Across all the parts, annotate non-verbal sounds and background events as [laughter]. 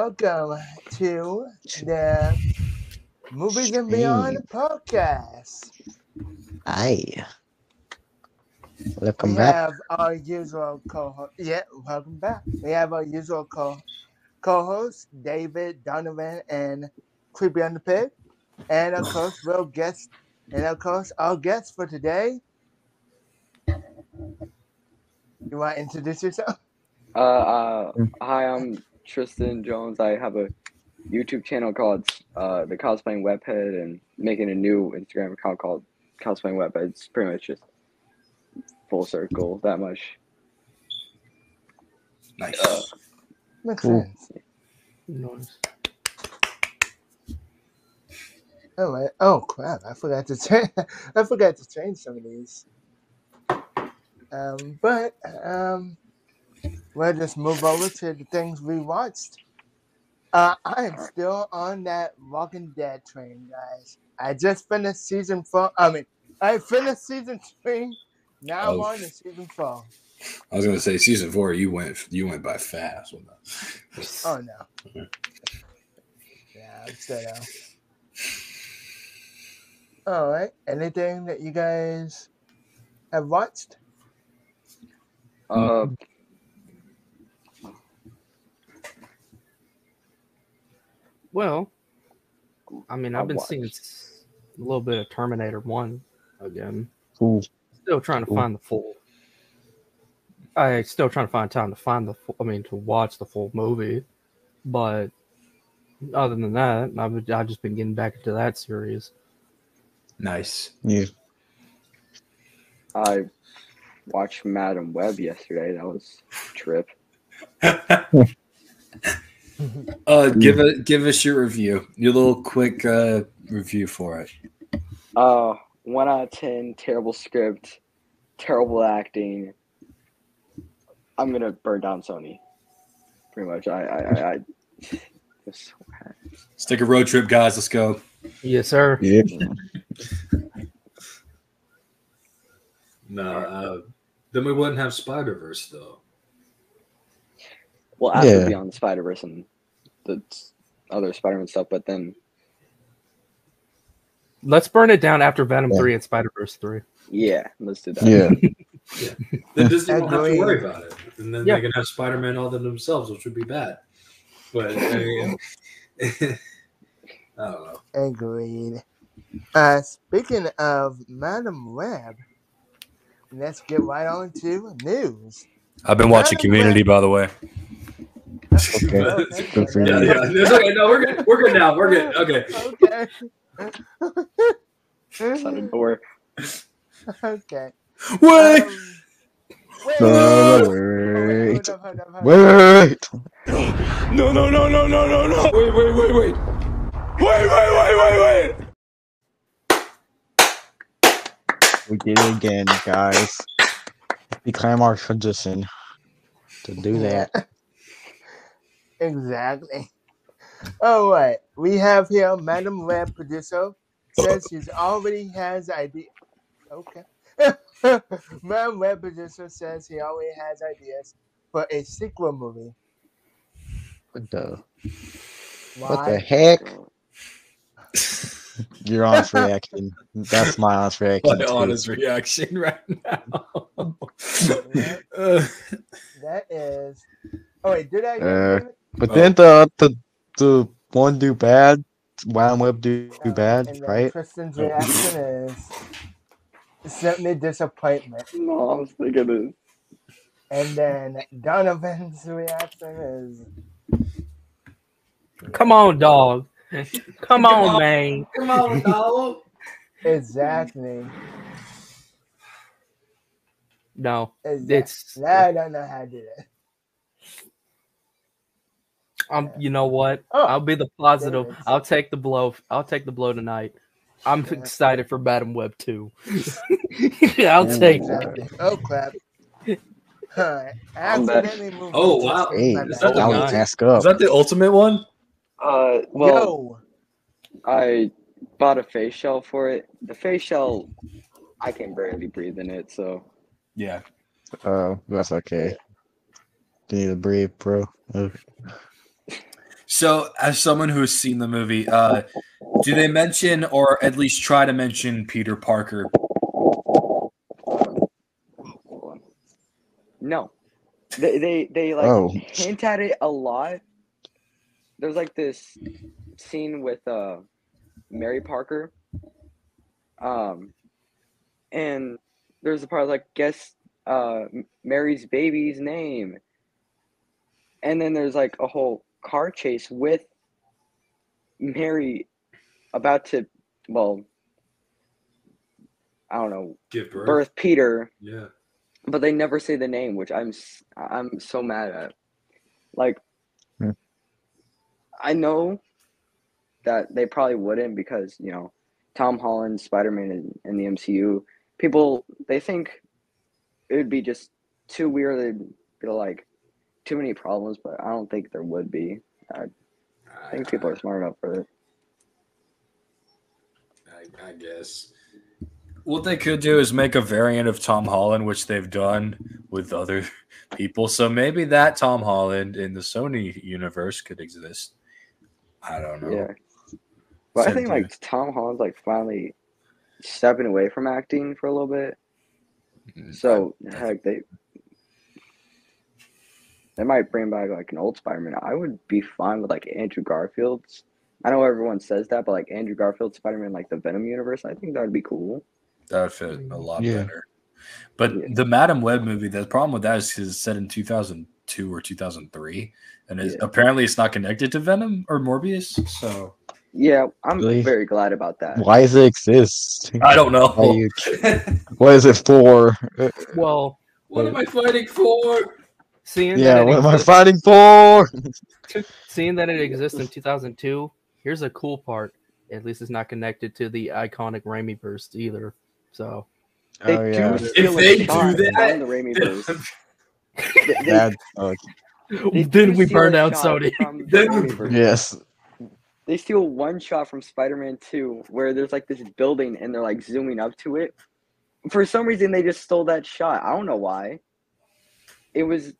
Welcome. Welcome to the Movies and Beyond podcast. Hi. Welcome we back. have our usual co-host. Yeah, welcome back. We have our usual co co-host David Donovan and Creepy on the Pig, and of course, [sighs] real guest, and of course, our guest for today. You want to introduce yourself? Uh, uh, hi, I'm Trystan Jones. I have a YouTube channel called uh, The Cosplaying Webhead and making a new Instagram account called Cosplaying Webhead. It's pretty much just full circle, that much. Nice. Uh, Makes Cool. sense. Nice. All right. Oh crap! I forgot to change. [laughs] I forgot to change some of these. Um, but um, we'll just move over to the things we watched. Uh, I am still on that Walking Dead train, guys. I just finished season four. I mean, I finished season three. Now I'm Oh. on to season four. I was gonna say season four. You went you went by fast with that. Oh no. Yeah, I'm still down. All right. Anything that you guys have watched? uh, Well, I mean, I I've been watched. seeing a little bit of Terminator One again. Ooh, Still trying to Cool. find the full. I still trying to find time to find the. Full, I mean, to watch the full movie, but other than that, I've I've just been getting back into that series. Nice. yeah. I watched Madam Web yesterday. That was a trip. [laughs] Uh, give it give us your review. Your little quick uh review for it. Uh, one out of ten. Terrible script, terrible acting. I'm gonna burn down Sony. Pretty much. I I I. I it's so. Let's take a road trip, guys. Let's go. Yes, sir. Yeah. No, uh, then we wouldn't have Spider Verse though. well, after Yeah. Beyond the Spider Verse and the other Spider Man stuff, but then Let's burn it down after Venom Yeah. Three and Spider Verse Three. yeah, let's do that. Yeah. [laughs] [laughs] Then Disney won't have to worry about it, and then Yeah. they can have Spider Man all to themselves, which would be bad. But I, mean, [laughs] I don't know. Agreed. Uh, speaking of Madam Web, let's get right on to news. I've been watching Community, by the way. Okay. Okay. Yeah, yeah. It's okay. No, we're good. We're good now. We're good. Okay. Shut the Okay. okay. [laughs] Wait. Um, wait, No, hold wait. hold up, hold up. Wait. No, no, no, no, no, no, no. Wait, wait, wait, wait. Wait, wait, wait, wait, wait. We did it again, guys. We Became our tradition to do that. [laughs] Exactly. All right. We have here Madam Web producer says she's already has idea. Okay. [laughs] Madam Web producer says he already has ideas for a sequel movie. What the? Why? What the heck? [laughs] Your honest reaction. That's my honest reaction. My too. honest reaction right now. That- that is. Oh wait, did I? Uh, But oh. then the the the one do bad, Wild Web do, do bad, and right? Trystan's reaction oh. is certainly disappointment. No, I was thinking it. And then Donovan's reaction is Come on, dog. Come on, man. Come on, dog. exactly. No, exactly. it's I don't know how to do that. Um. You know what? Oh, I'll be the positive. David. I'll take the blow. I'll take the blow tonight. I'm Yeah. excited for Madam Web 2. [laughs] [laughs] I'll take it. Oh crap. Alright. I I'm back. accidentally moved Oh, wow. Hey. Is that the I guy? mask up. is that the ultimate one? Uh, well, Yo, I bought a face shell for it. The face shell, I can barely breathe in it, so Yeah. Oh, that's okay. You need to breathe, bro. So, as someone who has seen the movie, uh, do they mention or at least try to mention Peter Parker? No, they they they like Oh. hint at it a lot. There's like this scene with uh Mary Parker, um, and there's a part like guess uh Mary's baby's name, and then there's like a whole car chase with Mary about to well. I don't know, Give birth. birth Peter, Yeah. but they never say the name, which I'm I'm so mad at. Like, Hmm. I know that they probably wouldn't because you know Tom Holland, Spider Man in, in the MCU. People they think it would be just too weird. It'd be like too many problems, but I don't think there would be. I think people are smart enough for it. I, I guess. What they could do is make a variant of Tom Holland, which they've done with other [laughs] people. So maybe that Tom Holland in the Sony universe could exist. I don't know. Yeah, but I think thing. like Tom Holland's like finally stepping away from acting for a little bit. Mm, So heck, they they might bring back like an old Spider-Man. I would be fine with like Andrew Garfield's. I know everyone says that, but like Andrew Garfield Spider-Man, like the Venom universe, I think that would be cool. That would fit a lot Yeah. better. But Yeah. the Madam Web movie, the problem with that is 'cause it's set in 2002 or 2003. And it's, Yeah. apparently it's not connected to Venom or Morbius. So Yeah, I'm Really? very glad about that. Why does it exist? I don't know. You, [laughs] what is it for? Well, what am I fighting for? Seeing Yeah, that it what am I exists- fighting for? [laughs] seeing that it exists in 2002, here's a cool part. At least it's not connected to the iconic Raimi verse either. So They oh do yeah, steal they do shot that- the Raimi verse. [laughs] They, they, uh, then we steal burned out shot Sony. [laughs] the Then- Raimi verse. yes. They steal one shot from Spider-Man 2 where there's like this building and they're like zooming up to it. For some reason they just stole that shot. I don't know why. It was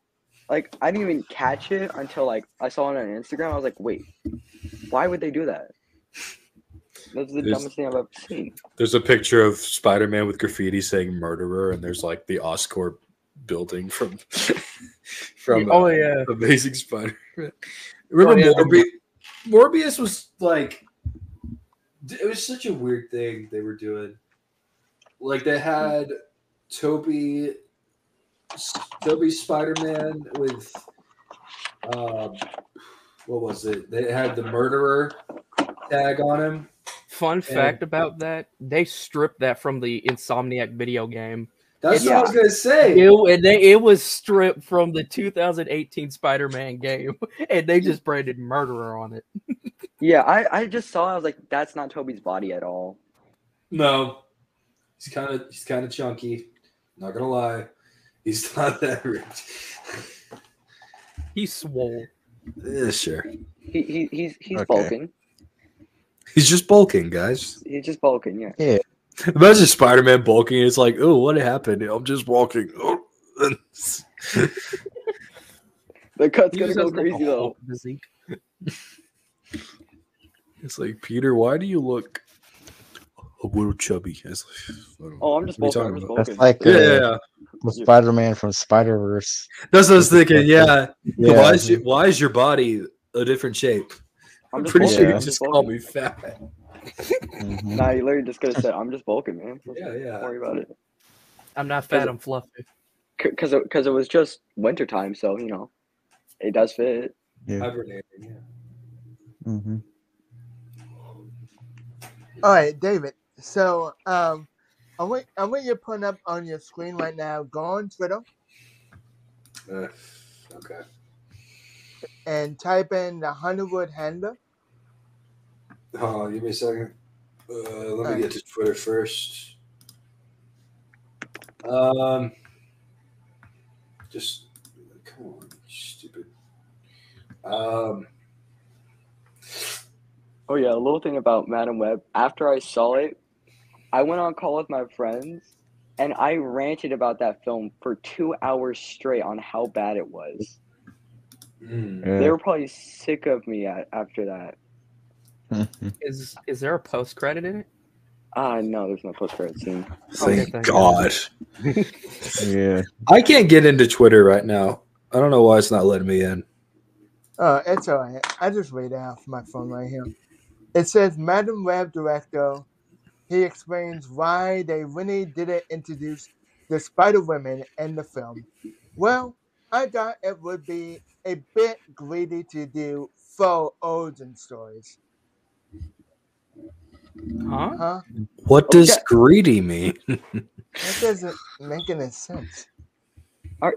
like I didn't even catch it until like I saw it on Instagram. I was like, wait, why would they do that? That's the There's- dumbest thing I've ever seen. There's a picture of Spider Man with graffiti saying murderer, and there's like the Oscorp building from [laughs] from oh uh, yeah, Amazing Spider Man. Remember Oh, yeah. Morbius? Morbius was like, it was such a weird thing they were doing. Like they had Tobey, Tobey Spider Man with, um, what was it? They had the murderer tag on him. fun fact about that: they stripped that from the Insomniac video game. That's what I was gonna say. It, and they, it was stripped from the 2018 Spider-Man game, [laughs] and they just branded murderer on it. [laughs] Yeah, I, I just saw I was like, that's not Tobey's body at all. No, he's kind of he's kind of chunky. Not gonna lie, he's [laughs] not that rich. He's swole. yeah, sure. He, he he's he's Okay. bulking. He's just bulking, guys. He's just bulking, yeah. Yeah. Imagine Spider-Man bulking. It's like, oh, what happened? I'm just walking. Oh. [laughs] The cut's He gonna go has, like, a crazy though. Hulk [laughs] it's like Peter. Why do you look a little chubby? It's like, [laughs] I don't. Oh, I'm just What are you bulking. Talking bulking. That's like yeah, uh, yeah, yeah. the Spider-Man from Spider-Verse. That's what I was thinking. Yeah. Yeah. Why is your, why is your body a different shape? I'm I'm pretty bulking. sure you Yeah. Just bulking. call me fat. Mhm. Nah, you literally just could have said, "I'm just bulking, [laughs] man." Yeah, yeah. Don't worry about it. I'm not fat. I'm fluffy. Because it, cause it was just wintertime, so you know, it does fit. Yeah. Hibernating. Yeah. Mhm. All right, David. So, um, I want I want you to put up on your screen right now. Go on Twitter Uh, okay. and type in the Hollywood Handle. Hold on, give me a second. Uh, let me Alright. get to Twitter first. Um, just come on, stupid. Um, Oh yeah, a little thing about Madam Web. After I saw it, I went on call with my friends, and I ranted about that film for two hours straight on how bad it was. Mm. They were probably sick of me a- after that. [laughs] Is is there a post credit in it? Ah, no, there's no post credit scene. Thank thank you. God. [laughs] yeah. I can't get into Twitter right now. I don't know why it's not letting me in. Oh, it's alright. I just read it off my phone right here. It says, Madam Web Director, he explains why they really didn't introduce the Spider Women in the film. Well, I thought it would be a bit greedy to do full origin stories. Huh? Huh? What does greedy mean? [laughs] That doesn't make any sense. Uh,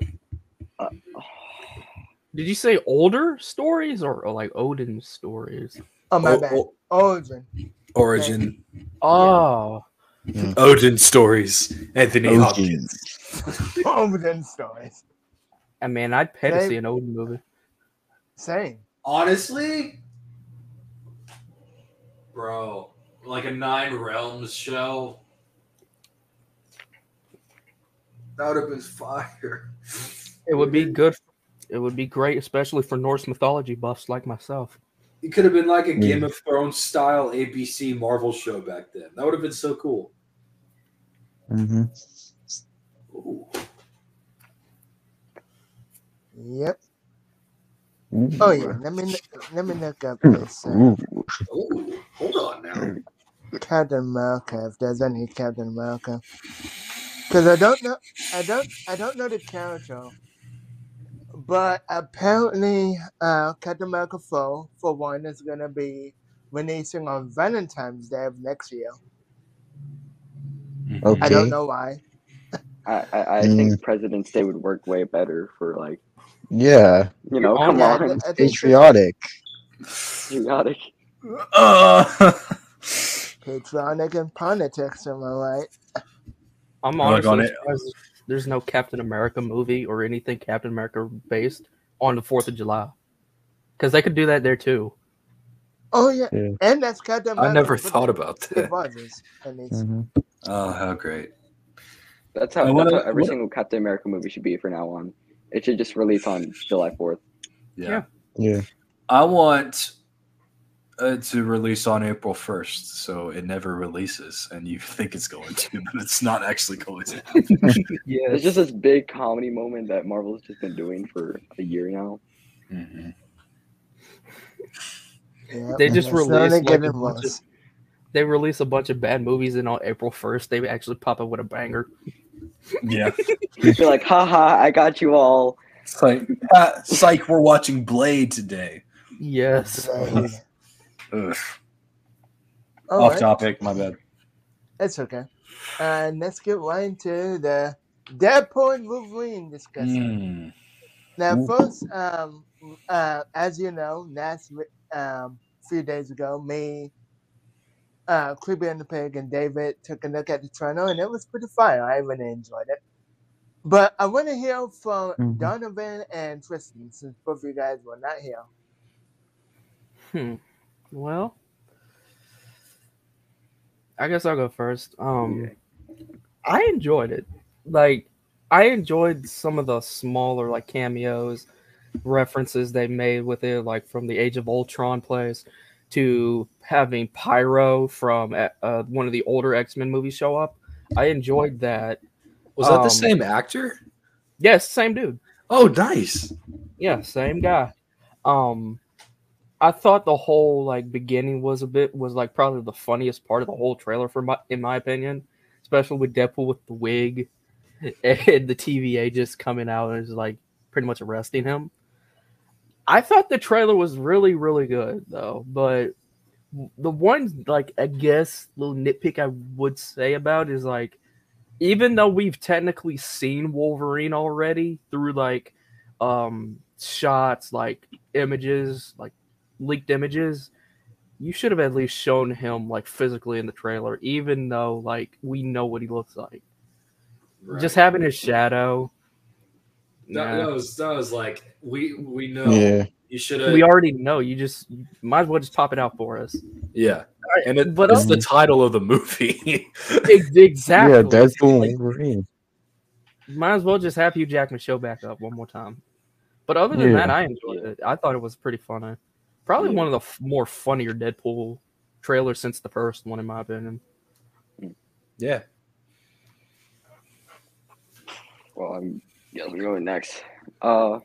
did you say older stories or, or like Odin stories? Oh, my O- bad. o- Origin. Origin. Oh, Odin stories. Anthony [laughs] Odin. Hopkins. Origin stories. I mean, I'd pay to see an Odin movie. Same. Honestly, bro, like a Nine Realms show. That would have been fire. It would be [laughs] good. It would be great, especially for Norse mythology buffs like myself. It could have been like a Game of Thrones style ABC Marvel show back then. That would have been so cool. hmm Ooh. Yep. Oh yeah. Let me let me look up this uh, Ooh. Ooh, hold on now. Captain America. If there's any Captain America, because I don't know. I don't. I don't know the character. But apparently, uh, Captain America 4, for one, is going to be releasing on Valentine's Day of next year. Okay. I don't know why. I, I, I Mm. think President's Day would work way better for like Yeah. you know, Oh, come Yeah, on, thi- I Patriotic. patriotic. Uh, [laughs] patriotic in politics, am I right? I'm Like honestly on it- surprised there's no Captain America movie or anything Captain America based on the Fourth of July, because they could do that there too. Oh, yeah. Yeah. And that's Captain America. I never but thought about It that. was. At least. Mhm. Oh, how great. That's how, wanna- how every what- single Captain America movie should be from now on. It should just release on July Fourth. Yeah. Yeah. Yeah. I want uh, to release on April 1st, so it never releases, and you [laughs] think it's going to, but it's not actually going to. Yeah, [laughs] [laughs] It's just this big comedy moment that Marvel's just been doing for a year now. hmm Yep, They just it's only released, like, a bunch of- they release a bunch of bad movies, and on April first, they actually pop up with a banger. Yeah. They're like, haha, I got you all. It's like, ah, psych, we're watching Blade today. Yes. Blade. Ugh. All Off right. topic, my bad. It's okay. And let's get right into the Deadpool and Wolverine discussion. Mm. Now, Ooh. first, um, uh, as you know, last um, few days ago, me, uh, Creepy and the Pig, and David took a look at the trailer, and it was pretty fire. I really enjoyed it. But I want to hear from Mhm. Donovan and Trystan, since both of you guys were not here. Hmm. Well, I guess I'll go first. Um, I enjoyed it. Like, I enjoyed some of the smaller like cameos, references they made with it, like from the Age of Ultron plays to having Pyro from uh, uh, one of the older X Men movies show up. I enjoyed that. Was that Um, the same actor? Yes, same dude. Oh, nice. Yeah, same guy. Um I thought the whole like beginning was a bit was like probably the funniest part of the whole trailer for my in my opinion, especially with Deadpool with the wig [laughs] and the TVA just coming out and is like pretty much arresting him. I thought the trailer was really really good though, but the one like I guess little nitpick I would say about is like even though we've technically seen Wolverine already through like um shots like images like leaked images you should have at least shown him like physically in the trailer even though like we know what he looks like just having his shadow That, nah. that was that was like we we know Yeah. You should have. We already know. You just you might as well just pop it out for us. Yeah, and it, But it's um, the title of the movie. Exactly. Yeah, Deadpool and Wolverine. Might as well just have Hugh Jackman show back up one more time. But other than Yeah. that, I enjoyed it. I thought it was pretty funny. Probably Yeah. one of the f- more funnier Deadpool trailers since the first one, in my opinion. yeah, Well, I'm yeah, I'm going next. Uh,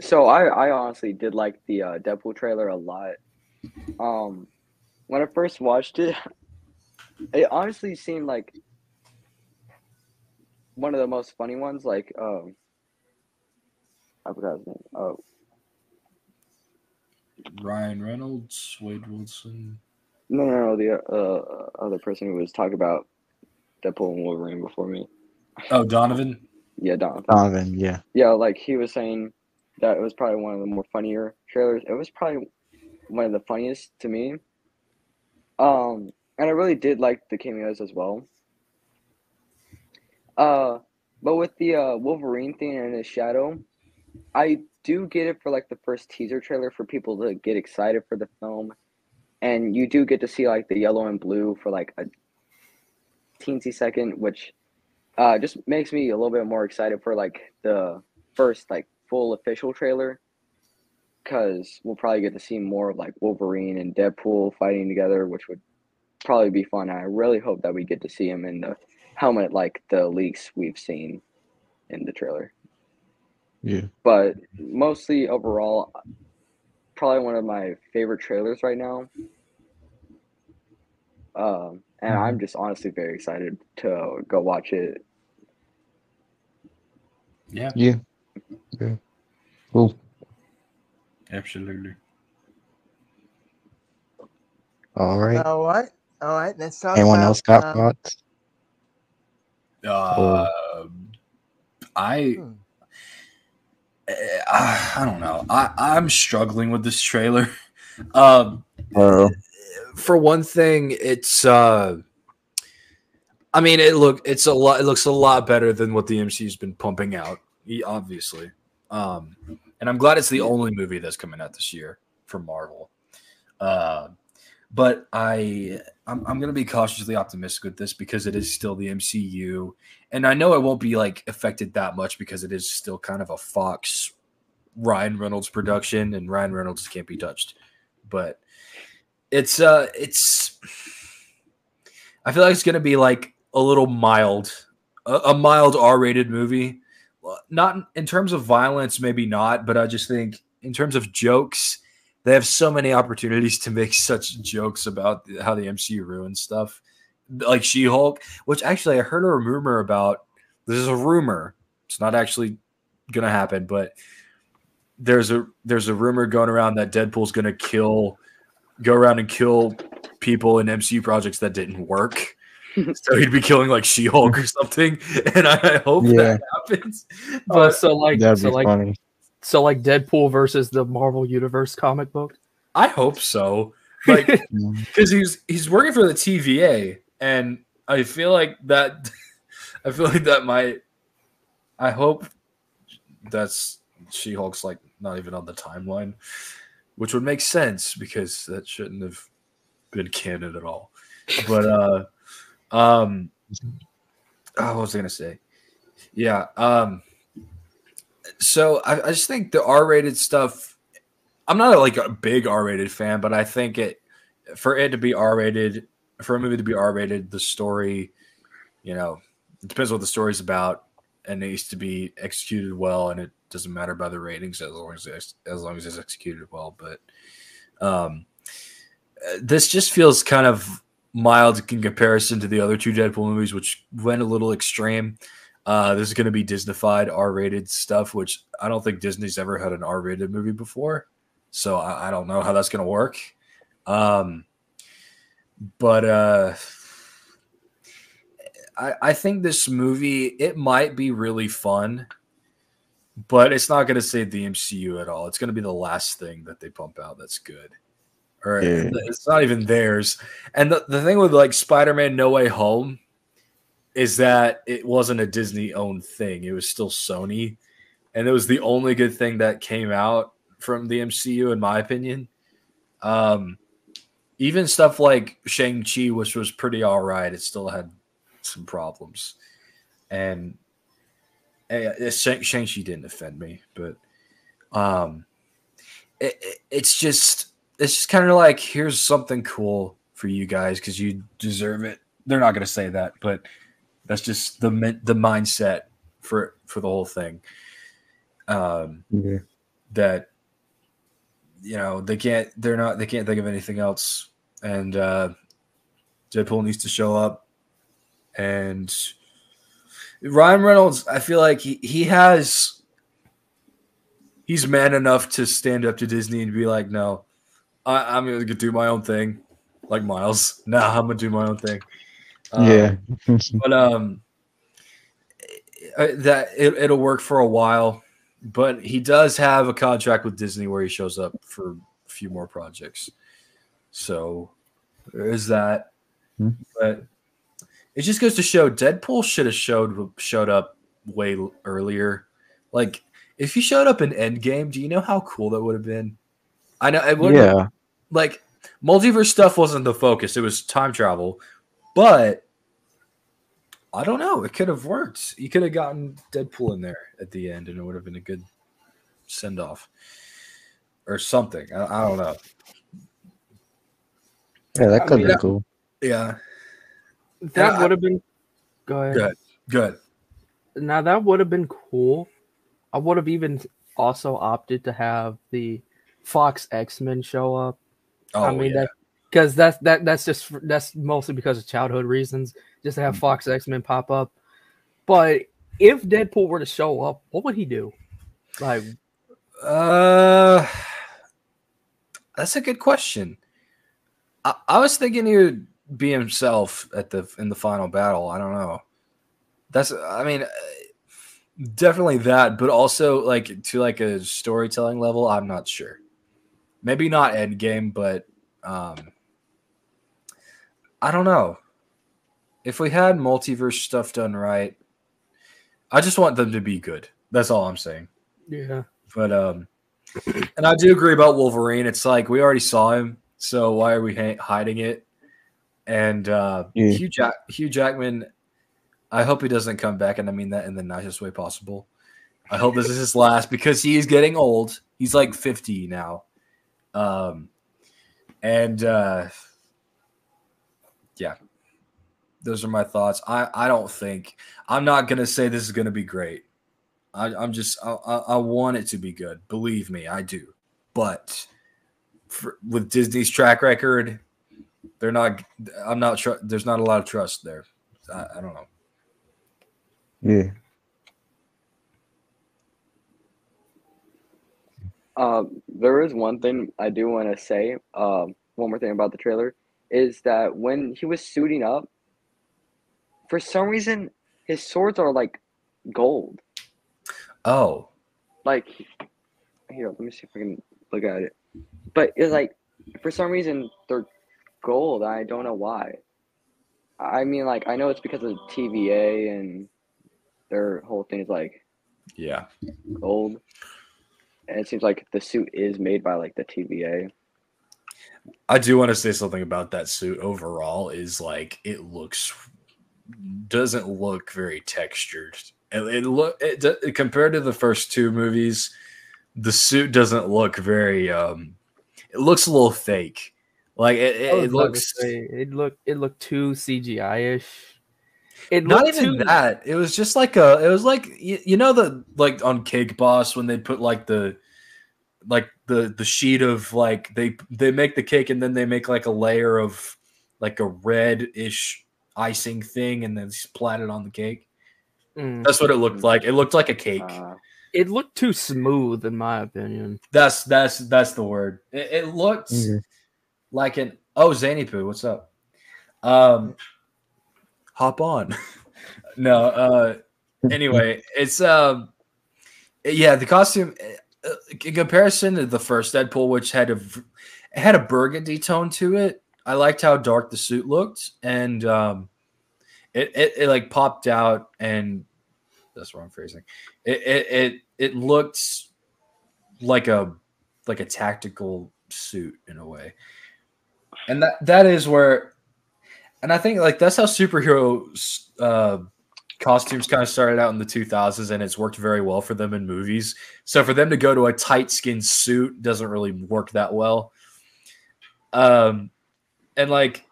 so I I honestly did like the uh, Deadpool trailer a lot. Um, when I first watched it, [laughs] it honestly seemed like one of the most funny ones. Like, um, I forgot his name. Oh, Ryan Reynolds, Wade Wilson. no, no, no, the uh, other person who was talking about Deadpool and Wolverine before me. Oh, Donovan. Yeah, Don. Donovan, yeah. yeah, like he was saying that it was probably one of the more funnier trailers. It was probably one of the funniest to me. Um, and I really did like the cameos as well. Uh, but with the uh, Wolverine thing and his shadow, I do get it for like the first teaser trailer for people to get excited for the film, and you do get to see like the yellow and blue for like a teensy second, which uh, just makes me a little bit more excited for like the first like full official trailer because we'll probably get to see more of like Wolverine and Deadpool fighting together, which would probably be fun. I really hope that we get to see him in the helmet like the leaks we've seen in the trailer. Yeah. But mostly overall, probably one of my favorite trailers right now. Um, and I'm just honestly very excited to go watch it. Yeah, Yeah. Yeah. Cool. absolutely. All right. All right. All right. Let's talk Anyone about, else got um, thoughts? Uh, I hmm. Uh, I don't know. I I'm struggling with this trailer. [laughs] Um, Uh, for one thing, it's uh, I mean, it look it's a lot. It looks a lot better than what the MCU's been pumping out. Obviously, um, and I'm glad it's the only movie that's coming out this year for Marvel. Uh, but I I'm, I'm gonna be cautiously optimistic with this because it is still the MCU, and I know it won't be like affected that much because it is still kind of a Fox Ryan Reynolds production, and Ryan Reynolds can't be touched. But it's uh it's I feel like it's gonna be like a little mild, a, a mild R-rated movie. Not in terms of violence, maybe not, but I just think in terms of jokes, they have so many opportunities to make such jokes about how the MCU ruins stuff, like She-Hulk, which actually I heard a rumor about. This is a rumor. It's not actually gonna happen, but there's a there's a rumor going around that Deadpool's gonna kill, go around and kill people in MCU projects that didn't work. [laughs] so he'd be killing like She-Hulk or something, [laughs] and I, I hope Yeah. that happens. Oh, But so like that'd so be like funny. so like Deadpool versus the Marvel Universe comic book. I hope so. Like [laughs] because he's he's working for the TVA, and I feel like that. [laughs] I feel like that might. I hope that's She Hulk's like not even on the timeline, which would make sense because that shouldn't have been canon at all. But uh, [laughs] um, oh, what was I gonna say? Yeah, um, so I, I just think the R-rated stuff. I'm not like a big R-rated fan, but I think it for it to be R-rated, for a movie to be R-rated, the story, you know, it depends on what the story's about, and it needs to be executed well, and it doesn't matter by the ratings as long as it's, as long as it's executed well. But um, this just feels kind of mild in comparison to the other two Deadpool movies, which went a little extreme. Uh, this is going to be Disneyfied R-rated stuff, which I don't think Disney's ever had an R-rated movie before, so I, I don't know how that's going to work. Um, but uh, I, I think this movie it might be really fun, but it's not going to save the MCU at all. It's going to be the last thing that they pump out that's good, or Yeah. it's not even theirs. And the, the thing with like Spider-Man No Way Home is that it wasn't a Disney owned thing. It was still Sony. And it was the only good thing that came out from the MCU, in my opinion. Um, even stuff like Shang Chi, which was pretty all right, it still had some problems, and uh, Shang Chi didn't offend me, but um, it, it, it's just it's just kind of like here's something cool for you guys because you deserve it. They're not going to say that, but that's just the the mindset for for the whole thing. Um, Yeah. that you know they can't they're not they can't think of anything else, and uh, Deadpool needs to show up, and Ryan Reynolds. I feel like he he has he's man enough to stand up to Disney and be like, no, I, I'm gonna do my own thing, like Miles. [laughs] Nah, I'm gonna do my own thing. Um, yeah. [laughs] but um, uh, that it, it'll work for a while. But he does have a contract with Disney where he shows up for a few more projects. So there is that. Hmm. But it just goes to show Deadpool should have showed showed up way earlier. Like if he showed up in Endgame, do you know how cool that would have been? I know it would yeah. like multiverse stuff wasn't the focus; it was time travel. But I don't know; it could have worked. You could have gotten Deadpool in there at the end, and it would have been a good send off or something. I, I don't know. Yeah, that I could mean, be that- cool. Yeah, That would have been. Go ahead. good, good. Now that would have been cool. I would have even also opted to have the Fox X Men show up. Oh, I mean yeah. that because that's that that's just that's mostly because of childhood reasons, just to have Mm-hmm. Fox X Men pop up. But if Deadpool were to show up, what would he do? Like, Uh, that's a good question. I, I was thinking he would be himself at the in the final battle. I don't know. That's I mean, definitely that, but also like to like a storytelling level. I'm not sure. Maybe not Endgame, but um, I don't know. If we had multiverse stuff done right, I just want them to be good. That's all I'm saying. yeah, But um, and I do agree about Wolverine. It's like we already saw him, so why are we ha- hiding it? And uh, Yeah. Hugh Jack Hugh Jackman, I hope he doesn't come back, and I mean that in the nicest way possible. I hope this is his last because he is getting old. He's like fifty now, um, and uh, yeah, those are my thoughts. I I don't think I'm not gonna say this is gonna be great. I, I'm just I, I, I want it to be good. Believe me, I do. But for, with Disney's track record, they're not. I'm not. Tr- there's not a lot of trust there. I, I don't know. Yeah. Um, there is one thing I do want to say. Um, one more thing about the trailer is that when he was suiting up, for some reason his swords are like gold. Oh, Like here, let me see if I can look at it. But it's like for some reason they're gold. I don't know why. I mean, like I know it's because of TVA and their whole thing is like yeah. gold. And it seems like the suit is made by like the TVA. I do want to say something about that suit. Overall, is like it looks doesn't look very textured. It, it look it, compared to the first two movies, the suit doesn't look very. um It looks a little fake. Like it, it, it looks. it looked it looked too CGI ish. It Not even too, that. It was just like a. It was like you, you know the like on Cake Boss when they put like the like the the sheet of like they they make the cake and then they make like a layer of like a red-ish icing thing and then splat it on the cake. Mm. That's what it looked like. It looked like a cake. Uh, It looked too smooth, in my opinion. That's that's that's the word. It, it looked Mhm. like an oh Zaneypoo, what's up? Um hop on. [laughs] no, uh anyway, it's um yeah, the costume uh, in comparison to the first Deadpool which had a v- it had a burgundy tone to it. I liked how dark the suit looked and um it it, it like popped out and that's wrong phrasing. It it it, it looked like a like a tactical suit in a way. And that that is where and I think like that's how superhero uh costumes kind of started out in the 2000s and it's worked very well for them in movies. So for them to go to a tight skin suit doesn't really work that well. Um and like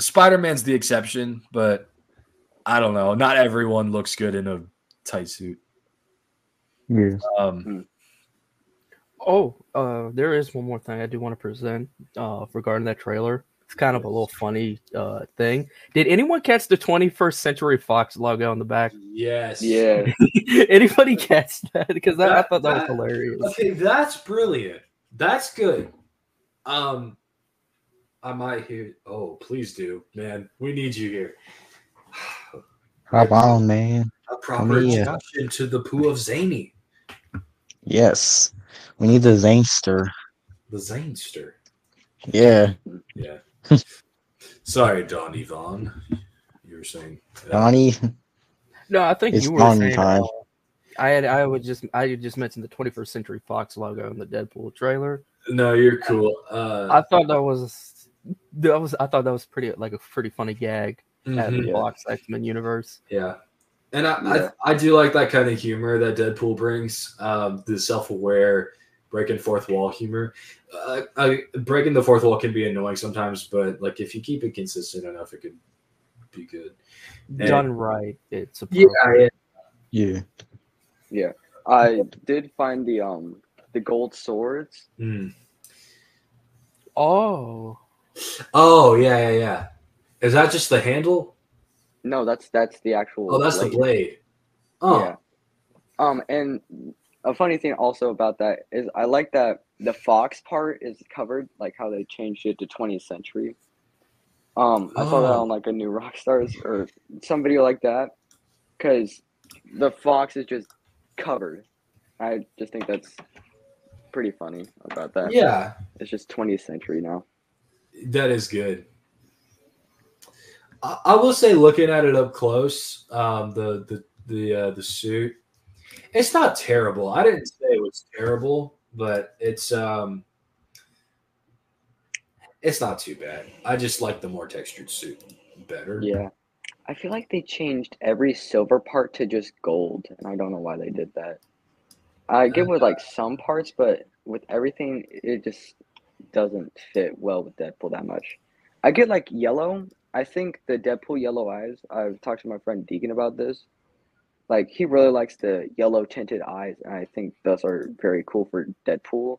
Spider-Man's the exception, but I don't know. Not everyone looks good in a tight suit. Yeah. Um Oh, uh, there is one more thing I do want to present uh, regarding that trailer. It's kind of a little funny uh, thing. Did anyone catch the 21st Century Fox logo on the back? Yes. Yeah. [laughs] Anybody catch that? Because that, I thought that was hilarious. Okay, that's brilliant. That's good. Um, I might hear. Oh, please do, man. We need you here. [sighs] Hop on, man. A proper here. introduction to the poo of Zany, Yes. We need the Zanester. the Zanester. Yeah. Yeah. [laughs] Sorry, Donovan. You were saying. uh, Donnie. No, I think It's you were on saying. time. uh, I had I would just I just mentioned the 21st Century Fox logo in the Deadpool trailer. No, you're cool. Uh, I thought that was that was I thought that was pretty like a pretty funny gag at mhm, the Fox X Men universe. yeah. And I, Yeah. I, I do like that kind of humor that Deadpool brings. Um, the self-aware, breaking fourth wall humor. Uh, I, breaking the fourth wall can be annoying sometimes, but like if you keep it consistent enough, it could be good. Yeah. Done right, it's a Yeah, Yeah. I did find the um the gold swords. Mm. Oh, Oh yeah, yeah, yeah. Is that just the handle? No, that's that's the actual. Oh, that's the blade. Oh, Yeah. Um, and a funny thing also about that is I like that the Fox part is covered, like how they changed it to 20th century. Um, I saw that Oh. on like a New Rockstars or some video like that, because the Fox is just covered. I just think that's pretty funny about that. yeah, It's just 20th century now. that is good. I, I will say, looking at it up close, um, the the the uh, the suit, it's not terrible. I didn't say it was terrible, but it's um, it's not too bad. I just like the more textured suit better. Yeah. I feel like they changed every silver part to just gold, and I don't know why they did that. I get with like some parts, but with everything, it just doesn't fit well with Deadpool that much. I get like yellow. I think the Deadpool yellow eyes. I've talked to my friend Deacon about this. Like he really likes the yellow tinted eyes, and I think those are very cool for Deadpool.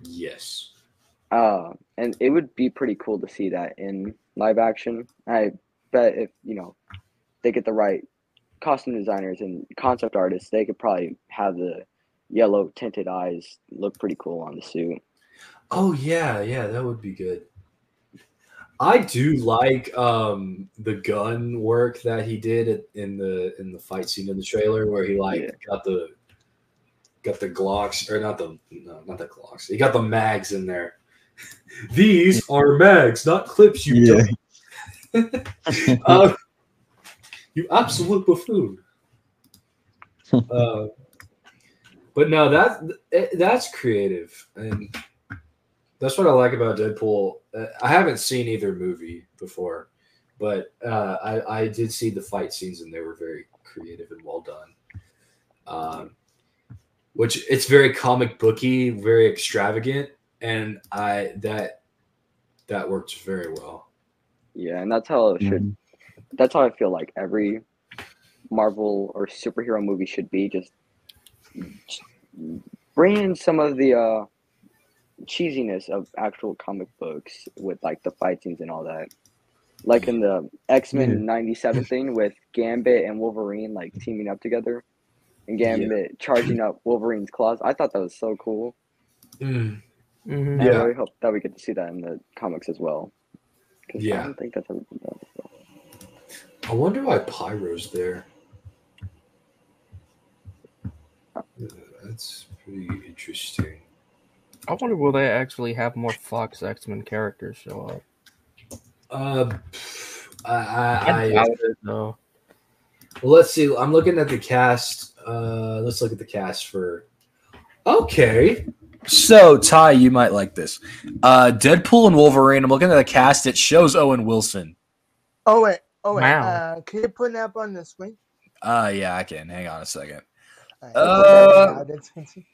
Yes. Uh, and it would be pretty cool to see that in live action. I bet if you know they get the right costume designers and concept artists, they could probably have the yellow tinted eyes look pretty cool on the suit. Oh yeah, yeah, that would be good. I do like um the gun work that he did at- in the in the fight scene in the trailer where he like Yeah. got the got the Glocks or not the no not the Glocks. He got the mags in there. [laughs] These are mags, not clips. You Yeah. uh, [laughs] you absolute buffoon. [laughs] uh, but no, that that's creative, and that's what I like about Deadpool. Uh, I haven't seen either movie before, but uh, I I did see the fight scenes, and they were very creative and well done. Um, which it's very comic booky, very extravagant, and I that that works very well. Yeah, and that's how it should. Mhm. That's how I feel like every Marvel or superhero movie should be. Just, just bring in some of the uh, cheesiness of actual comic books with like the fight scenes and all that. Like in the X Men '97 thing with Gambit and Wolverine like teaming up together, and Gambit charging up Wolverine's claws. I thought that was so cool. Mm. Mhm. And I Yeah. really hope that we get to see that in the comics as well. Yeah. I don't think that's ever been done before. I wonder why Pyro's there. Uh, That's pretty interesting. I wonder will they actually have more Fox X Men characters show up? Uh, I, I, I I, doubt it though. well, let's see. I'm looking at the cast. Uh, let's look at the cast for. Okay, So Ty, you might like this. Uh, Deadpool and Wolverine. I'm looking at the cast. It shows Owen Wilson. Oh wait, oh wait. Wow. Uh, can you put that up on the screen? Uh, yeah, I can. Hang on a second. Alright, Uh, put that out, Spencer.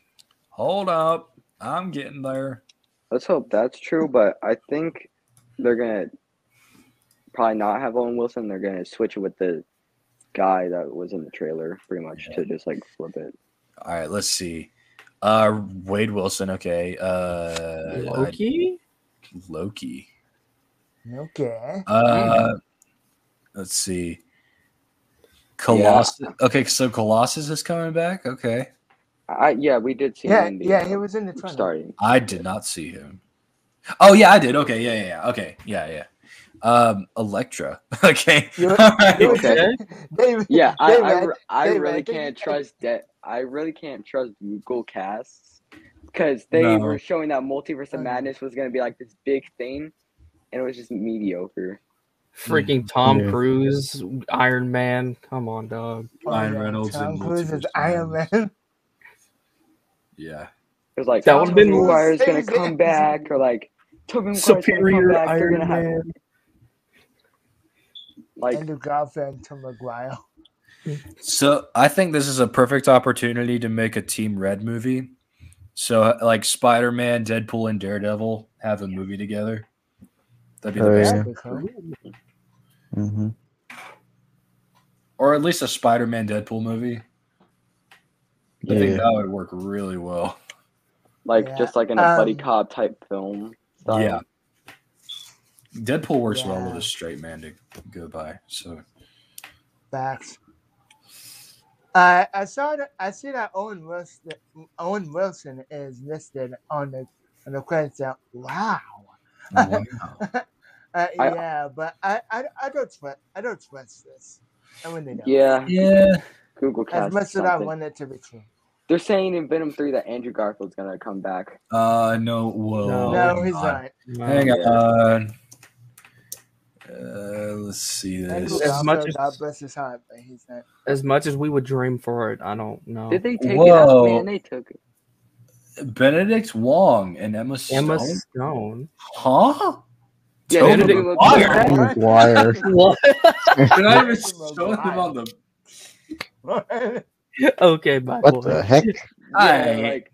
Hold up. I'm getting there. Let's hope that's true, but I think they're gonna probably not have Owen Wilson. They're gonna switch it with the guy that was in the trailer, pretty much, to just like flip it. All right, let's see. Uh, Wade Wilson. Okay. Uh, Loki? Loki. Okay. Uh, let's see. Colossus. Okay, so Colossus is coming back. Okay, I yeah, we did see. Yeah, him in the, yeah, uh, he was in the trailer. starting. I did not see him. Oh yeah, I did. Okay, yeah, yeah, yeah. Okay, yeah, yeah. Um, Elektra. [laughs] okay. You- All right. you- Okay. David, Yeah, I David, I, re- I David, really think- can't trust that. I really can't trust Google Casts because they No. were showing that Multiverse of Mm. Madness was gonna be like this big thing, and it was just mediocre. Freaking Tom Yeah. Cruise, Iron Man. Come on, dog. Ryan yeah, Reynolds Tom and Cruise is Multiverse Iron Man. Yeah. It was like That Tobey would've been- Maguire's gonna come back, or like Tobey Maguire's gonna come Superior back. They're Iron gonna have Man. like Andrew Garfield and Tom McGuire. So I think this is a perfect opportunity to make a Team Red movie. So like Spider Man, Deadpool, and Daredevil have a movie together. That'd be the Oh, best. yeah. That'd be cool. hmm Or at least a Spider Man Deadpool movie. I Yeah. think that would work really well. like Yeah, just like in a buddy um, cop type film. style. Yeah. Deadpool works well with a straight man to go by. So Facts. I I saw that I see that Owen Wilson Owen Wilson is listed on the on the credits. Now. Wow. wow. [laughs] Uh, I- yeah, but I, I I don't trust I don't trust this. I really don't. Yeah, yeah. Google As much as I something. want it to be true. They're saying in Venom Three that Andrew Garfield's gonna come back. Uh no whoa. No. no, he's God. not. Hang Yeah. on. Uh, let's see this. As much as- God bless his heart, but he's not. As much as we would dream for it, I don't know. Did they take it Whoa. out? Man, they took it. Benedict Wong and Emma Stone. Emma Stone. Huh? Yeah, Tobey Tobey Maguire. Maguire. McGuire. What? They're not even Tobey showing him on the. [laughs] okay, my What boy. the heck? [laughs] Yeah, like.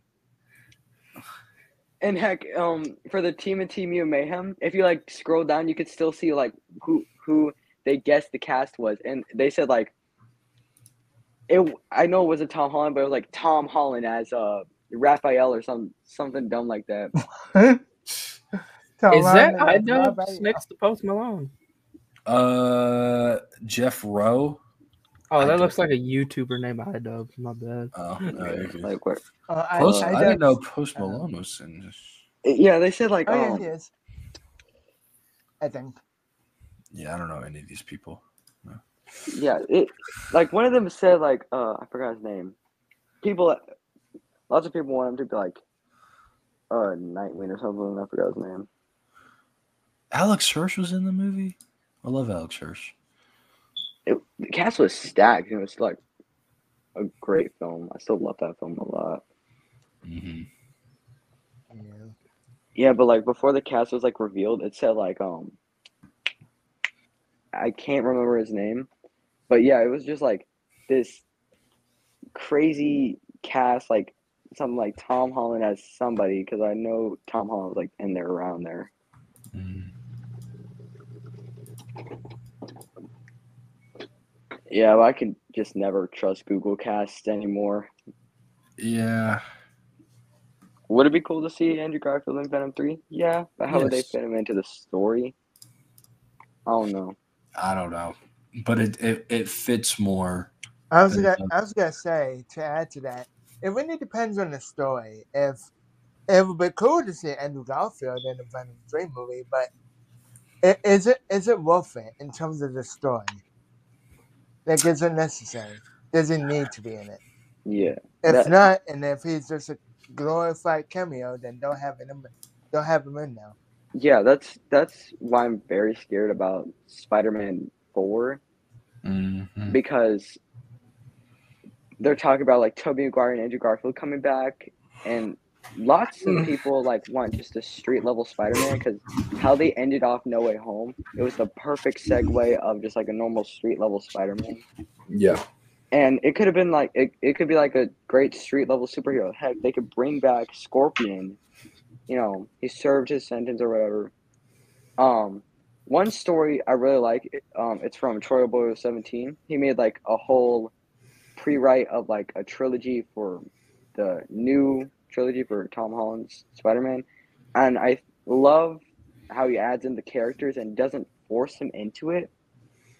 And heck, um, for the team and Team U Mayhem, if you like scroll down, you could still see like who who they guessed the cast was, and they said like. It, I know it wasn't Tom Holland, but it was like Tom Holland as uh Raphael or some something dumb like that. [laughs] Is that iDubbbz next to Post Malone? Uh, Jeff Rowe. Oh, I that don't- looks like a YouTuber named iDubbbz. My bad. Oh, [laughs] no. Like where? Uh, I, Post, I, I, didn't know Post Malone was in this. Yeah, they said like Oh yeah, um, he is. I think. Yeah, I don't know any of these people. Yeah, it like one of them said like uh I forgot his name. People, lots of people want him to be like uh Nightwing or something. I forgot his name. Alex Hirsch was in the movie. I love Alex Hirsch. It, the cast was stacked. and It was like a great film. I still love that film a lot. hmm Yeah. Yeah, but like before the cast was like revealed, it said like um I can't remember his name, but yeah, it was just like this crazy cast, like something like Tom Holland as somebody because I know Tom Holland was like in there around there. Mm-hmm. Yeah, but I can just never trust Google Cast anymore. Yeah. Would it be cool to see Andrew Garfield in Venom Three? Yeah, but how would they fit him into the story? I don't know. I don't know, but it it, it fits more. I was gonna. I was gonna say to add to that, it really depends on the story. If it would be cool to see Andrew Garfield in a Venom Three movie, but i- is it is it worth it in terms of the story? Like, is it necessary? Doesn't need to be in it? Yeah, If That- not, and if he's just a glorified cameo, then don't have him. Don't have him in now. yeah. That's that's why I'm very scared about Spider-Man Four Mhm. because they're talking about like Tobey Maguire and Andrew Garfield coming back, and lots of people like want just a street level Spider-Man because how they ended off No Way Home, it was the perfect segue of just like a normal street level Spider-Man. Yeah. And it could have been like it, it could be like a great street level superhero. Heck, they could bring back Scorpion. You know, he served his sentence or whatever. Um, one story I really like. Um, it's from Troy Boyle Seventeen. He made like a whole pre-write of like a trilogy for the new trilogy for Tom Holland's Spider-Man, and I love how he adds in the characters and doesn't force them into it,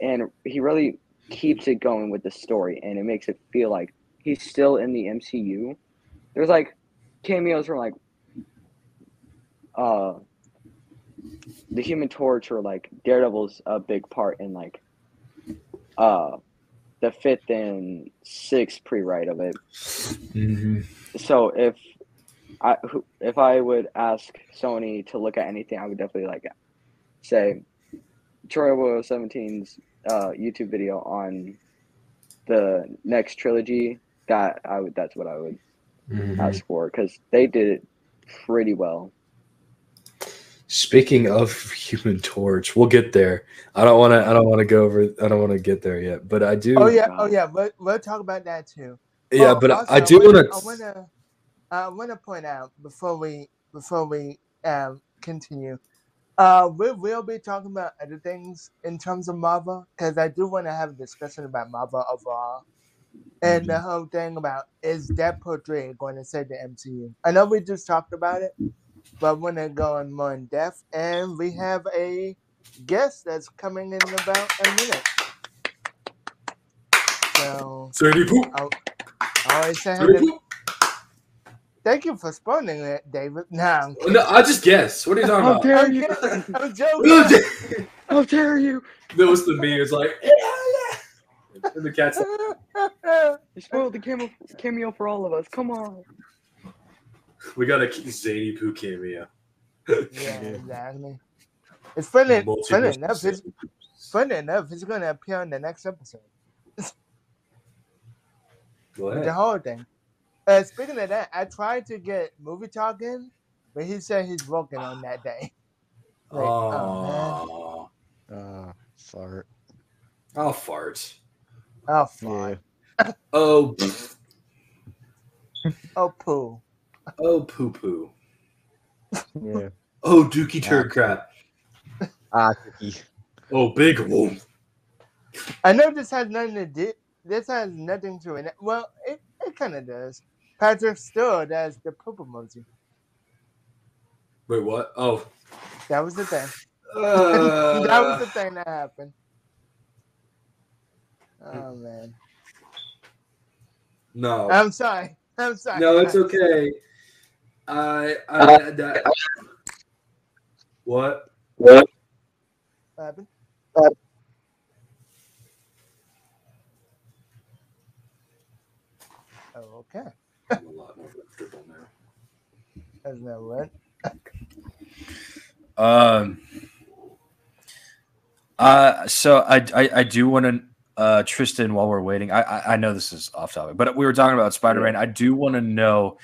and he really keeps it going with the story, and it makes it feel like he's still in the MCU. There's like cameos from like uh the Human Torch or like Daredevil's a big part in like uh the fifth and sixth pre-write of it. Mm-hmm. So if I if I would ask Sony to look at anything, I would definitely like say Troy Will 17's uh, YouTube video on the next trilogy. That I would that's what I would Mm-hmm. ask for because they did it pretty well. Speaking of Human Torch, we'll get there. I don't want to. I don't want to go over. I don't want to get there yet, but I do. Oh yeah, oh yeah. We'll, we'll talk about that too. yeah. Oh, But also, I do wanna- want to. I want to point out before we before we um, continue. Uh, we will be talking about other things in terms of Marvel because I do want to have a discussion about Marvel overall, and the whole thing about is Deadpool three going to save the MCU. I know we just talked about it, but want to go in more in depth, and we have a guest that's coming in about a minute. So Sandy Poop. I always say Sandy hi to Poop. Thank you for spoiling it, David. No, I'm Oh, No, I just guess. What are you talking How about? dare I'm you! kidding. I'm that [laughs] joking. How dare you! was the me. It's like yeah, yeah. And the cat's like, [laughs] You spoiled the cameo, cameo for all of us. Come on. we got a Zaneypoo cameo. yeah, exactly. It's funny, funny enough. It's funny enough. It's going to appear in the next episode. Go ahead. The whole thing. Uh, speaking of that, I tried to get movie talking, but he said he's working on that day. [laughs] Like, oh man. Oh, Uh, fart. I'll fart. [laughs] Oh, fine. Oh, pff. Oh, poo. oh, poo poo. Yeah. [laughs] Oh, dookie turd crap. Ah, cookie. Oh, big one. I know this has nothing to do. This has nothing to it. Well, it, it kind of does. Patrick Stewart as the poop emoji. Wait, what? Oh, That was the thing. [laughs] uh, [laughs] that was the thing that happened. Oh man. no. I'm sorry. I'm sorry. No, it's okay. I, I, that, what? What happened? Oh, okay. I'm a lot now. That's not what. Um. Uh. So I I, I do want to. Uh, Trystan, while we're waiting, I, I I know this is off topic, but we were talking about Spider Man. I do want to know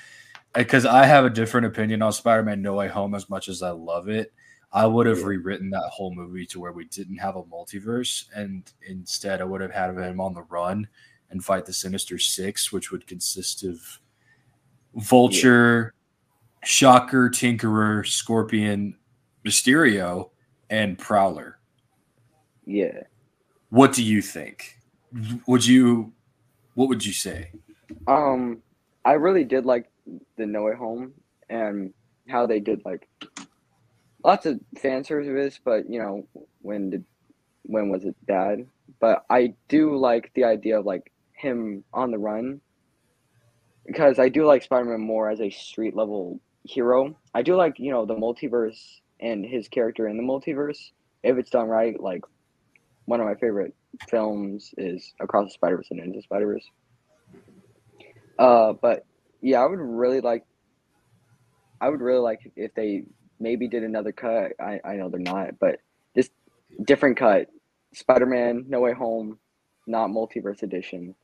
because I have a different opinion on Spider Man No Way Home. As much as I love it, I would have rewritten that whole movie to where we didn't have a multiverse, and instead I would have had him on the run and fight the Sinister Six, which would consist of Vulture, Shocker, Tinkerer, Scorpion, Mysterio, and Prowler. Yeah. What do you think? Would you what would you say? Um, I really did like the No Way Home and how they did like lots of fan service, but you know when did when was it bad? But I do like the idea of like him on the run because I do like Spider Man more as a street level hero. I do like you know the multiverse and his character in the multiverse if it's done right. Like one of my favorite films is Across the Spider Verse and Into Spider Verse. Uh, but yeah, I would really like. I would really like if they maybe did another cut. I, I know they're not, but this different cut. Spider Man, No Way Home, not multiverse edition.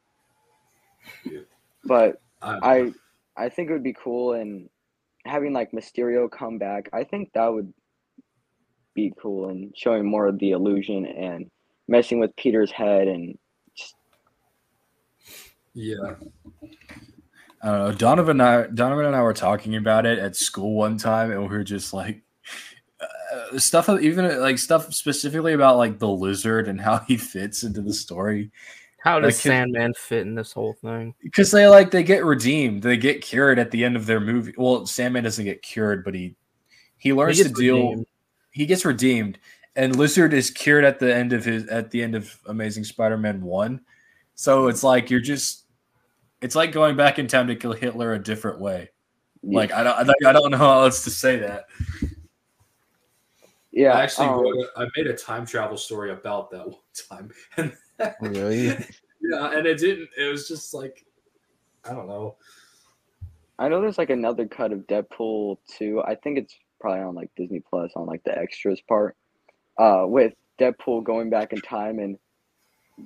Yeah. But I, I think it would be cool, and having like Mysterio come back, I think that would be cool and showing more of the illusion and messing with Peter's head and Yeah. I don't know. Donovan and I, Donovan and I were talking about it at school one time, and we were just like, uh, stuff, even like stuff specifically about like the lizard and how he fits into the story. How does Like, Sandman fit in this whole thing? Because they like they get redeemed, they get cured at the end of their movie. Well, Sandman doesn't get cured, but he he learns He to gets deal. redeemed. He gets redeemed, and Lizard is cured at the end of his at the end of Amazing Spider-Man one. So it's like you're just, it's like going back in time to kill Hitler a different way. Like I don't, I don't know how else to say that. yeah. I actually um, wrote a, I made a time travel story about that [laughs] one time. And Really? [laughs] yeah, and it didn't it was just like I don't know. I know there's like another cut of Deadpool 2. I think it's probably on like Disney Plus on like the extras part. Uh with Deadpool going back in time and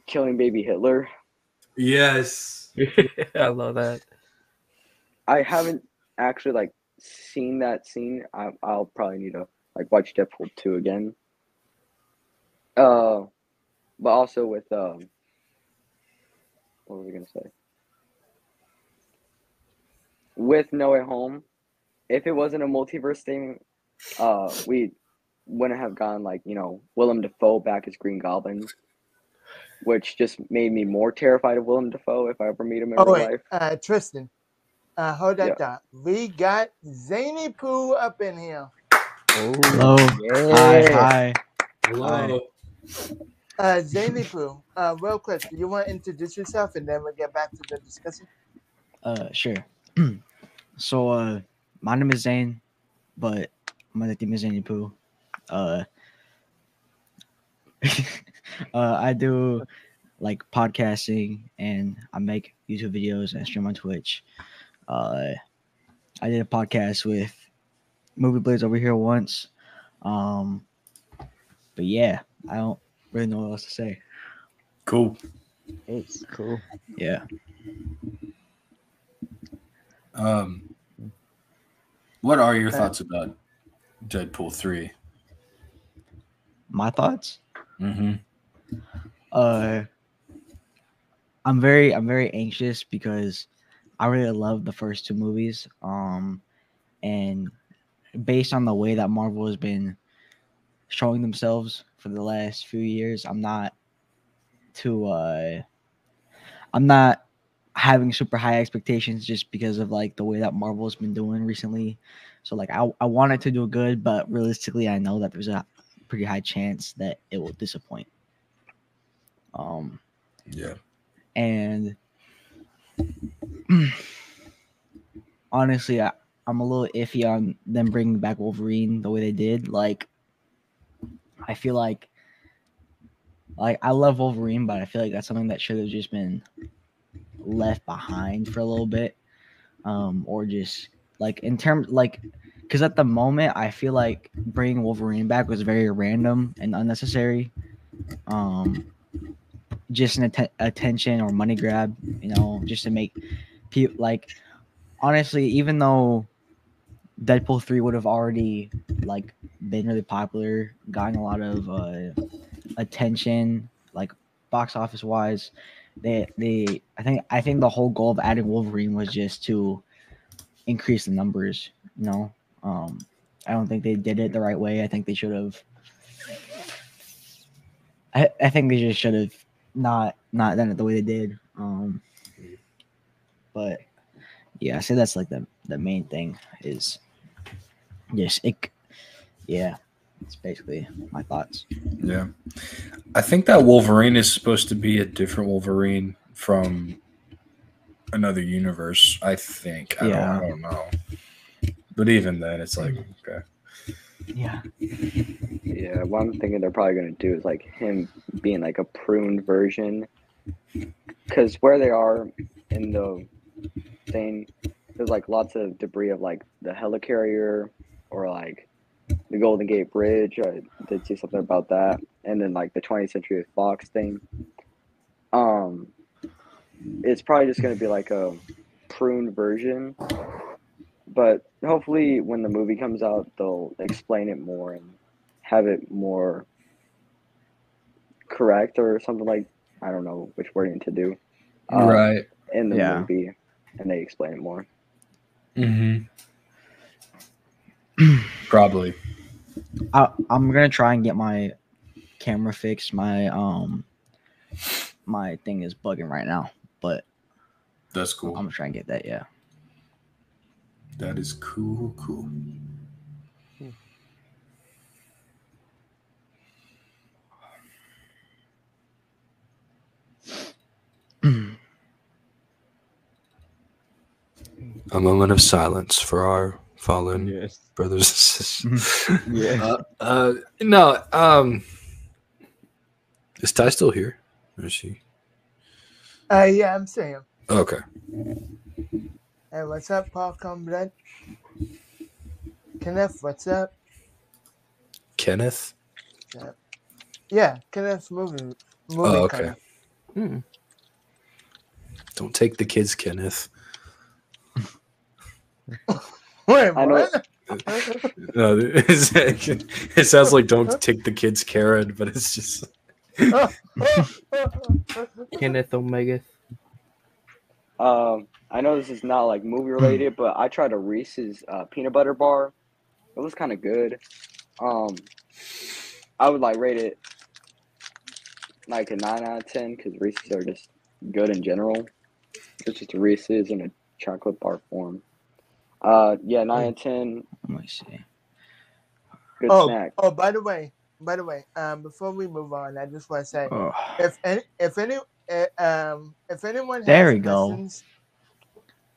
killing baby Hitler. Yes. [laughs] I love that. I haven't actually like seen that scene. I I'll probably need to like watch Deadpool 2 again. Uh but also with um what was I gonna say? With No Way Home, if it wasn't a multiverse thing, uh we wouldn't have gone like, you know, Willem Dafoe back as Green Goblin. Which just made me more terrified of Willem Dafoe if I ever meet him in Oh real wait, life. uh, Trystan. Uh, hold that Yeah. thought. We got Zaneypoo up in here. Hello. Yeah. Hi, hi. Hello. Uh, Zaneypoo. Uh, real quick, you want to introduce yourself and then we'll get back to the discussion? Uh, sure. [clears throat] so, uh, my name is Zane, but my nickname is Zaneypoo. Uh, [laughs] uh, I do like podcasting and I make YouTube videos and stream on Twitch. Uh, I did a podcast with Movie Blades over here once. Um, but yeah, I don't really know what else to say. Cool. It's cool. Yeah. Um, what are your thoughts about Deadpool three? My thoughts? Mm-hmm. Uh, I'm very I'm very anxious because I really love the first two movies. Um, and based on the way that Marvel has been showing themselves for the last few years, I'm not too uh, I'm not having super high expectations just because of like the way that Marvel's been doing recently. So like I I want it to do good, but realistically, I know that there's a pretty high chance that it will disappoint. Um, Yeah. and [clears throat] honestly, I, I'm a little iffy on them bringing back Wolverine the way they did. Like, I feel like, like I love Wolverine, but I feel like that's something that should have just been left behind for a little bit, um, or just like in terms like. Because at the moment, I feel like bringing Wolverine back was very random and unnecessary. Um, just an atten- attention or money grab, you know, just to make people like honestly, even though Deadpool 3 would have already like been really popular, gotten a lot of uh, attention, like box office wise, they they I think I think the whole goal of adding Wolverine was just to increase the numbers, you know. Um I don't think they did it the right way. I think they should have I, I think they just should have not not done it the way they did. Um, but yeah, I say that's like the the main thing is just it. Yeah, it's basically my thoughts. Yeah. I think that Wolverine is supposed to be a different Wolverine from another universe. I think. I, Yeah. don't, I don't know. But even then, it's like, okay. Yeah, Yeah, what I'm thinking they're probably gonna do is like him being like a pruned version, because where they are in the thing, there's like lots of debris of like the helicarrier or like the Golden Gate Bridge. I did see something about that, and then like the 20th Century Fox thing. Um, it's probably just gonna be like a pruned version, but hopefully when the movie comes out, they'll explain it more and have it more correct or something like I don't know which wording to do. um, right. in the Yeah. movie, and they explain it more. Mm-hmm. [clears throat] Probably. I, I'm gonna try and get my camera fixed. My um, my thing is bugging right now, but That's cool. I'm gonna try and get that. Yeah. That is cool. Cool. A moment of silence for our fallen Yes. Brothers and sisters. Yeah. uh, uh, no. Um, is Ty still here? Or is she? Uh, yeah, I'm Sam. Okay. Hey, what's up, Paul Blood? Kenneth, what's up? Kenneth. Yeah, Kenneth's movie. movie Oh, okay. Hmm. Don't take the kids, Kenneth. [laughs] Wait, I know- what? No, it's- it sounds like don't take the kids, Karen, but it's just Kenneth Omega. Um, I know this is not like movie related, but I tried a Reese's uh, peanut butter bar. It was kind of good. Um, I would like rate it like a nine out of ten because Reese's are just good in general. It's just a Reese's in a chocolate bar form. Uh, yeah, nine and ten. Let me see. Good oh, snack. oh, by the way, by the way, um, before we move on, I just want to say, Oh, if any, if any, uh, um, if anyone has There we go. questions,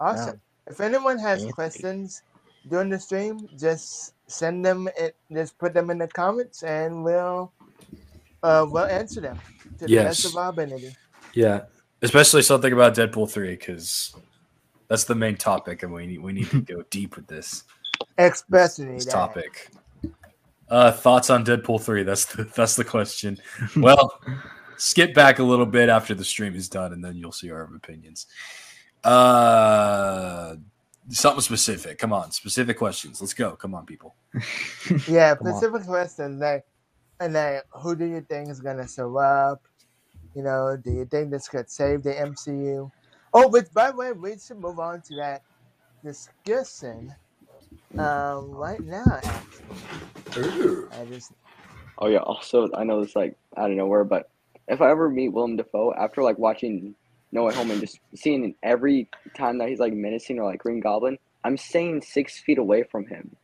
awesome. If anyone has Fancy. questions during the stream, just send them. It, just put them in the comments, and we'll, uh, we'll answer them to the best of our ability. yeah. Especially something about Deadpool three because that's the main topic, and we need we need to go [laughs] deep with this, Especially this that. topic. Uh, thoughts on Deadpool three? That's the that's the question. Well, [laughs] skip back a little bit after the stream is done, and then you'll see our opinions. Uh, something specific. Come on, specific questions. Let's go. Come on, people. [laughs] Yeah, Come on. specific questions like, and like, who do you think is gonna show up? You know, do you think this could save the MCU? Oh, but by the way, we should move on to that discussion. Um, right now, actually. I just Oh yeah. Also, I know it's like out of nowhere, but if I ever meet Willem Dafoe after like watching No Way Home and just seeing every time that he's like menacing or like Green Goblin, I'm staying six feet away from him.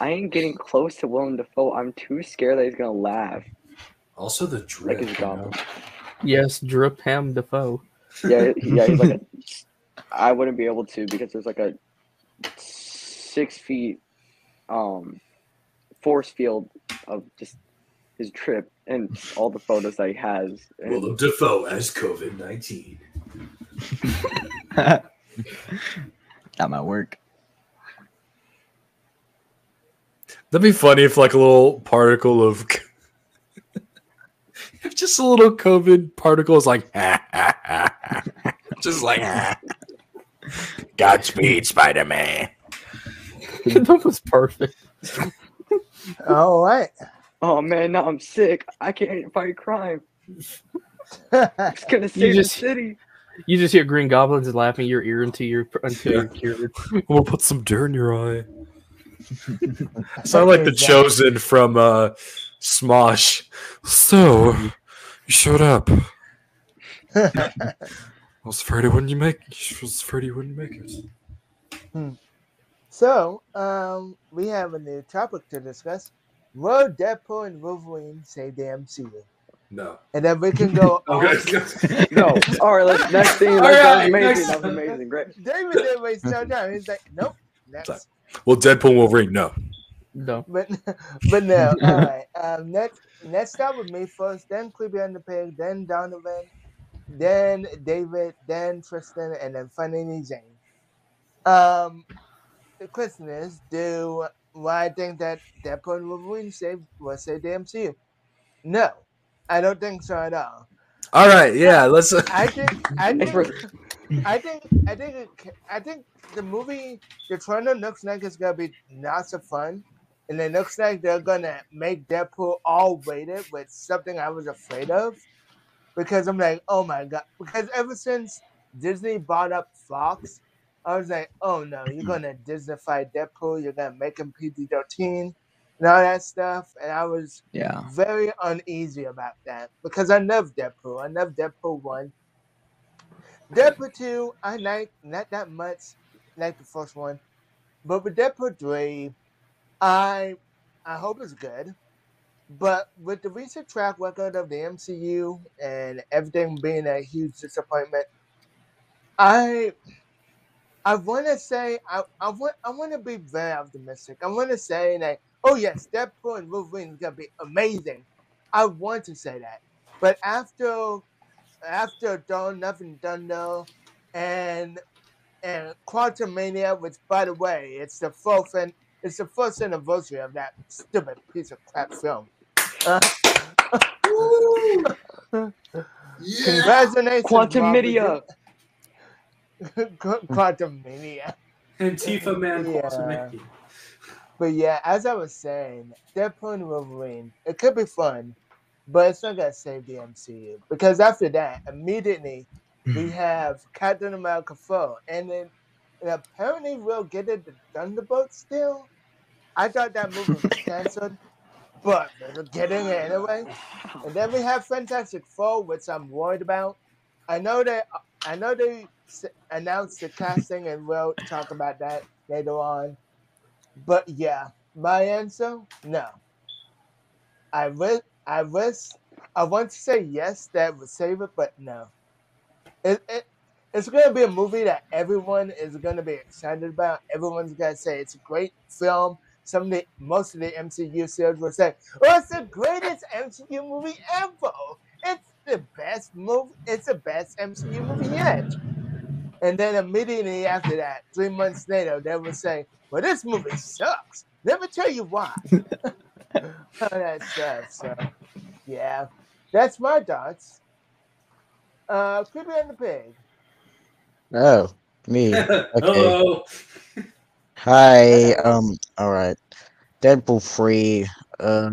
I ain't getting close to Willem Dafoe. I'm too scared that he's gonna laugh. Also, the Like his goblin. Yes, Drip Ham Dafoe. Yeah, he- yeah, he's like a. [laughs] I wouldn't be able to because there's like a six feet, um, force field of just his trip and all the photos that he has. And Willem Dafoe as COVID nineteen. [laughs] that might work. That'd be funny if like a little particle of [laughs] if just a little COVID particle is like just like [laughs] Godspeed, Spider Man. [laughs] that was perfect. all right. oh man, now I'm sick. I can't fight crime. It's gonna [laughs] save just- the city. You just hear Green Goblins laughing your ear until you're until you're cured. We'll put some dirt in your eye. Sound like the chosen from uh Smosh. So you showed up. I was afraid it wouldn't you make I was afraid you wouldn't make it. so, um, we have a new topic to discuss. Will Deadpool and Wolverine save the MCU? No. And then we can go. [laughs] Okay. [laughs] No. All right, let's next thing. All Let's, that was right, amazing. next- That was amazing. Great. David didn't waste no time. He's like, nope. Next. Well, Deadpool and Wolverine, no. No. But [laughs] but no. All right. Um, next next start with me first, then Creepy on the pig, then Donovan, then David, then Trystan, and then finally Jane. Um, the question is, do why I think that Deadpool and Wolverine save will save the MCU? No, I don't think so at all. All right, yeah, let's. I think I [laughs] think I think I think it, ca- I think the movie the trailer looks like it's gonna be lots of fun, and it looks like they're gonna make Deadpool all rated with something I was afraid of, because I'm like, oh my god, because ever since Disney bought up Fox, I was like, oh no, you're gonna Disneyfy Deadpool, you're gonna make him PG-13, and all that stuff, and I was Yeah. very uneasy about that because I love Deadpool. I love Deadpool one. Deadpool two, I like not that much, like the first one, but with Deadpool three, I I hope it's good. But with the recent track record of the MCU and everything being a huge disappointment, I I want to say I, I want I want to be very optimistic. I want to say that oh yes, Deadpool and Wolverine is gonna be amazing. I want to say that, but after after Dawn Nothing Done though, and and Quantumania, which by the way, it's the fourth and it's the first anniversary of that stupid piece of crap film. Uh, Congratulations, Quantum Marvel. Media. [laughs] Qu- Quantumania. Antifa man Yeah. Quantum But yeah, as I was saying, Deadpool and Wolverine, it could be fun, but it's not gonna save the MCU because after that, immediately we have Captain America 4, and then and apparently we'll get it the Thunderbolt still. I thought that movie was [laughs] canceled, but we're getting it anyway. [sighs] And then we have Fantastic Four, which I'm worried about. I know that I know they s- announced the casting, and we'll talk about that later on. But yeah, my answer, no. I wish, I wish, I want to say yes, that would save it, but no. It, it, it's gonna be a movie that everyone is gonna be excited about. Everyone's gonna say it's a great film. Some of the most of the MCU series will say, "Oh, it's the greatest MCU movie ever. It's the best movie. It's the best MCU movie yet." And then immediately after that, three months later, they will say, "Well, this movie sucks. Let me tell you why." All [laughs] that stuff. So, yeah, that's my thoughts. Uh, Creepy and the Pig. Oh, me. [laughs] Okay. Hello. Hi. Um. All right. Deadpool three. Uh.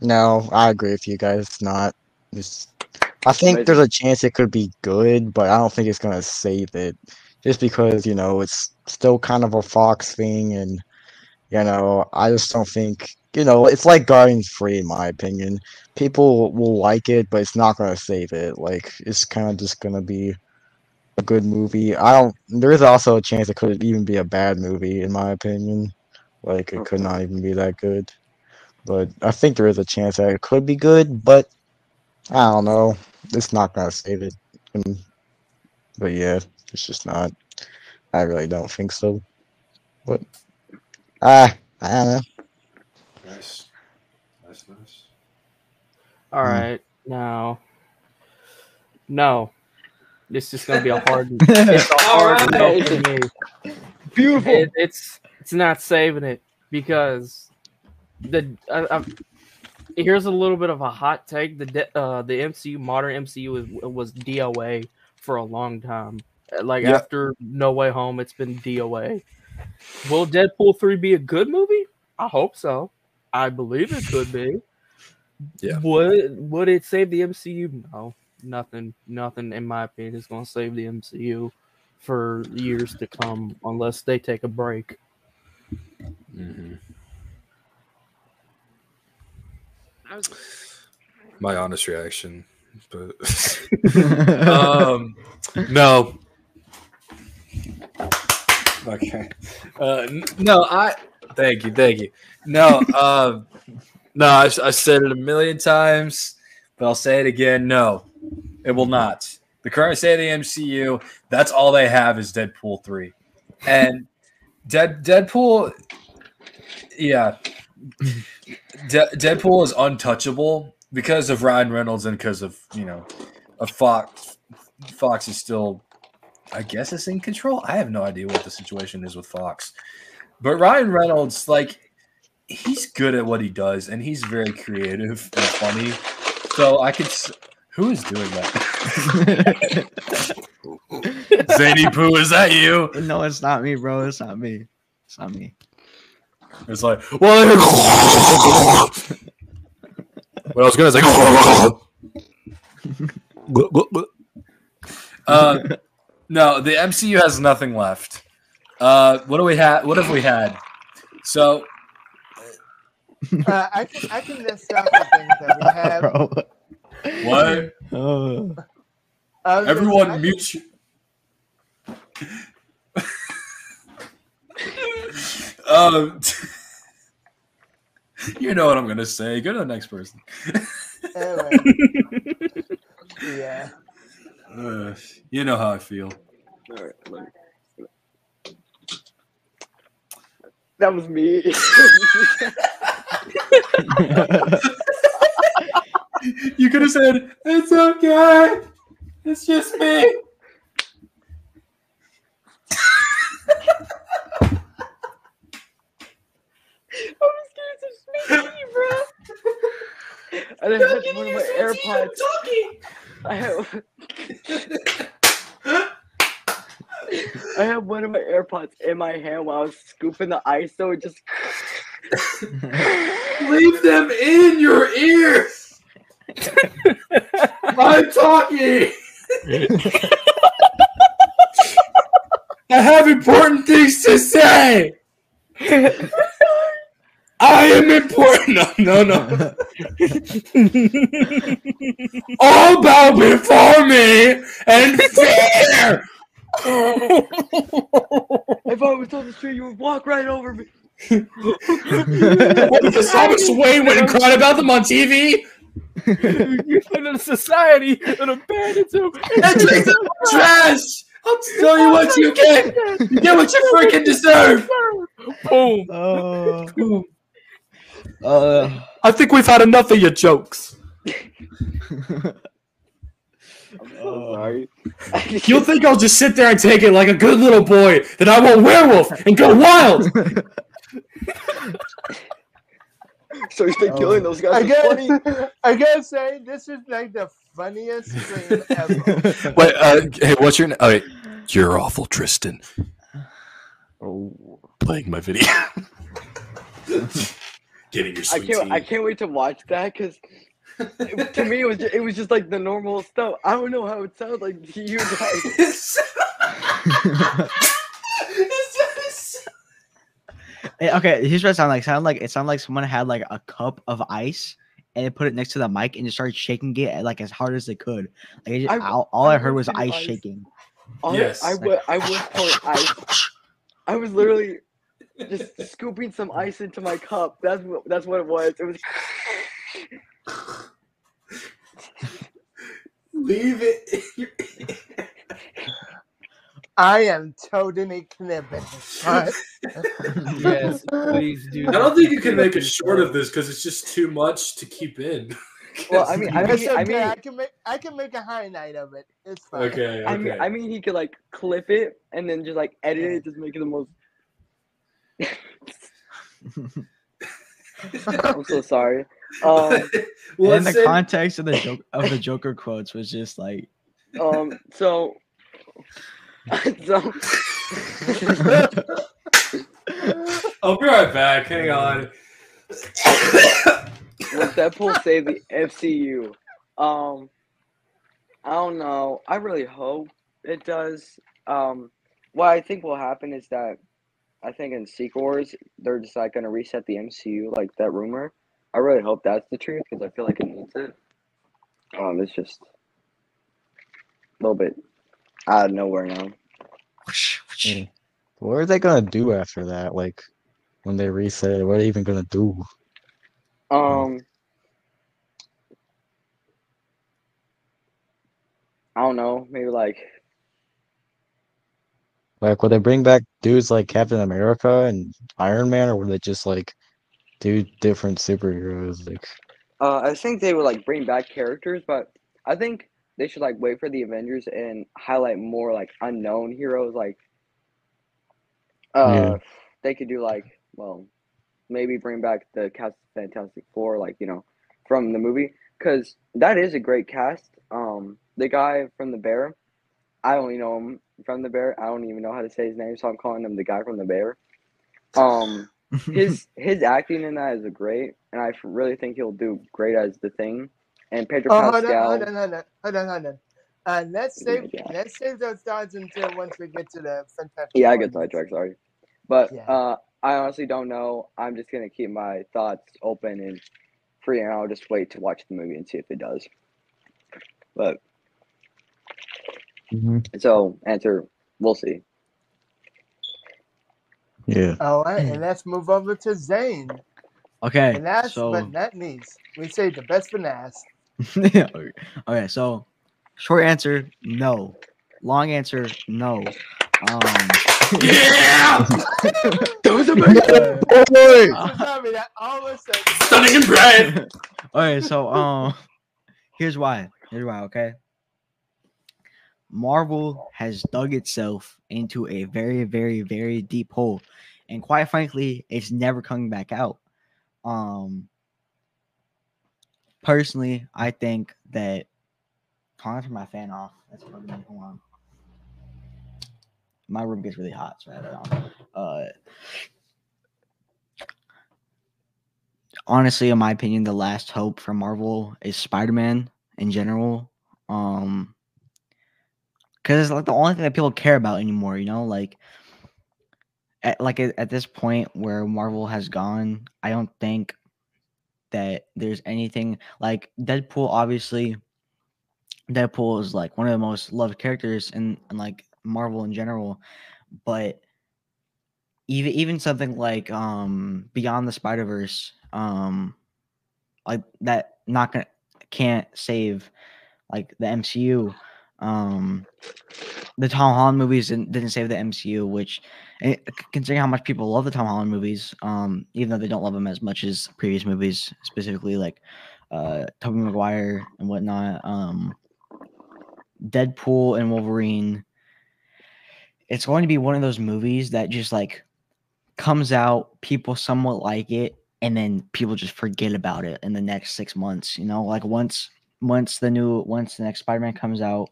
No, I agree with you guys. It's not. It's, I think there's a chance it could be good, but I don't think it's gonna save it. Just because you know it's still kind of a Fox thing, and you know I just don't think you know it's like Guardians three in my opinion. People will like it, but it's not gonna save it. Like it's kind of just gonna be a good movie. I don't. There is also a chance it could even be a bad movie, in my opinion. Like it could not even be that good. But I think there is a chance that it could be good, but I don't know. It's not gonna save it. But yeah, it's just not. I really don't think so. But ah, I don't know. Nice. Nice, nice. All Hmm. right, now, no, this is gonna be a hard. [laughs] it's a hard no Alright. for me. Beautiful. It, it's it's not saving it because the I, I, here's a little bit of a hot take. The uh, the MCU modern MCU was, was DOA for a long time. Uh, Like Yeah. after No Way Home, it's been DOA. Will Deadpool three be a good movie? I hope so. I believe it could be. Yeah. Would would it save the MCU? No, nothing. Nothing in my opinion is going to save the MCU for years to come unless they take a break. Mhm. My honest reaction, but [laughs] um, no. Okay. Uh, no, I. Thank you, thank you. No, um, no, I, I said it a million times, but I'll say it again. No, it will not. The current state of the MCU, that's all they have is Deadpool three, and Dead Deadpool. Yeah, De- Deadpool is untouchable because of Ryan Reynolds and because of you know, a Fox. Fox is still, I guess, it's in control. I have no idea what the situation is with Fox, but Ryan Reynolds, like, he's good at what he does, and he's very creative and funny. So I could, Who is doing that? [laughs] Zaneypoo, is that you? no, it's not me, bro. It's not me. It's not me. It's like, well, what I was gonna say. [laughs] uh, no, the MCU has nothing left. Uh, what do we have? What have we had? So, Uh, I can I can list off the things that we [laughs] have. Bro. what? Uh, Everyone I mute. you- um, [laughs] you know what I'm gonna say. Go to the next person. Anyway. yeah. Uh, you know how I feel. All right, let me- That was me. [laughs] You could have said, "It's okay. It's just me." I was scared to speak, bro. I didn't have one of my AirPods. I have. I have one of my AirPods in my hand while I was scooping the ice, so it just. Leave them in your ears. I'm talking. I have important things to say. I am important. No, no, no. All bow before me and fear. If I was on the street, you would walk right over me. What, because Thomas Wayne went and cried about them on TV? You put in a society that abandons him. That takes up trash. I'll tell you what you get. You get what you freaking deserve. Boom. Oh. Uh, I think we've had enough of your jokes. [laughs] I'm so sorry. You'll think I'll just sit there and take it like a good little boy, that I won't werewolf and go wild. [laughs] so you think killing those guys is funny? gotta, I gotta [laughs] say, this is like the funniest stream ever. [laughs] Wait, uh, hey, what's your name? Oh, wait. You're awful, Trystan. Oh. Playing my video. [laughs] Getting your I can't. tea. I can't wait to watch that because to me it was just, it was just like the normal stuff. I don't know how it sounds like to you guys. Eh, okay, here's what it sounded like. It sounded like it sounded like someone had like a cup of ice and they put it next to the mic and just started shaking it like as hard as they could. Like it just, I- all, all I, I heard was ice ice. shaking. All Yes. I, wa- I was [laughs] for ice. I was literally just scooping some ice into my cup. That's what. That's what it was. It was. [laughs] Leave it. [laughs] I am totally knibbing. Alright? [laughs] Yes, please do. I don't think you can make it short of this because it's just too much to keep in. [laughs] Well, I mean, I mean, okay. I I, can make I can make a highlight of it. It's fine. okay, I mean. I mean, he could like clip it and then just like edit it, just make it the most. [laughs] I'm so sorry. Um, well, and the say- context of the joke of the Joker quotes was just like um, so, so, [laughs] [laughs] I'll be right back. Hang on. will Deadpool save the FCU? Um, I don't know. I really hope it does. Um, what I think will happen is that I think in Wars they're just like gonna reset the MCU, like that rumor. I really hope that's the truth because I feel like it needs it. Um, it's just a little bit out of nowhere now. Yeah. What are they gonna do after that? Like when they reset it, what are they even gonna do? Um, I don't know. Maybe like Like, will they bring back dudes like Captain America and Iron Man, or will they just like do different superheroes? Like, Uh, I think they would like bring back characters, but I think they should like wait for the Avengers and highlight more like unknown heroes. Like, uh, Yeah. they could do like, well, maybe bring back the cast of Fantastic Four, like you know, from the movie. because that is a great cast. Um, the guy from the Bear, I only know him from the Bear. I don't even know how to say his name, so I'm calling him the guy from the Bear. Um, [laughs] his his acting in that is great, and I really think he'll do great as the Thing. And Pedro Oh, hold on, Pascal. hold on, hold on, hold on, hold on. Uh, let's save yeah. let's save those thoughts until once we get to the fantastic. Yeah, I get sidetracked. Sorry, but Yeah. uh, I honestly don't know. I'm just gonna keep my thoughts open and free, and I'll just wait to watch the movie and see if it does. But Mhm. so answer, we'll see. Yeah. All right, and let's move over to Zane. Okay, And last so but not least, we say the best for last. [laughs] okay, so short answer, no. Long answer, no. Um, Yeah! [laughs] That was uh, So tell me that all of a sudden, Stunning and bright! [laughs] okay, so um, here's why. Here's why. Okay, Marvel has dug itself into a very, very, very deep hole, and quite frankly, it's never coming back out. Um, personally, I think that. On, I turn my fan off. That's bugging me. Hold on. My room gets really hot, so I have it on. Uh, honestly, in my opinion, the last hope for Marvel is Spider Man in general. Um, because it's like the only thing that people care about anymore. You know, like at like at this point where Marvel has gone, I don't think that there's anything like Deadpool. Obviously, Deadpool is like one of the most loved characters in, in like Marvel in general, but even even something like um Beyond the Spider Verse, um, like that not gonna can't save like the MCU. Um, the Tom Holland movies didn't, didn't save the MCU, which eh, considering how much people love the Tom Holland movies, um, even though they don't love them as much as previous movies, specifically like uh Tobey Maguire and whatnot. Um, Deadpool and Wolverine. It's going to be one of those movies that just like comes out, people somewhat like it, and then people just forget about it in the next six months. You know, like once once the new once the next Spider-Man comes out,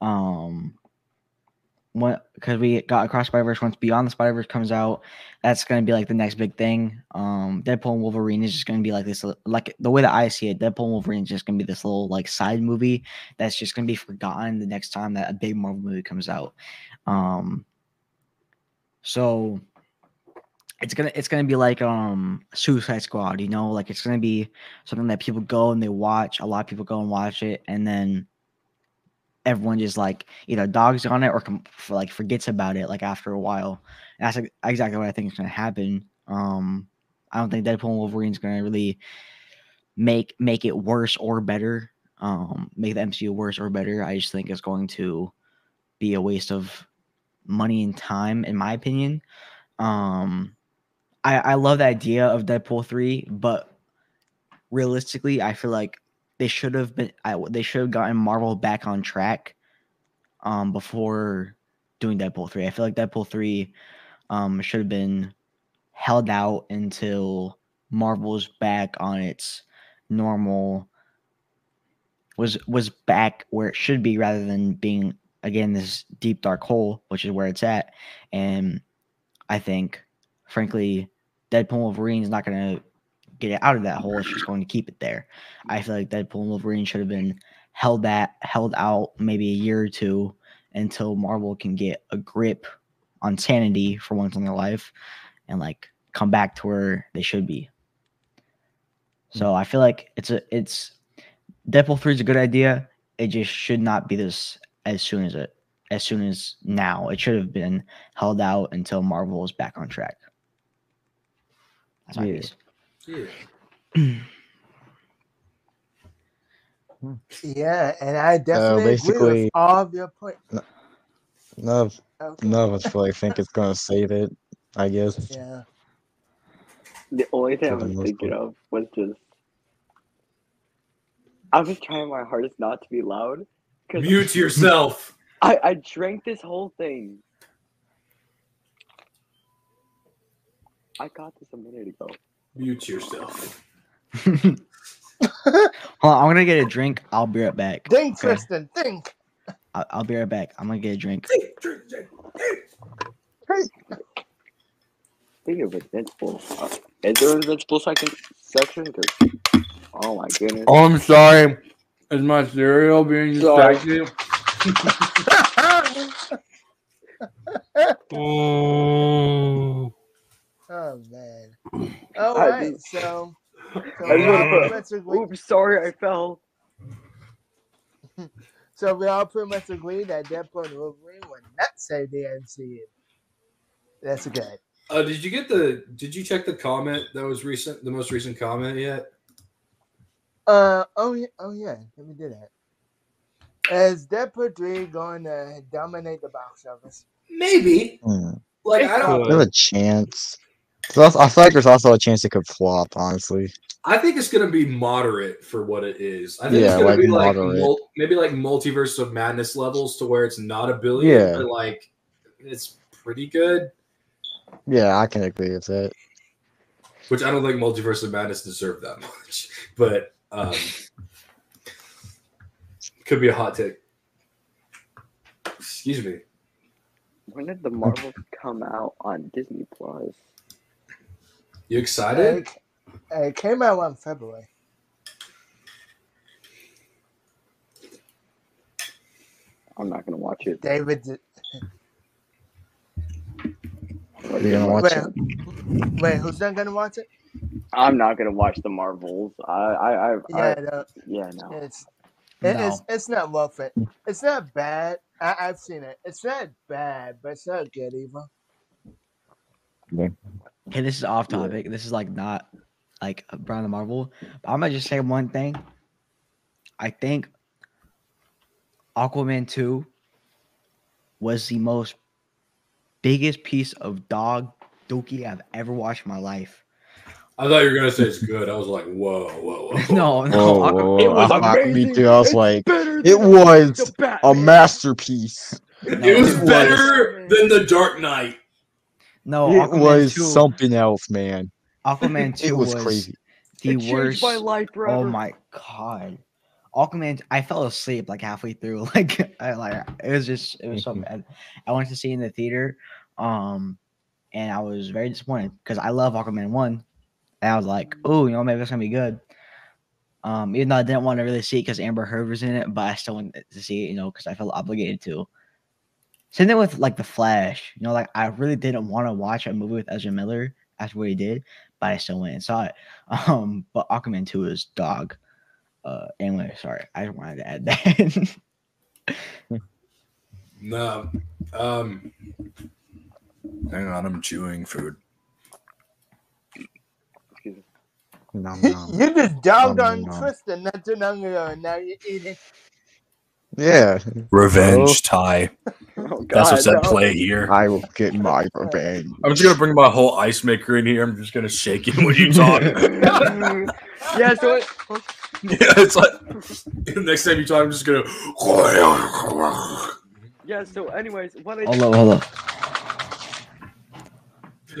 um because we got across Spider Verse once Beyond the Spider Verse comes out, that's gonna be like the next big thing. Um, Deadpool and Wolverine is just gonna be like this, like the way that I see it. Deadpool and Wolverine is just gonna be this little like side movie that's just gonna be forgotten the next time that a big Marvel movie comes out. Um, so it's gonna it's gonna be like um Suicide Squad, you know, like it's gonna be something that people go and they watch. A lot of people go and watch it, and then everyone just like either dogs on it or com- f- like forgets about it like after a while. And that's like, exactly what I think is gonna happen. Um, I don't think Deadpool and Wolverine is gonna really make make it worse or better. Um, make the MCU worse or better. I just think it's going to be a waste of money and time, in my opinion. Um, I I love the idea of Deadpool three, but realistically, I feel like they should have been I, they should have gotten Marvel back on track um before doing Deadpool 3. I feel like Deadpool 3 um should have been held out until Marvel's back on its normal was was back where it should be rather than being again this deep dark hole, which is where it's at. And I think frankly Deadpool Wolverine is not gonna get it out of that hole, it's just going to keep it there. I feel like Deadpool and Wolverine should have been held that held out maybe a year or two until Marvel can get a grip on sanity for once in their life and like come back to where they should be. So hmm. I feel like it's a it's Deadpool 3 is a good idea. It just should not be this as soon as it as soon as now. It should have been held out until Marvel is back on track. That's my Yeah. piece. Yeah. Yeah, and I definitely agree with all of your points. None of, Okay. none of us really think it's gonna save it. I guess. Yeah. The only thing I was thinking part. of was just I was trying my hardest not to be loud because Mute [laughs] yourself. I, I drank this whole thing. I got this a minute ago. Mute yourself. Hold [laughs] Hold on, I'm gonna get a drink. I'll be right back. Think, okay? Trystan. Think. I'll, I'll be right back. I'm gonna get a drink. Speaking of Invincible, uh, is there an Invincible second section? 'Cause- oh my goodness. Oh, I'm sorry. Is my cereal being Sorry. distracted? [laughs] Mm. Oh man. [clears throat] All I right, just- so. [laughs] so I we just all pretty put- much agree- Oops, sorry, I fell. [laughs] So we all pretty much agree that Deadpool and Wolverine would not save the MCU. That's good. Uh, did you get the? Did you check the comment that was recent? The most recent comment yet? Uh oh yeah oh yeah let me do that. Is Deadpool three going to dominate the box office? Maybe. Hmm. Like I don't. have a chance. There's also- I feel like there's also a chance it could flop. Honestly, I think it's gonna be moderate for what it is. I think Yeah, it's gonna like be like moderate. mul- maybe like multiverse of madness levels to where it's not a billion, Yeah. but like it's pretty good. yeah, I can agree with that. Which I don't think multiverse of madness deserve that [laughs] much, but um, could be a hot take. Excuse me. When did the Marvels come out on Disney Plus? You excited? It, it came out in February. I'm not gonna watch it. David, did- Are you gonna watch wait, it? wait, who's not gonna watch it? I'm not gonna watch the Marvels. I, I, I, Yeah, I no, yeah, no. it's it, No. it's it's not worth it. It's not bad. I, I've seen it. It's not bad, but it's not good either. Hey, this is off topic. This is like not like Brown the Marvel. But I'm gonna just say one thing. I think Aquaman 2 was the most biggest piece of dog dookie I've ever watched in my life. I thought you were gonna say it's good. I was like, whoa, whoa, whoa. [laughs] no, no. Whoa, Aqu- whoa, It was I thought- me amazing. too. I was It's like, it was a Batman. masterpiece. It was It was- better than the Dark Knight. No, It Aquaman was 2, something else, man. Aquaman 2 It was was, crazy. the It worst. my life. Oh my god. Aquaman, I fell asleep like halfway through. [laughs] Like, I like it was just it was so bad. I went to see it in the theater, um, and I was very disappointed because I love Aquaman one, and I was like, oh, you know, maybe it's gonna be good. Um, even though I didn't want to really see it because Amber Heard was in it, but I still wanted to see it, you know, because I felt obligated to. Same thing with like the Flash, you know, like I really didn't want to watch a movie with Ezra Miller after what he did, but I still went and saw it. [laughs] Um, but Aquaman 2 is dog. Uh, anyway, sorry, I just wanted to add that. No. [laughs] Um, Hang on, I'm chewing food. Excuse me. Nom, nom. You just dogged on no. Trystan not too long ago, and now you're eating. Yeah, Revenge oh. tie. [laughs] Oh, That's what's God, at play here. I will get my revenge. I'm just gonna bring my whole ice maker in here. I'm just gonna shake it when you talk. [laughs] [laughs] yeah, so it, yeah, it's like next time you talk, I'm just gonna. yeah, so anyways, what I hold up, hold up.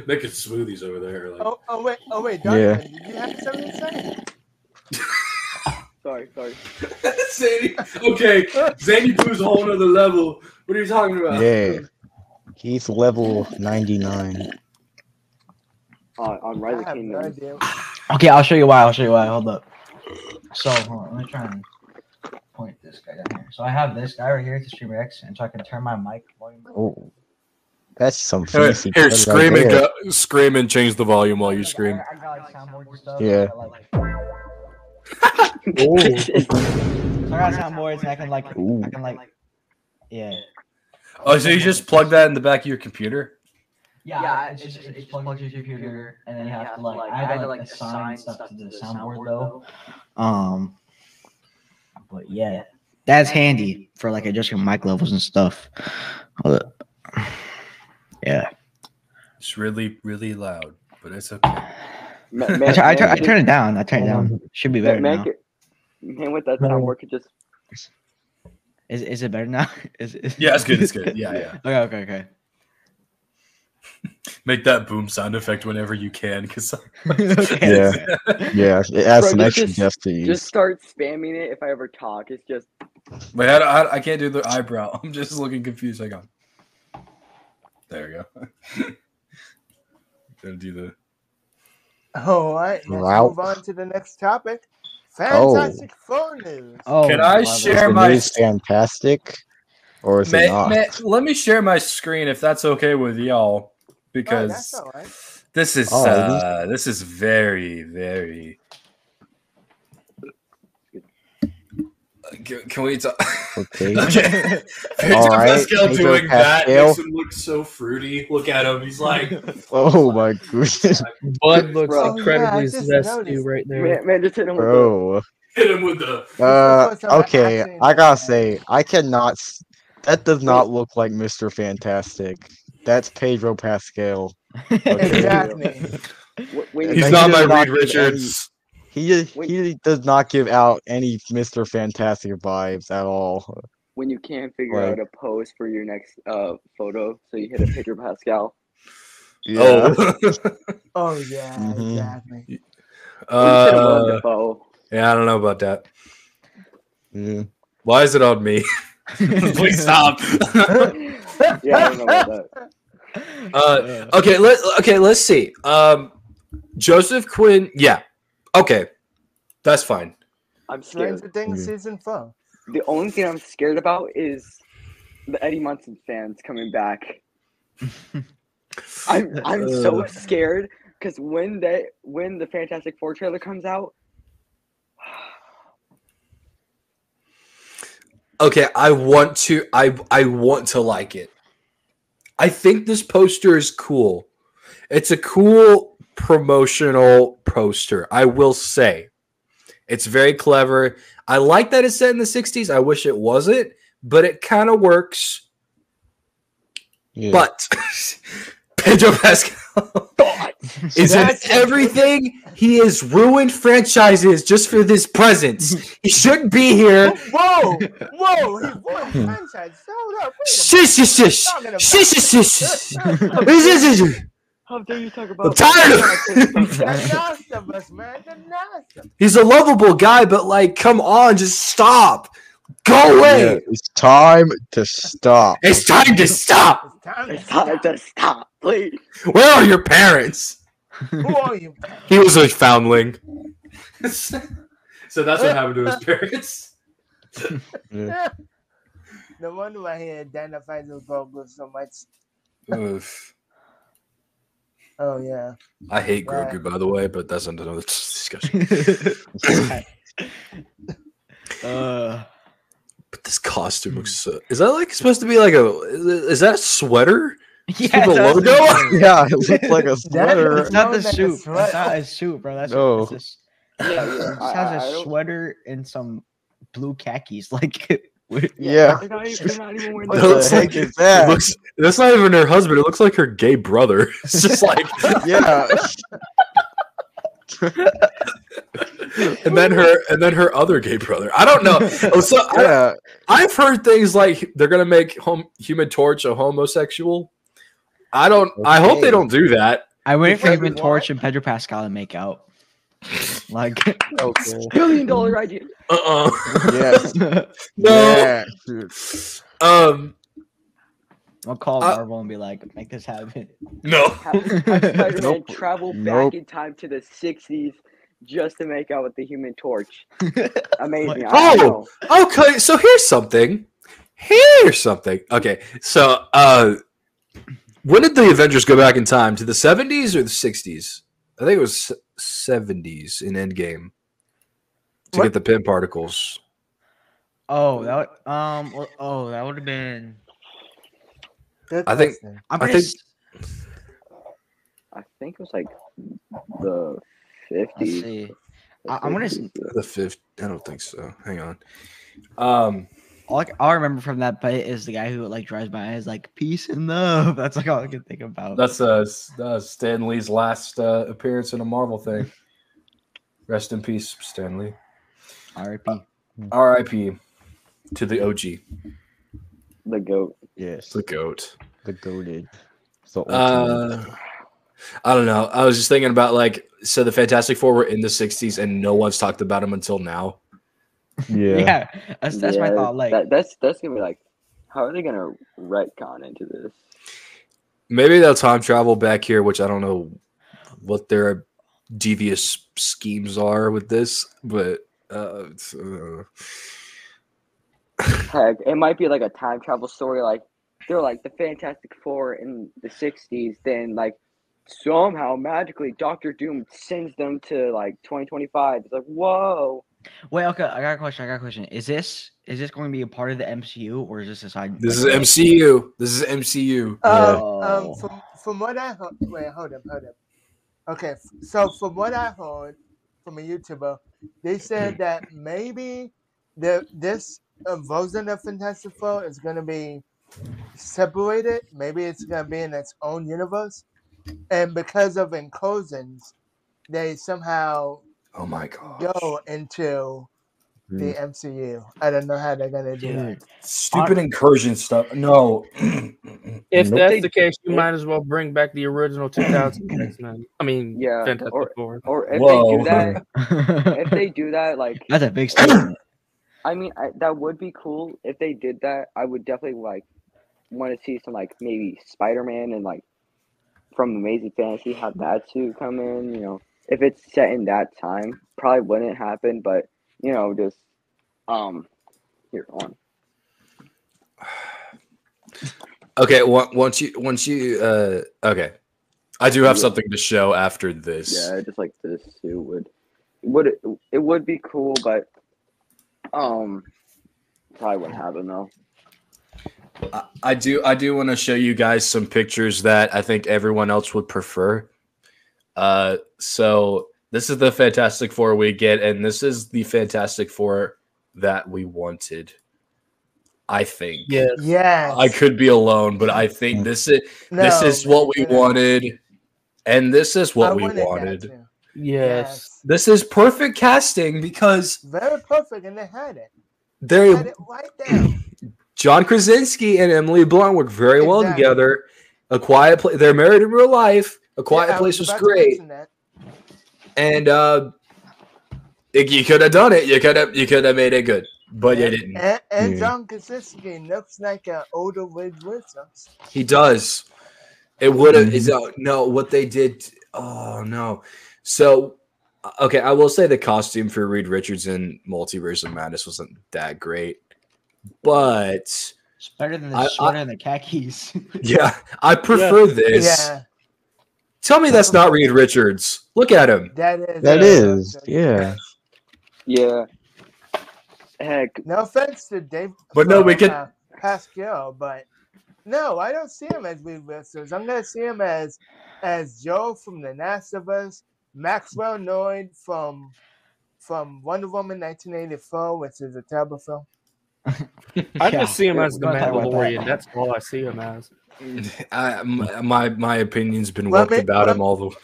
making smoothies over there. Like, Oh, oh wait, oh wait, Yeah. Donovan, did you have something to say? Sorry, sorry. [laughs] Zany. Okay, Zaneypoo's a whole nother level. What are you talking about? Yeah, he's level 99. Uh, on Rise I of have no Kingdoms. Okay, I'll show you why. I'll show you why. Hold up. So, hold on, let me try and point this guy down here. So I have this guy right here to Streamer X, and so I can turn my mic volume. Oh, that's some Here, fancy. here code right scream and go, scream and change the volume while you scream. I got like soundboards stuff. Yeah. I, like, so [laughs] I got soundboards, and I can like, Ooh. I can like, yeah. Oh, so you just plug that in the back of your computer? Yeah, yeah it's just it's plugged into your computer, and then you have to like I had to like assign stuff to the soundboard though. Um, but yeah, that's handy for like adjusting mic levels and stuff. Hold up. [sighs] Yeah, It's really, really loud, but it's okay. Ma- [laughs] I, man, tur- I, tur- I turn it down. I turn it down. Should be better man, now. get- man, with that sound work, it just Is is it better now? [laughs] Is, is Yeah, it's good. It's good. [laughs] Yeah, yeah. Okay, okay, okay. Make that boom sound effect whenever you can, because Yeah. Yeah, it adds Bro, some extra just- depth to Just start spamming it if I ever talk. It's just Wait, I, I, I can't do the eyebrow. I'm just looking confused. Hang on. There we go. Gonna do the. All right, let's Wow. move on to the next topic. Fantastic Four news. Oh, Can I love it. Is share my- news fantastic, or is it not? may- let me share my screen if that's okay with y'all, Oh, because that's all right. this is Oh, uh, this is very very. Can, can we talk? Okay. [laughs] okay. Pedro All right, Pascal Pedro doing that Pascal. makes him look so fruity. Look at him. He's like, [laughs] Oh my goodness, Bud looks Bro. incredibly Oh, yeah, zesty noticed. right there. man, man just hit him with the bro. [laughs] hit him with the. Uh, put some accent okay, I gotta say, I cannot. That does not look like Mr. Fantastic. That's Pedro Pascal. Exactly. He's you, Like, not my Reed give Richards. He just- Wait. he does not give out any Mr. Fantastic vibes at all. when you can't figure Like- out a pose for your next uh photo, so you hit a Pedro Pascal. Yeah. Oh. [laughs] [laughs] Oh yeah, Mhm. exactly. Or you hit a Willem uh, yeah, I don't know about that. yeah. Why is it on me? [laughs] Please stop. yeah, I don't know about that. uh, okay, let okay, let's see. Um, Joseph Quinn. Yeah. Okay, that's fine. I'm scared. Stranger Things Yeah. Mm-hmm. season four. The only thing I'm scared about is the Eddie Munson fans coming back. [laughs] I'm I'm so scared because when they when the Fantastic Four trailer comes out, [sighs] Okay, I want to. I I want to like it. I think this poster is cool. It's a cool promotional poster. I will say, it's very clever. I like that it's set in the '60s. I wish it wasn't, but it kind of works. yeah. But [laughs] Pedro Pascal [laughs] is in everything. He has ruined franchises just for this presence. [laughs] He shouldn't be here. Whoa, whoa, he won franchise. Hold up, wait a Shush, shush, shush. Talking about- Shush, shush, shush. How Shush, shush, dare, shush. how dare you talk I'm about? tired of minute. [laughs] The last of us, man. The last. He's a lovable guy, but like, come on, just stop. Go away. Yeah, it's time to stop. It's time to stop. It's time to It's time stop. to stop, please. Where are your parents? Who are you? [laughs] He was a foundling. [laughs] so that's what happened to his parents. Yeah. No wonder why he identifies with Grogu so much. Oof. Oh yeah. I hate Yeah. Grogu, by the way, but that's another [laughs] discussion. [laughs] uh, But this costume looks so. Is that like supposed to be like a? Is that a sweater? [laughs] yeah, the logo? the- Yeah, it looks like a sweater. It's not the suit. It's not a suit, bro. That's No. it's just, Yeah, yeah. it I, has I, I a sweater and some blue khakis. Like, with- Yeah. they're not, even, they're not even wearing [laughs] the the looks like- is that? looks. That's not even her husband. It looks like her gay brother. [laughs] It's just like. [laughs] Yeah. and then her and then her other gay brother. I don't know. Oh, So I, Yeah. I've heard things like they're gonna make home, Human Torch a homosexual. I don't. I hope they don't do that. I waited for Because Human? Torch and Pedro Pascal to make out. [laughs] Like, Okay. billion dollar idea. Uh. uh Yes. [laughs] No. Yeah. Um. I'll call Uh, Marvel and be like, make this happen. No. [laughs] Have, have Spider-Man Nope. travel back Nope. in time to the '60s just to make out with the Human Torch. Amazing. Like- I Oh! know. Okay. So here's something. Here's something. Okay. So uh, when did the Avengers go back in time? To the 70s or the 60s? I think it was 70s in Endgame to What? get the Pym particles. Oh, that would, um, oh, that would have been. Good I think- I'm I think- s- I think it was like the Let's 50s. I- I'm gonna s- 50s, yeah. The fifth. I don't think so. Hang on. Um. All I, all I remember from that bit is the guy who like drives by and is like peace and love. [laughs] That's like all I can think about. That's uh, S- uh Stan Lee's last uh, appearance in a Marvel thing. Rest in peace, Stan Lee. R.I.P. R.I.P. to the OG, The goat. Yes. the goat. The goaded. So. Uh, I don't know. I was just thinking about like so the Fantastic Four were in the '60s and no one's talked about them until now. Yeah. [laughs] Yeah, that's that's my thought. Like, that, that's that's gonna be like, how are they gonna retcon into this? Maybe they'll time travel back here, which I don't know what their devious schemes are with this, but uh, uh Heck, it might be like a time travel story. Like they're like the Fantastic Four in the '60s. Then like somehow magically Doctor Doom sends them to like 2025. It's like whoa. Wait, okay, I got a question. I got a question. Is this is this going to be a part of the MCU or is this a side? this is MCU. This is MCU. Um, Oh. um, from from what I heard, wait, hold up, hold up. Okay, so from what I heard from a YouTuber, they said that maybe the this uh, version of Fantastic Four is gonna be separated. Maybe it's gonna be in its own universe, and because of incursions, they somehow Oh my god. go into the MCU. Mm. I don't know how they're gonna do that. Dude, Stupid incursion stuff. No. [clears throat] If Nope. that's the case, you might as well bring back the original 2000 [clears throat] X-Men. I mean, Yeah, Fantastic or- Four. Or if Whoa. they do that, [clears throat] if they do that, like that's a big statement. I mean, I, that would be cool if they did that. I would definitely like want to see some like maybe Spider Man and like from Amazing Fantasy have that too come in. You know, if it's set in that time, probably wouldn't happen. But you know, just um, here on. [sighs] Okay, once you once you uh okay. I do have something to show after this. Yeah, just like this too would would it, it would be cool, but um, probably wouldn't happen though. I- I do I do want to show you guys some pictures that I think everyone else would prefer. Uh so this is the Fantastic Four we get, and this is the Fantastic Four that we wanted. I think. Yes. Yes. I could be alone, but I think this is this is what we no, no. wanted, and this is I what we wanted wanted. Yes. This is perfect casting because Very perfect, and they had it. they Had it right there. [clears throat] John Krasinski and Emily Blunt work very well together. A Quiet Place. They're married in real life. A Quiet Yeah, Place was about to great, and uh, it- you could have done it. You could have. You could have made it good, but you didn't. And, and Yeah. John Krasinski looks like an older Reed Richards. He does. It would have. Mhm. Is uh, no what they did. Oh no. So okay, I will say the costume for Reed Richards in Multiverse of Madness wasn't that great, but It's better than the I- I- sweater and the khakis. yeah, I [laughs] prefer this. Yeah, Tell me that's not Reed Richards. Look at him. that is. That uh, is, yeah. Yeah. Heck, No offense to Dave. But no, we from, could- uh, Pascal, but no, I don't see him as Reed Richards. I'm gonna see him as as Joe from The Last of Us, Maxwell Lord from from Wonder Woman 1984, which is a terrible film. [laughs] I Yeah, just see him as the gonna talk about that. Mandalorian. That's all I see him as. I, m- my my opinion's been Well, worked I mean- about him well- all the.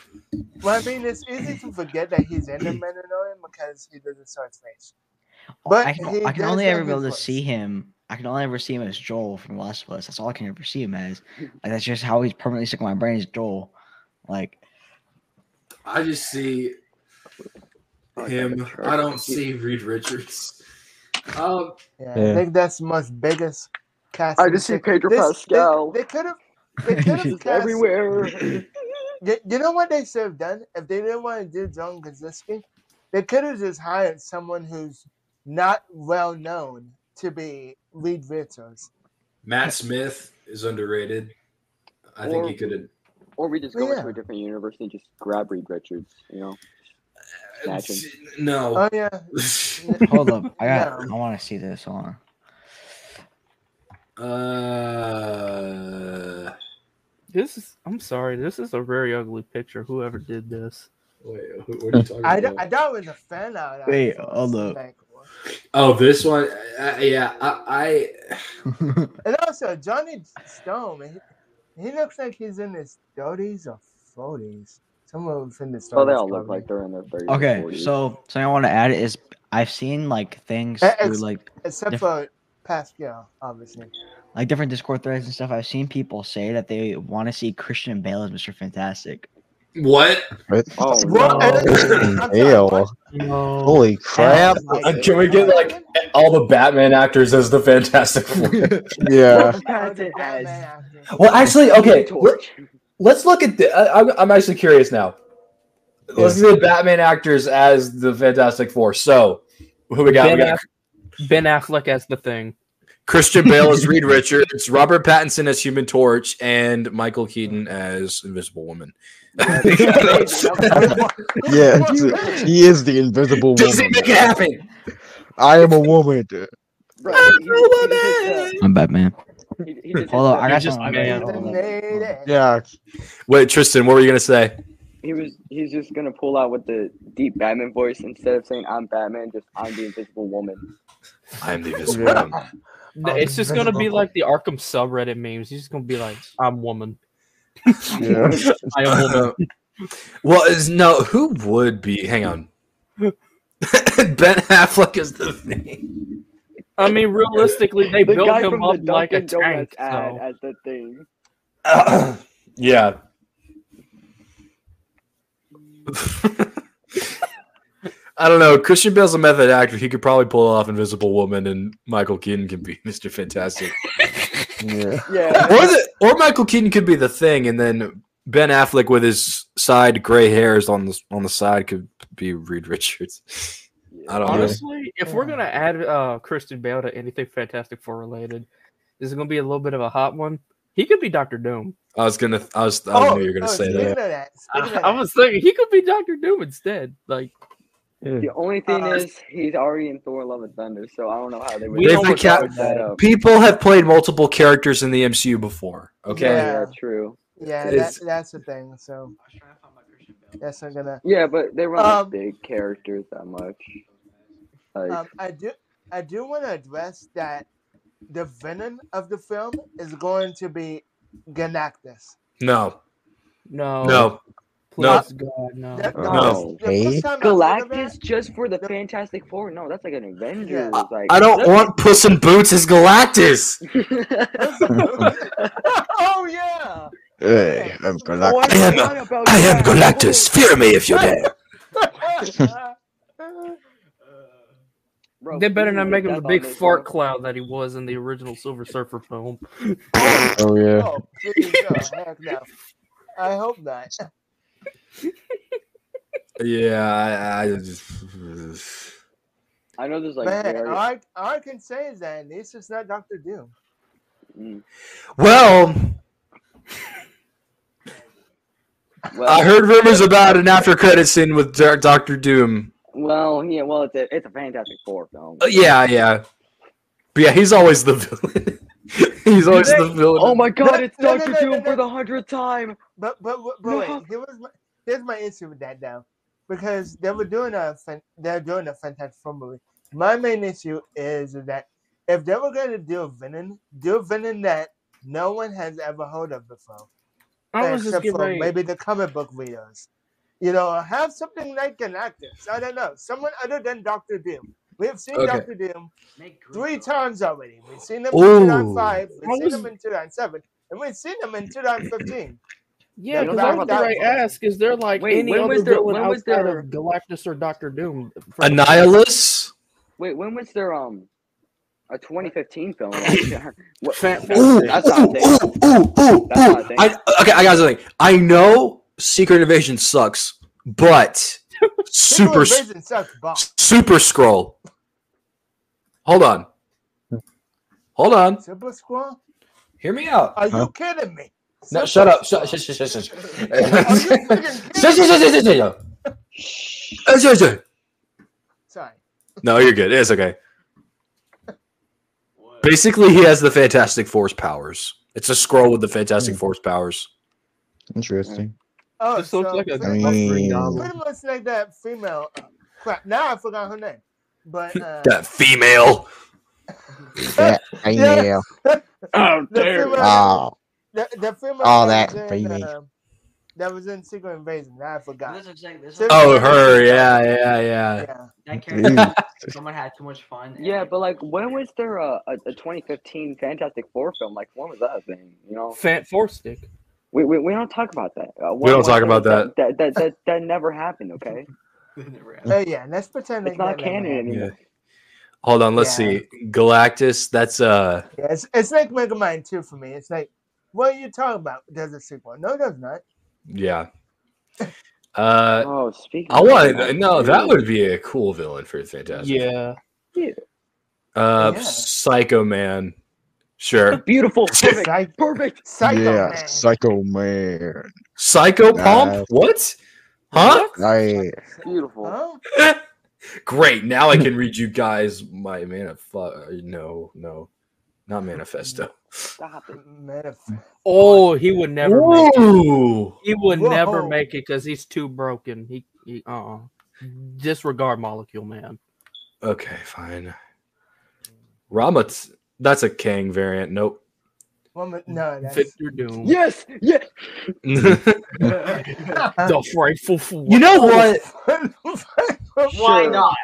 Well, I mean, it's easy to forget that he's in the [laughs] Mandalorian because he doesn't show his face. But I can, I can only ever be able his to see him. I can only ever see him as Joel from The Last of Us. That's all I can ever see him as. Like that's just how he's permanently stuck in my brain is Joel. Like I just see him. I don't see Reed Richards. Um, Yeah, Yeah. I think that's the most biggest cast. I just see Pedro Pascal. They, could have. [laughs] They could have cast everywhere. [laughs] You, you know what they should have done if they didn't want to do John Krasinski? They could have just hired someone who's not well known to be Reed Richards. Matt Smith is underrated. I think he could have. or we just go Yeah. into a different universe and just grab Reed Richards, you know? Imagine. Uh, no. Oh yeah, [laughs] hold up, I got. No. I want to see this. Hold on. Uh, This is. I'm sorry. This is a very ugly picture. Whoever did this. wait, who, what are you talking I, about? I thought it was a fan out. Wait, hold up. oh, this one. Uh, yeah, I, I. [laughs] And also Johnny Storm, he, he looks like he's in his thirties or forties. Somewhere within the Well, thirties. Oh, they all look like they're in their 30s. okay, 40s. so something I want to add is I've seen like things Eh, through like except diff- for Pascal, obviously. like different Discord threads and stuff. I've seen people say that they want to see Christian Bale as Mr. Fantastic. What? [laughs] Oh What? no. I'm sorry, Ew. what? No. Holy crap. Uh, Can we get like all the Batman actors as the Fantastic Four? [laughs] [laughs] Yeah. As it Batman has. actor. well, actually, okay. Let's look at the. I, I'm, I'm actually curious now. Let's see the Batman actors as the Fantastic Four. So, who we got? Ben, We got Aff- ben Affleck as the thing. Christian Bale as Reed [laughs] Richards, Robert Pattinson as Human Torch, and Michael Keaton as Invisible Woman. [laughs] Yeah, he is the invisible Disney, woman. make it happen. I am a woman. Bro, he, he, he just, I'm Batman. he, he Hold on, I You're got just something. man. Hold on. Made it. Yeah. Wait, Trystan, what were you gonna say? he was he's just gonna pull out with the deep Batman voice instead of saying I'm Batman, just I'm the Invisible Woman. I am the Invisible Yeah. Woman. No, It's just gonna be like the Arkham subreddit memes. He's just gonna be like, "I'm woman. [laughs] Yeah. [laughs] I am woman." Uh, well, is no. Who would be? Hang on. [laughs] ben Affleck is the thing. I mean, realistically, they the built him up like a Dunkin' Donuts tank. ad So. as the thing. [coughs] yeah. I don't know. Christian Bale's a method actor. He could probably pull off Invisible Woman, and Michael Keaton can be [laughs] Mr. Fantastic. Yeah. Yeah. or the or Michael Keaton could be the thing, and then Ben Affleck with his side gray hairs on the on the side could be Reed Richards. I don't know. Honestly, if we're gonna add uh Christian Bale to anything Fantastic Four related, this is gonna be a little bit of a hot one. He could be Doctor Doom. I was gonna. I was. I knew you were gonna say Oh, speaking that. That speaking of I, that, was thinking he could be Doctor Doom instead. Like, The only thing Uh, is, he's already in Thor: Love and Thunder, so I don't know how they would. We They've know ca- that up. People have played multiple characters in the MCU before. Okay. Yeah. Yeah, true. yeah, that, that's the thing. So that's not gonna. Yeah, but they weren't Um, big characters that much. Like, Um, I do, I do want to address that the villain of the film is going to be Galactus. No. no, No. Please, no. God, no. That- Oh, No. the first okay. time I heard of Galactus just for the Fantastic Four? No, that's like an Avengers. Yeah. Like I don't want Puss in Boots as Galactus. [laughs] [laughs] oh yeah. Hey, I'm Oh, Galactus. I am- I am. Galactus. Fear me if you dare. [laughs] Bro, They better not make him the big fart one. cloud that he was in the original Silver Surfer film. Oh yeah. Oh, please, no, heck no. I hope not. Yeah. I, I just. [sighs] I know there's like Man, very, all I, all I can say is that this is not Doctor Doom. mm, Well, well, I heard rumors about an after credit scene with Doctor Doom. Well, yeah, well, it's a it's a Fantastic Four film. Uh, yeah, yeah. But yeah, he's always the villain. [laughs] he's always the villain. Oh my God, it's No, no, Doctor no, no, Doom no. for the hundredth time. But but but, but No. wait, here was my, here's my issue with that now, because they were doing a fan- they're doing a Fantastic Four movie. My main issue is that if they were going to do a villain, do a villain that no one has ever heard of before, I was except getting for ready. maybe the comic book readers. You know, have something like Galactus. I don't know, someone other than Doctor Doom. We've seen Okay. Doctor Doom three times already. We've seen him in Ooh. 2005, I we've seen was- him in 2007, and we've seen him in 2015. Yeah, Yeah, because no I doubt was going to ask, is there like Wait, any when other was there- villain when was outside there- of Galactus or Doctor Doom? from- Annihilus? Wait, when was there um a 2015 film? [coughs] [laughs] what, Fan- Ooh, that's ooh, ooh, ooh, ooh, That's ooh. I, okay, I got something. I know Secret Invasion sucks, but [laughs] Super Secret Invasion sucks balls. Super Scroll. Hold on. Hold on. Super Squirrel? Hear me out. Are you Huh? kidding me? No, Super shut up. Squirrel. Shut, shut, shut, shut, shut. Are you freaking Shut, kidding shut, me? shut, shut, shut, shut. Shut, shut. Sorry. No, you're good. It's okay. Basically, he has the Fantastic Force powers. It's a scroll with the Fantastic Force powers. Interesting. Oh, This looks so like a I pretty, mean- Green Goblin. pretty much like that female. Uh, crap. Now I forgot her name. But uh, That female. [laughs] Yeah, I Yeah. know. Oh, the female, Oh, the, the female all that that was in, female. uh, that was in Secret Invasion. Now I forgot. looks like this. So- Oh, her. Yeah, yeah, yeah. Yeah. That character- someone had too much fun. Yeah, like, but like, when was there a, a, a 2015 Fantastic Four film? Like, when was that thing? You know, Fant Four Stick. we, we, we don't talk about that. Uh, We don't talk about that. That, that that that never happened. [laughs] Okay, they never had- Oh yeah, let's pretend it's not canon happened. anymore. Hold on, let's Yeah. see. Galactus, that's uh Yeah, it's, it's like Mega Man 2 for me. It's like, what are you talking about? There's a sequel. No, there's not. yeah. Uh Oh, speaking. I of want that, no, that would be a cool villain for Fantastic. Yeah. yeah. Uh Yeah. Psycho Man. Sure. [laughs] beautiful, [laughs] perfect, Psych- perfect. Psycho yeah, Man. Psycho Man. Psycho Pump? Nah. What? Huh? Right. Beautiful. Huh? [laughs] Great. Now I can read you guys my manifesto. No, no. Not manifesto. Stop it. Man, Oh, he would never make it. He would never make it because he's too broken. He, he uh, uh disregard Molecule Man. Okay, fine. Rama, that's a Kang variant. Nope. woman, no, that's Victor Doom. Yes, yes. [laughs] The frightful fool. you know what? Why Sure. not?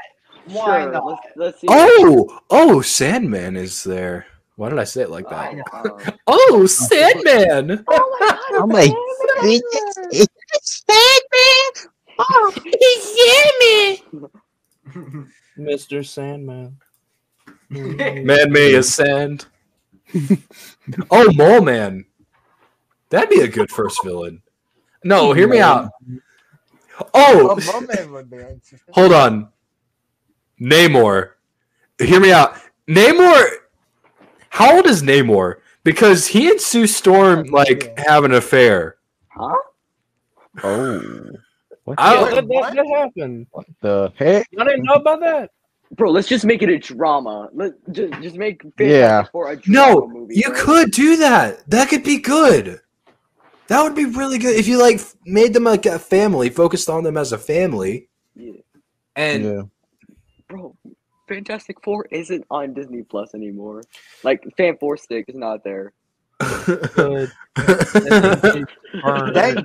Why Sure, not? Let's, let's see. Oh, oh, Sandman is there. Why did I say it like that? Um, [laughs] Oh, Sandman. [laughs] Oh my goodness. It's Batman. Oh, he's Batman. Mr. Sandman. [laughs] Man me a sand. oh, Mole Man. That'd be a good first villain. No, hear me out. Oh, Oh, Merman would be interesting. hold on. Namor. Hear me out. Namor. How old is Namor? Because he and Sue Storm like have an affair. huh? Oh. What I Yeah, don't- that, that, that happened. the heck? I didn't know about that. Bro, let's just make it a drama. Let just just make Yeah. for a drama No, movie. you bro. could do that. That could be good. That would be really good if you like made them like a family, focused on them as a family, Yeah. and Yeah. Bro, Fantastic Four isn't on Disney Plus anymore. Like Fan Four Stick is not there. Thank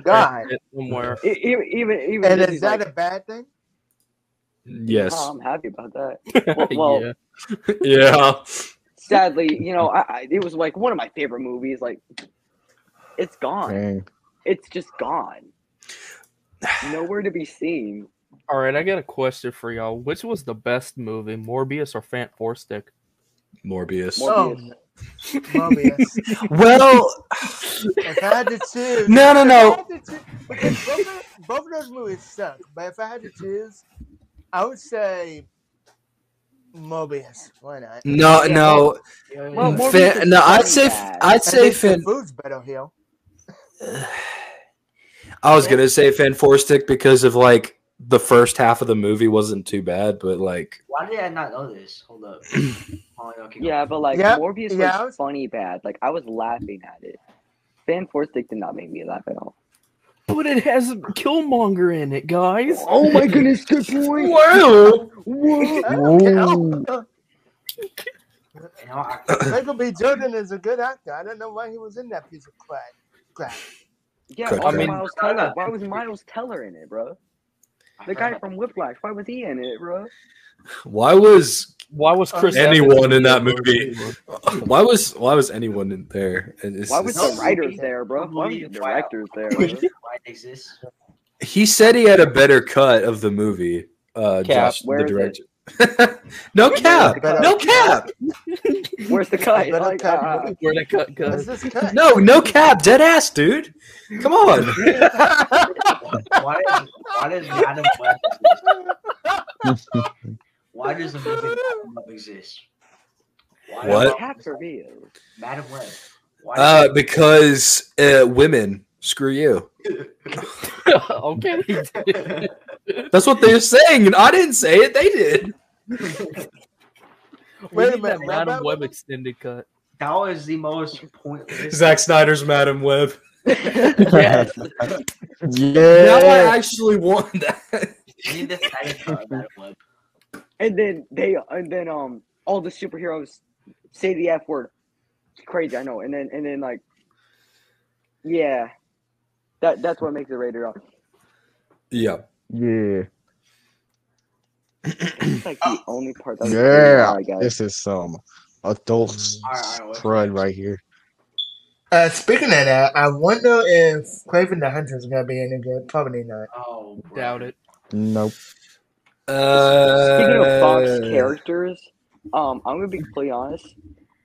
God. Somewhere. Even even even And Disney's is that like, a bad thing? yes, "Oh, I'm happy about that. [laughs] Well, well yeah. yeah. sadly, you know, I, I it was like one of my favorite movies. Like, it's gone. Dang. It's just gone. Nowhere to be seen. All right, I got a question for y'all. Which was the best movie, Morbius or Fant Four Stick? Morbius. Oh, Morbius. Morbius. [laughs] Well, if I had to choose, no, no, no. had to choo- because both of, both of those movies suck. But if I had to choose, I would say Morbius. Why not? No, no. Well, mm. Morbius Fan, no, I'd say bad. I'd say least the Fan. food's better here. [sighs] I was gonna say Fan Four Stick because of like the first half of the movie wasn't too bad, but like Why did I not know this? Hold up. [clears throat] oh, okay. Yeah, but like Yeah, Morbius was yeah, I was- funny bad. Like I was laughing at it. Fan Four Stick did not make me laugh at all. But it has Killmonger in it, guys. Oh my goodness, good point. wow. What? I don't Ooh. care. You know, I, [coughs] Michael B. Jordan is a good actor. I don't know why he was in that piece of crap. crap. Yeah, Good why try. was I mean- Miles Teller? Why was Miles Teller in it, bro? I The guy from Whiplash. Why was he in it, bro? Why was Why was Chris Anyone in that the movie. why was why was anyone in there? And it's- Why was it's- the writers there, bro? Why was the directors there? Bro? Why exists? he said he had a better cut of the movie. Uh, Cap, Josh, where the director. it? Director. no cap, no cap, Where's the cut? Better Like, cut. uh, Where they cut What's cut? this cut? no, no cap, dead ass, dude. Come on. [laughs] Why does why does Madame Web exist? Why does the movie Madame exist? Why What? does revealed. Madame Web. Why Uh, because uh, women, screw you. [laughs] okay. [laughs] That's what they're saying, and I didn't say it. They did. Wait a minute, Madame Web extended cut. that was the most pointless. Zack Snyder's Madame Web. [laughs] Yeah. Now I actually want that. Need the Snyder cut of Madame Web. And then they and then um all the superheroes say the F word. Crazy, I know. And then and then like yeah. That that's what makes it rated R. Yeah. Yeah. It's like the only part that Yeah, I guess. this is some adult Alright, alright, crud next? right here. Uh, speaking of that, I wonder if Kraven the Hunter is gonna be any good. Probably not. Oh, bro. Doubt it. Nope. Uh, Speaking of Fox characters, um, I'm gonna be completely honest.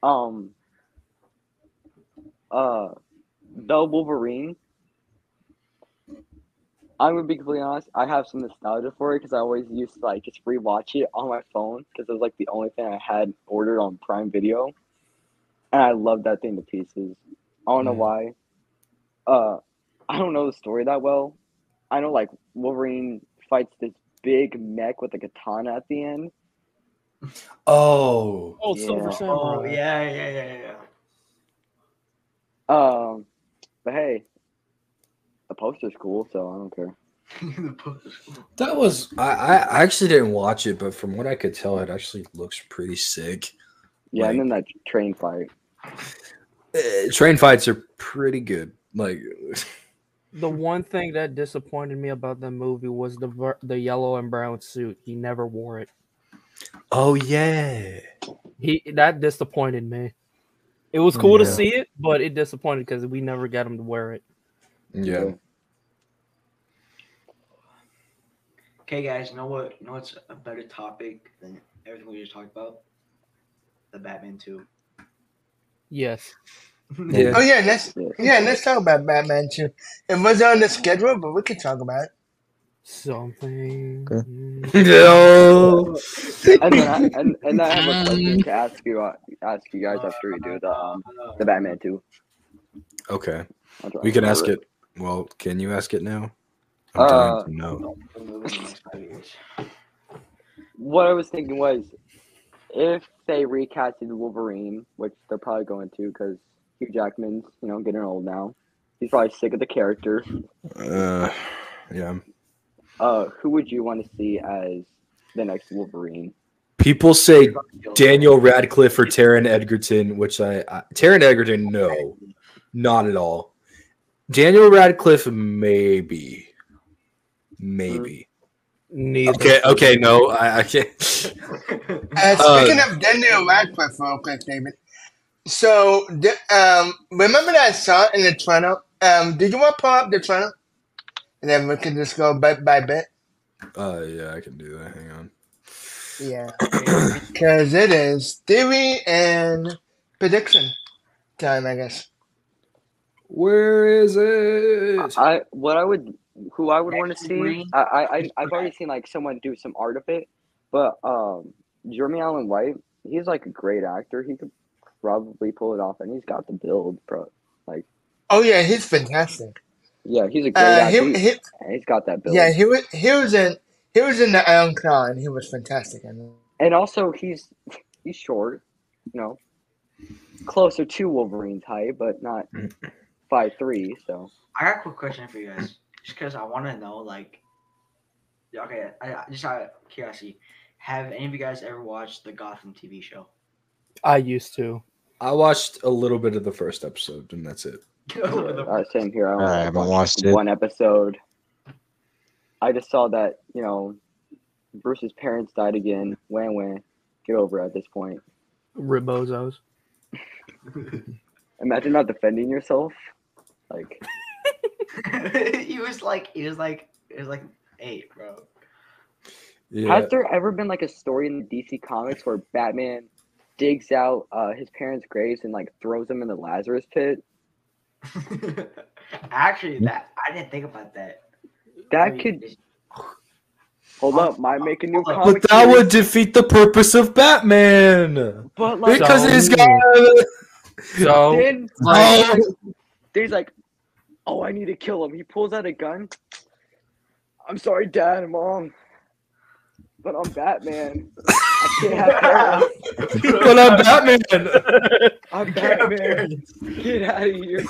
Um, uh, the Wolverine. I'm gonna be completely honest. I have some nostalgia for it because I always used to like just rewatch it on my phone because it was like the only thing I had ordered on Prime Video, and I love that thing to pieces. I don't know Mm. why. Uh, I don't know the story that well. I know like Wolverine fights this big mech with a katana at the end. Oh, Oh, Yeah. Silver Oh, Samurai. yeah, yeah, yeah, Um, but hey, the poster's cool, so I don't care. yeah. [laughs] The post is cool. that was I, I I actually didn't watch it, but from what I could tell, it actually looks pretty sick. Yeah, Like- and then that train fight. Uh, train fights are pretty good. Like, The one thing that disappointed me about the movie was the the yellow and brown suit. He never wore it. oh yeah, He that disappointed me. It was cool to see it, but it disappointed because we never got him to wear it. Yeah. Okay, guys, you know what? You know what's a better topic than everything we just talked about? The Batman 2. Yes. [laughs] Yeah. Oh yeah, let's Yeah. yeah, let's talk about Batman too. It wasn't on the schedule, but we can talk about it. Something. Okay. Mm. [laughs] No. And then I, and, and I have a question to ask you uh, ask you guys after you do the um the Batman two. Okay, we can ask remember it. Well, can you ask it now? I'm Uh, to know. The movie in the next five years. What I was thinking was, if they recasted Wolverine, which they're probably going to, because Hugh Jackman's you know getting old now, he's probably sick of the character. Uh, yeah. Uh, who would you want to see as the next Wolverine? People say Daniel Radcliffe or Taron Egerton, which I, I Taron Egerton, no, not at all. Daniel Radcliffe, maybe, maybe. Neither. Okay, okay, no, I, I can't. Uh, speaking of Daniel Radcliffe, real quick, David. So, um, remember that I saw in the trailer? Um, did you want to pull up the trailer? And then we can just go bit by bit. Uh, yeah, I can do that. Hang on. Yeah, because it is theory and prediction time, I guess. Where is it? I what I would who I would want to see. I, I I I've already seen like someone do some art of it, but um, Jeremy Allen White, he's like a great actor. He could probably pull it off, and he's got the build, bro. Like, oh yeah, he's fantastic. Yeah, he's a great Uh, actor. he, He, he, he's got that build. yeah, he was he was in he was in the Iron Claw, and he was fantastic. I mean, and also he's he's short, you know, closer to Wolverine's height, but not [laughs] five three. So I got a quick question for you guys. Just because I want to know, like, okay, I, I- just out of curiosity, have any of you guys ever watched the Gotham TV show? I used to. I watched a little bit of the first episode, and that's it. [laughs] uh, same here. I, only I haven't watched watched it. one episode. I just saw that you know, Bruce's parents died again. Wham wham, get over it at this point. Ribozos. [laughs] Imagine not defending yourself. Like [laughs] he was like, he was like, he was like eight, bro. Yeah. Has there ever been like a story in the DC comics where Batman digs out uh, his parents' graves and like throws them in the Lazarus pit? [laughs] Actually, that I didn't think about that. I That mean, could it's- hold up. Might make a new But comic. But that series, would defeat the purpose of Batman. But like, Because So- he's got. [laughs] So then Oh. like, he's like, "Oh, I need to kill him." He pulls out a gun. I'm sorry, Dad and Mom, but I'm Batman. I can't have parents. but I'm Batman. I'm Batman. Get out of here.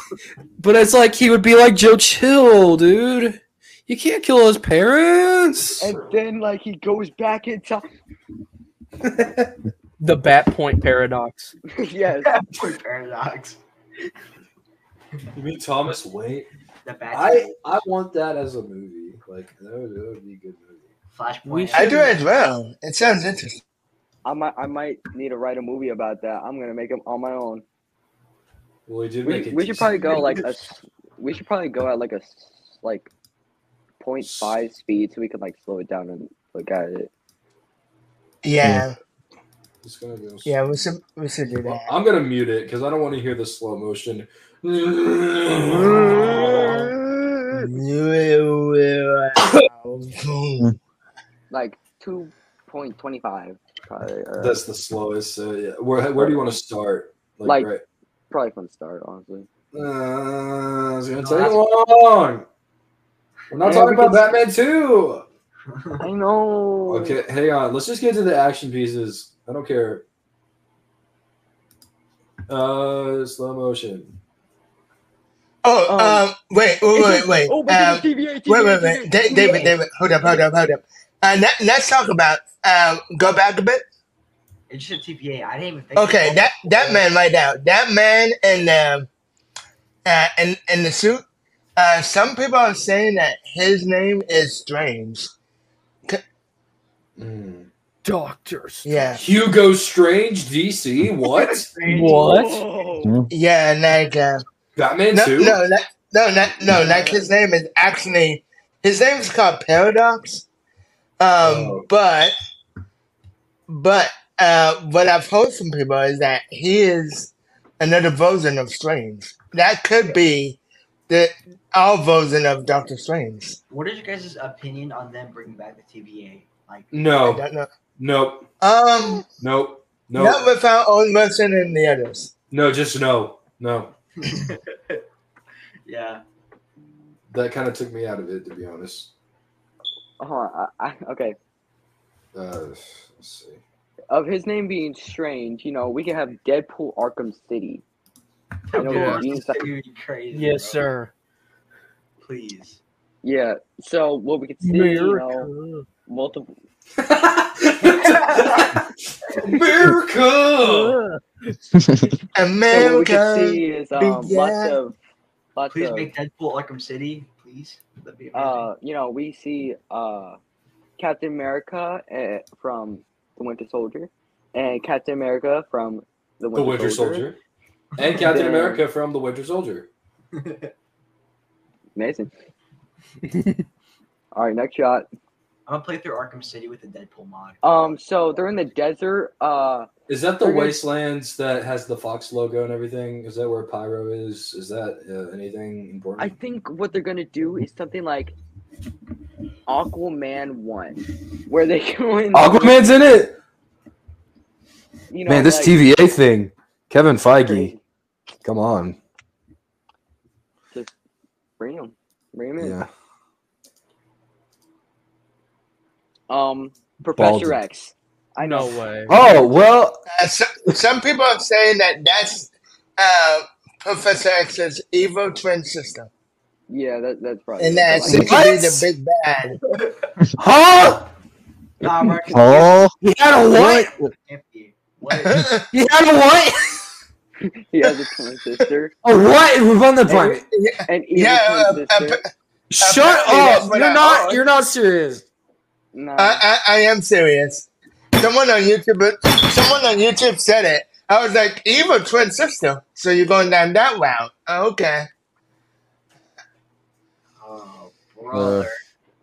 But it's like he would be like Joe Chill, dude. You can't kill his parents. And then like he goes back in time. the Bat Point paradox. [laughs] yes. Point paradox. You mean Thomas Wayne? The Bat. I I want that as a movie. Like that would, that would be a good movie. Flashpoint. I do as well. It sounds interesting. I might I might need to write a movie about that. I'm gonna make them on my own. Well, we did We, make we should probably go like a s- we should probably go at like a like 0.5 speed so we can like slow it down and look at it. Yeah, It's gonna go. yeah, we should we should do Well, that. I'm gonna mute it because I don't want to hear the slow motion. Like 2.25 probably. That's the slowest. So yeah, where where do you want to start? Like- right. probably from the start, honestly. Uh, it's gonna No, take that's- long. We're not Yeah, talking about Batman 2. I know. Okay, hang on. Let's just get to the action pieces. I don't care. Uh, slow motion. Oh, Um, um, wait, wait, wait, wait. Oh my Um, goodness, TVA, wait, TVA, wait, wait. Da- TVA. David, David, hold up, hold up, hold up. Uh, let, let's talk about. Um, go back a bit. It's just a TPA. I didn't even think. Okay, that that man right now, that man in um, uh, in in the suit. Uh, some people are saying that his name is Strange. Hmm. Doctors. Yeah, Hugo Strange, DC. [laughs] What? What? Whoa. yeah, like uh, Batman no, 2? no, that, no, not, no, like his name is actually his name is called Paradox. Um, Oh. but but uh, what I've heard from people is that he is another version of Strange. That could be the our version of Doctor Strange. What is your guys' opinion on them bringing back the TVA? Like, I No. don't. Nope. Um, Nope. No. not with our own version and the others. No, just no. No. [laughs] yeah. That kind of took me out of it, to be honest. Hold on, I, I, okay. Uh, let's see. Of his name being strange, you know, we can have Deadpool Arkham City. I know Yeah. it means crazy. Yes, bro. sir. Please. Yeah. So what we could see, you know, multiple. [laughs] [laughs] America! So what we could America. see is um, yeah. lots of, lots Please of, make Deadpool Arkham City, please. That'd be uh, you know, we see uh, Captain America uh, from the Winter Soldier, and Captain America from the Winter, The Winter Soldier. And Captain Then- America from The Winter Soldier. Amazing. [laughs] All right, next shot. I'm gonna play through Arkham City with the Deadpool mod. Um, so they're in the desert. Uh, Is that the They're gonna- Wastelands that has the Fox logo and everything? Is that where Pyro is? Is that uh, anything important? I think what they're gonna do is something like Aquaman one, where they [laughs] go in. Aquaman's in it. You know, Man, this like, TVA thing. Kevin Feige. Come on. Just bring him, bring him in. Yeah. Um, Professor Bald. X. I know. No way. Oh well. Uh, so, some people are saying that that's uh, Professor X's evil twin sister, Yeah, that, that's probably. and that like- she could be the big bad. [laughs] Huh? Nah, bro, 'cause Oh, He had a what? it can't. What? [laughs] He had a what? [laughs] he has a twin sister, A what? Run the planet. and evil yeah, uh, twin uh, sister. Shut Apparently up! what You're I not. heard. You're not serious. Nah, I, I, I am serious. Someone on YouTube, someone on YouTube said it. I was like, evil twin sister. So you're going down that route? Oh, okay. Oh, brother.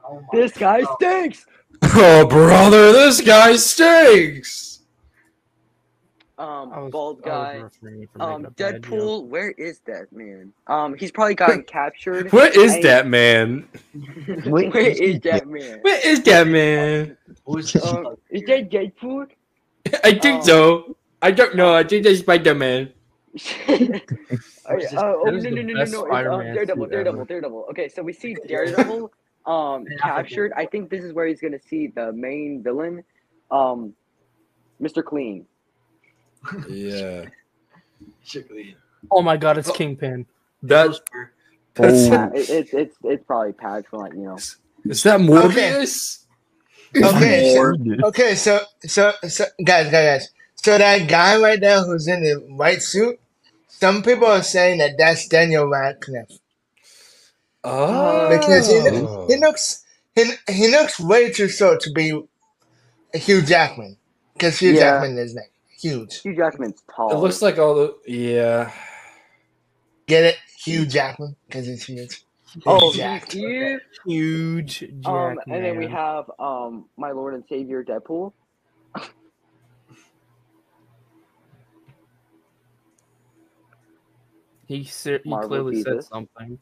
Oh this guy oh, God. stinks. [laughs] Oh, brother, this guy stinks. Um, was, bald guy. Um, making a bad. Deadpool. Where is that man? Um, he's probably gotten [laughs] captured. Where is I- that man? [laughs] Where is that man? Where is that man? Um, is that Deadpool? I think so. I don't know. I think that's Spider Man. I- [laughs] What's this- uh, oh no no no no no! Uh, Daredevil, Daredevil. Daredevil. Okay, so we see Daredevil, um, captured. I think this is where he's gonna see the main villain, um, Mr. Clean. Yeah. Basically. Oh my god, it's Kingpin. That oh. Uh, it, it's it's it's probably patched from like you know. is that Morbius? Okay, so, okay, so, so, so, guys, guys, guys. So that guy right there who's in the white suit, some people are saying that that's Daniel Radcliffe Oh. because he, he looks he he looks way too short to be a Hugh Jackman because Hugh Yeah. Jackman is like huge. Hugh Jackman's tall. It looks like all the yeah. Get it? Hugh Jackman because it's huge. oh, Jacked. he's here. Huge Jack Um, and then we have um my Lord and Savior Deadpool. [laughs] he, ser- he Marvel clearly said something.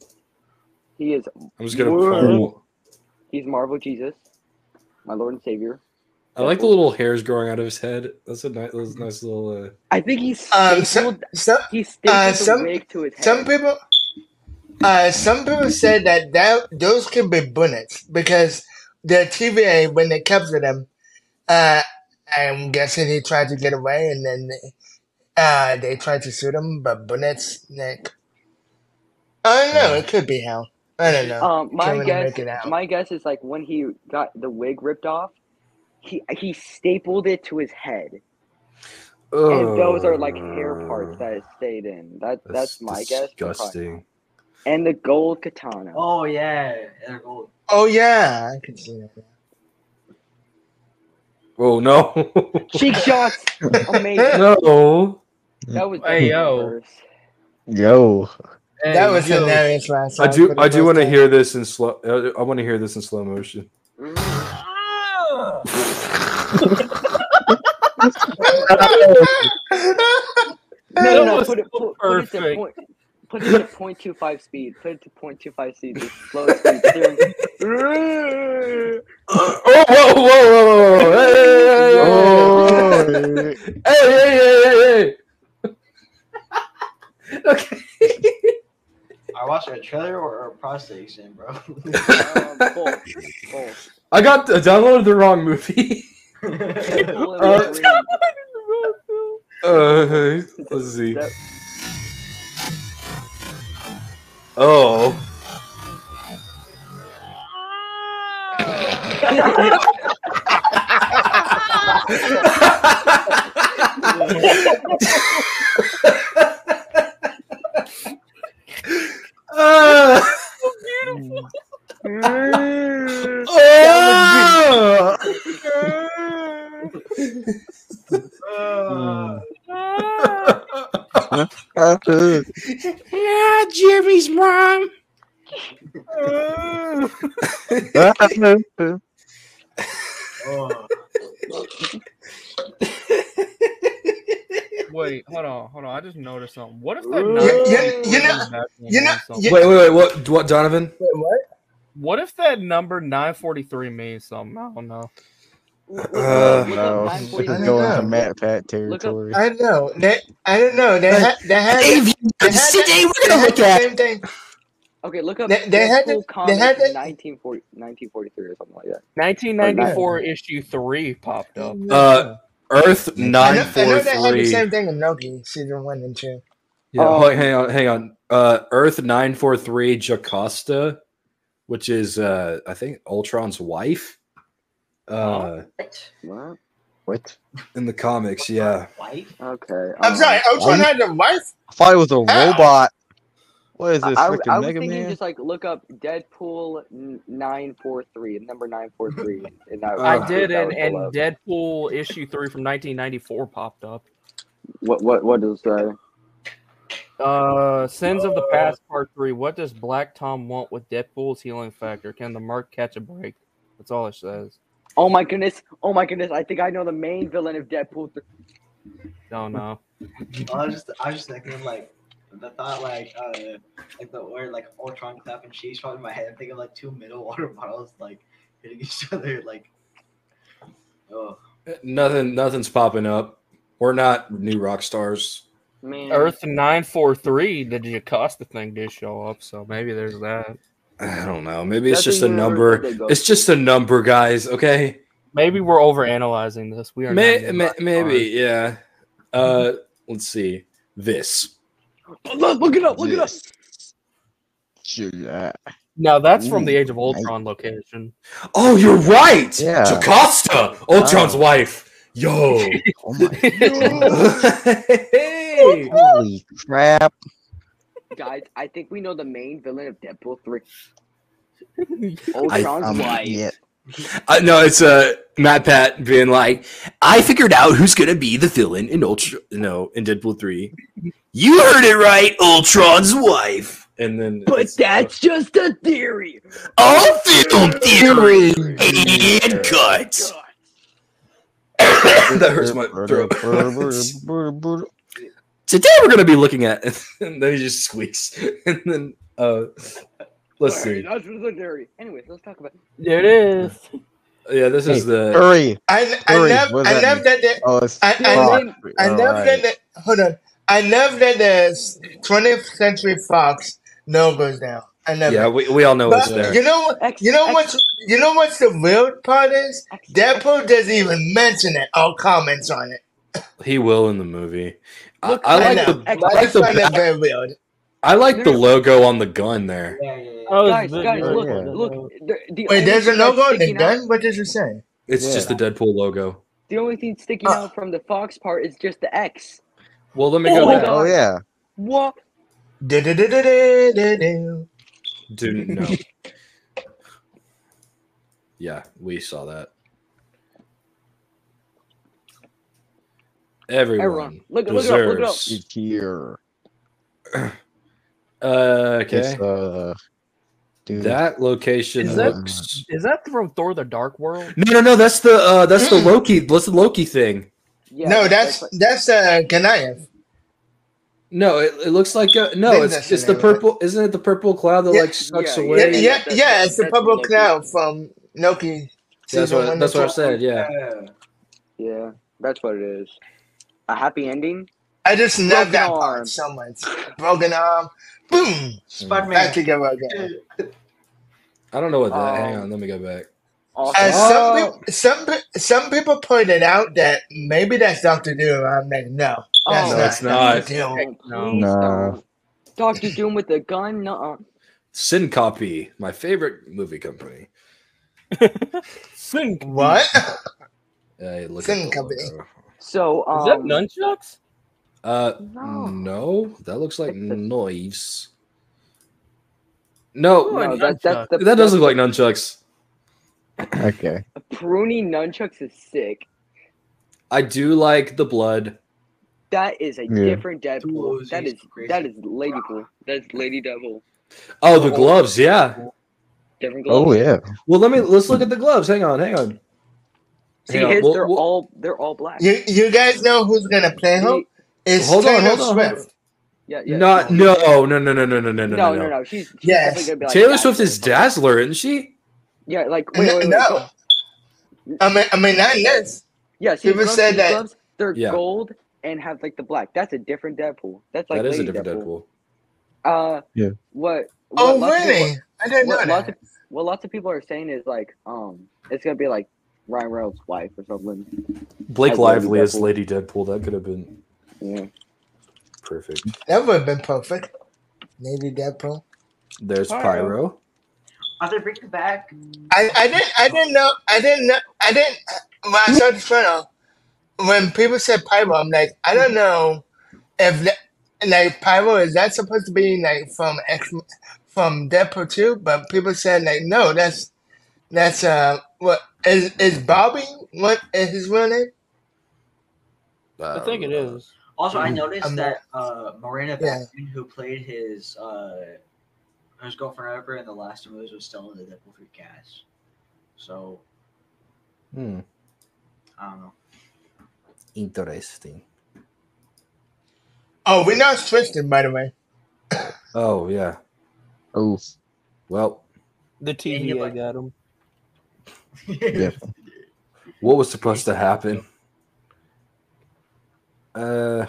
He is I'm just gonna pull. he's Marvel Jesus, my Lord and Savior. I like the little hairs growing out of his head. That's a nice, those nice little. Uh... I think he's Um, stapled. some some he stapled uh, some- wig to his head. some people uh some people said that that those could be bullets because the TVA when they captured him, uh, I'm guessing he tried to get away and then uh they tried to shoot him, but bullets like I don't know. It could be hell. I don't know. Um, my guess, make it out. my guess is like when he got the wig ripped off, he he stapled it to his head, and those are like hair parts that it stayed in. That that's, my guess. Disgusting. And the gold katana. Oh yeah, they're gold. Oh yeah, I can see that. Oh no! [laughs] Cheek shots, amazing. no! That was Hey, definitely yo. reverse. Yo. That was yo, hilarious last I time do. I do want to hear this in slow. Uh, I want to hear this in slow motion. No, no, That no. Put it, put, put it to point. Put it to point two five speed. Put it to point two five speed. Just slow speed. steering. oh! Whoa! Whoa! Whoa! Whoa! Hey! Hey! Hey! Hey! Hey! Hey! hey. okay. I watched a trailer or a prostate exam, bro. um, both, both. I got I downloaded the wrong movie. People in Uh. Uh, let's see. That- Oh. Ah. [laughs] Ah. Yeah, Jimmy's [laughs] mom. oh. Wait, hold on, hold on. I just noticed something. What if that Ooh. nine You- you know- you know- you- Wait, wait, wait. What? What, Donovan? Wait, what? What if that number nine forty three means something? I don't know. Look Uh, look No, up this is going know. to Matt Pat Look territory. I know. They, I don't know. They had. They had. Dave, you They had sit. We're gonna had look the at. same thing. Okay, look up They- they had Deadpool the- comics they had the- 1940, 1943 or something like that. Nineteen ninety four issue three popped up. Uh, Earth I know, nine I know four they had the three. same thing in Loki season one and two. Yeah, hold- hang on, hang on. Uh, Earth nine four three Jocasta, which is uh, I think Ultron's wife. Uh, What? What? What? in the comics, yeah. Wife? Okay. I'm um, sorry. Ultron Why- had a wife. I thought it was a robot. What is this? I, I, I was Mega thinking Man? just like look up Deadpool nine four three, number nine four three, [laughs] and that, I Uh, did, and, would and. Deadpool issue three from nineteen ninety four popped up. What what what does it say? Uh, Sins of the Past Part Three. What does Black Tom want with Deadpool's healing factor? Can the Mark catch a break? That's all it says. Oh my goodness! Oh my goodness! I think I know the main villain of Deadpool. Th- Don't know. I was just, I was just thinking like the thought like uh like the word like Ultron clapping cheeks from in my head. I'm thinking like two middle [laughs] water bottles like hitting each other like. Oh, Nothing, nothing's popping up. We're not New Rockstars. Man, Earth nine four three. The Jocasta thing did show up, so maybe there's that. I don't know. Maybe it's just a number. that they go It's just a number, guys. Okay. Maybe we're over analyzing this. We are May, may, maybe, stars. yeah. Uh, let's see. This. look, look it up! Look it up! Yeah. No, that's from the Age of nice. Ultron location. Oh, you're right. Yeah. Jocasta, Ultron's Oh. wife. Yo. Oh my [laughs] god. hey. Holy crap. Guys, I think we know the main villain of Deadpool three. [laughs] Ultron's Um, wife. yeah. Uh, no, it's uh, Matt Pat being like, I figured out who's gonna be the villain in Ultra, no, in Deadpool three. You heard it right, Ultron's wife. And then, But it's- that's just a theory. all film theory and cuts. [laughs] that hurts my throat. [laughs] Today we're gonna be looking at, [laughs] and then he just squeaks, [laughs] and then uh, let's Sorry, see. That's just a theory. Anyways, let's talk about. There it is. Yeah, this is the. Hurry! I, I Hurry, love what I that love mean? that they, Oh, it's I- I Fox. I love Alright. that the, hold on. I love that the 20th Century Fox logo's now. I love Yeah, it. we, we all know it's But there. you know what? X, You know X, what's you know what's the weird part is? X, Deadpool doesn't even mention it or comments on it. He will in the movie. I, Look, I I like know. the X, I I like the find that back- very weird. I like the logo on the gun there. Yeah, yeah, yeah. Oh, guys, it's guys, look, yeah. look. The, the Wait, there's a logo on the sticking out- gun? What does it say? It's Yeah. just the Deadpool logo. The only thing sticking Uh. out from the Fox part is just the X. Well, let me Oh go my back. Oh yeah. What? Dude, no. [laughs] yeah, we saw that. Everyone, Everyone, look- look it up, look it up. deserves. It's [clears throat] here. Uh, okay, It's uh, dude. that location Is that- looks. Is that from Thor: The Dark World? No, no, no. That's the uh, that's the Loki. What's the Loki thing? Yeah, no, that's that's uh Goliath. No, it, it looks like a, no. think It's the it's the name of it. purple. Isn't it the purple cloud that Yeah, like sucks yeah, Yeah, away? yeah, Yeah, yeah, that's- it's the purple Loki. cloud from Loki. That's what that's what I said. Yeah. Yeah. yeah, that's what it is. A happy ending. I just love Broken that arm. part so much. Broken arm, boom, Spider back Man. together again. I don't know what that. Um, hang on, let me go back. Awesome. And Oh. some people, some pe- some people pointed out that maybe that's Doctor Doom. I'm like, no, that's Oh, not. it's not. Doctor Doom. No, No. please No. Doctor Doom with the gun. No. Syncopy, my favorite movie company. Sync. [laughs] What? [laughs] Uh, look Sin at the Company. logo. So Is that um, nunchucks? Uh, No. no, that looks like It's knives. No, Ooh, no, that, that's the that does that's look like nunchucks. okay. A pruning nunchucks is sick. I do like the blood. That is a Yeah. different Deadpool. Tools, That he's is crazy. that is Lady Pool. That's Lady Devil. Oh, the gloves, yeah. Different gloves. Oh yeah. Well, let me let's look at the gloves. Hang on, hang on. See Hang on, his, we'll- they're we'll- all they're all black. You you guys know who's gonna play See, him? It's Hold on, Taylor hold on, hold on. Swift. yeah, yeah. Not no, no, no, no, no, no, no, no, no, no, no, no. She's, she's Yes. gonna be like Taylor that. Swift is Dazzler, isn't she? Yeah, like wait, wait, wait. no, go- I mean I mean not this. Yeah, see, People gloves, said these that- gloves, they're Yeah. gold and have like the black. That's a different Deadpool. That's like that is a Lady different Deadpool. Deadpool. Uh, Yeah. What? what Oh lots of people- really? I didn't know what lots that. of what lots of people are saying is like um it's gonna be like Ryan Reynolds' wife or something. Blake Lively as Lady Deadpool. That could have been Yeah. perfect. That would have been perfect. Lady Deadpool. There's Pyro. Pyro. Are they bringing back? I, I didn't I didn't know I didn't know I didn't when I saw the trailer when people said Pyro I'm like I don't know if that, like Pyro is that supposed to be like from X from Deadpool 2 but people said like no that's that's uh what is is Bobby what is his real name I think it Uh. Also, I noticed I'm that uh, Morena Yeah. Baccarin, who played his uh, his girlfriend ever in the last two movies, was still in the Deadpool 3 cast. So Hmm. I don't know. Interesting. oh we're not Trystan by the way Oh yeah. Oh Well, The you're got him. Yeah. what was supposed to happen? Uh,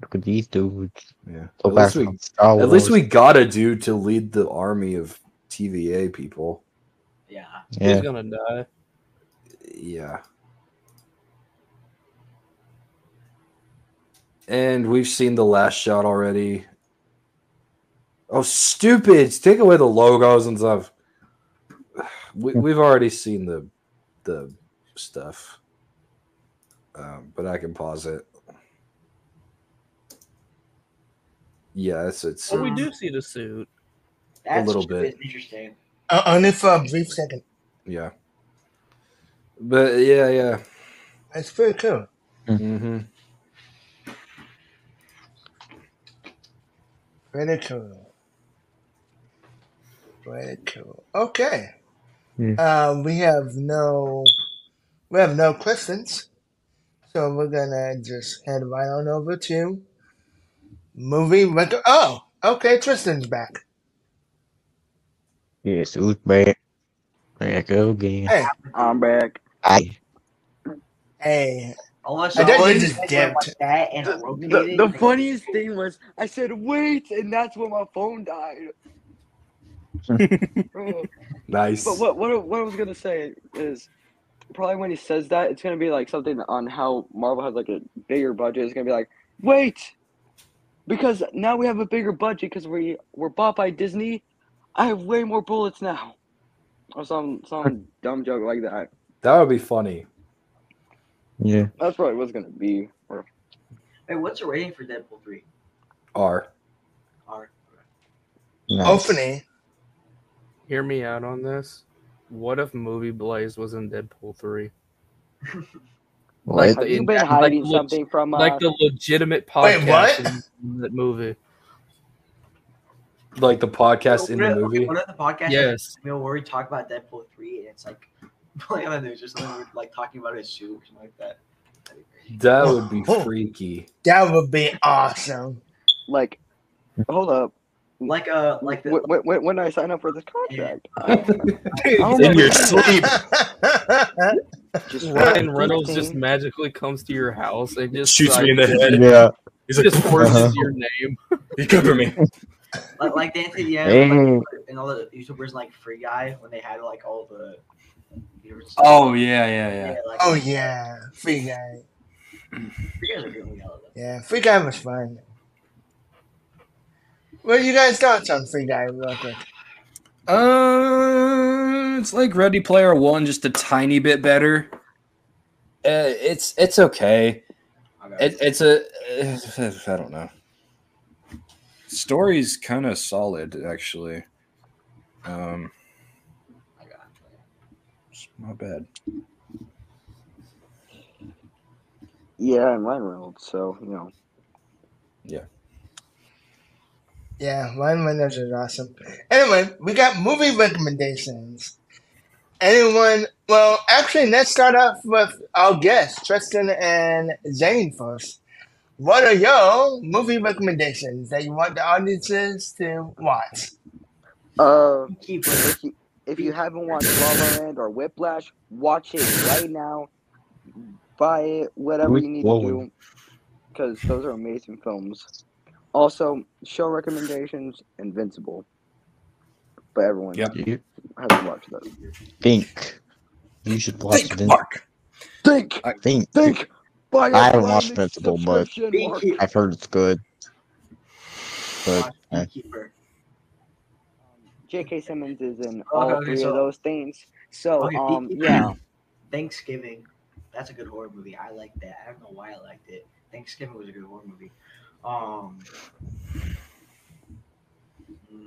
Look at these dudes. yeah. At least we, at least we got a dude to lead the army of TVA people. yeah. Yeah. He's gonna die. Yeah. And we've seen the last shot already. Oh, stupid! Take away the logos and stuff. We, we've already seen the the stuff, um, but I can pause it. Yeah, it's it's. Oh, we do see the suit. That's little bit. interesting. Uh, only for a brief second. Yeah. But yeah, yeah. It's pretty cool. Mm-hmm. Pretty cool. Pretty cool. Okay. Hmm. Um, we have no, we have no questions, so we're gonna just head right on over to movie record. Oh, okay. Trystan's back. Yes, who's back? Back again. Hey, I'm back. I hey. Unless I you think always you just like dipped. that and The, rotated, the funniest thing was I said wait, and that's when my phone died. Oh. [laughs] Nice. But what what what I was gonna say is probably when he says that it's gonna be like something on how Marvel has like a bigger budget. It's gonna be like wait, because now we have a bigger budget because we we're bought by Disney. I have way more bullets now, or some some [laughs] dumb joke like that. That would be funny. yeah. That's probably what's gonna be. Or Hey, what's the rating for Deadpool three? R. R. Nice. Opening. Hear me out on this. What if Movie Blaze was in Deadpool 3? [laughs] like, have the- you been like hiding the- something from uh, Like the legitimate Wait, podcast what? in that movie. Like the podcast in the What movie. What if the podcast? Yes. You know, where we talk about Deadpool three, and it's like [laughs] playing on the news or something. We're like talking about his shoe, or something like that. That'd be great. That would be Oh. freaky. That would be awesome. like hold up Like uh, like the when, when, when I sign up for this contract. [laughs] In your sleep. [laughs] Just Ryan Reynolds just magically comes to your house and just Shoots me in the head. Yeah. He's like, Just [laughs] forces Uh-huh. your name. you cover me. like, like the yeah, Hey. like, and all the YouTubers like Free Guy when they had like all the. Oh yeah, yeah, yeah. like, oh yeah, Free Guy. Free Guys are good when we all of them. Yeah, Free Guy was fun. What are you guys' thoughts on Free Guy, real quick? Uh, it's like Ready Player One, just a tiny bit better. Uh, it's it's okay. Okay. It, it's a [sighs] I don't know. Story's kind of solid, actually. Um, I got it's not bad. Yeah, and Ryan Reynolds. So you know, Yeah, Ryan Reynolds is awesome. Anyway, we got movie recommendations. Anyone? Well, actually, let's start off with our guests, Trystan and Zane first. What are your movie recommendations that you want the audiences to watch? uh, if you if you haven't watched La La Land or Whiplash, watch it right now. Buy it, whatever you need to do, because those are amazing films. Also, show recommendations: Invincible. But everyone Yep. You hasn't watched those. think you should watch Think, Vin- Mark. Think, I think think. Buy a I haven't watched Invincible, but- Mark. I've heard it's good. But eh. Beekeeper. J.K. Simmons is in Oh, all okay, three so- of those things. So, Okay, um, yeah. [clears throat] Thanksgiving. That's a good horror movie. I like that. I don't know why I liked it. Thanksgiving was a good horror movie. Um. mm,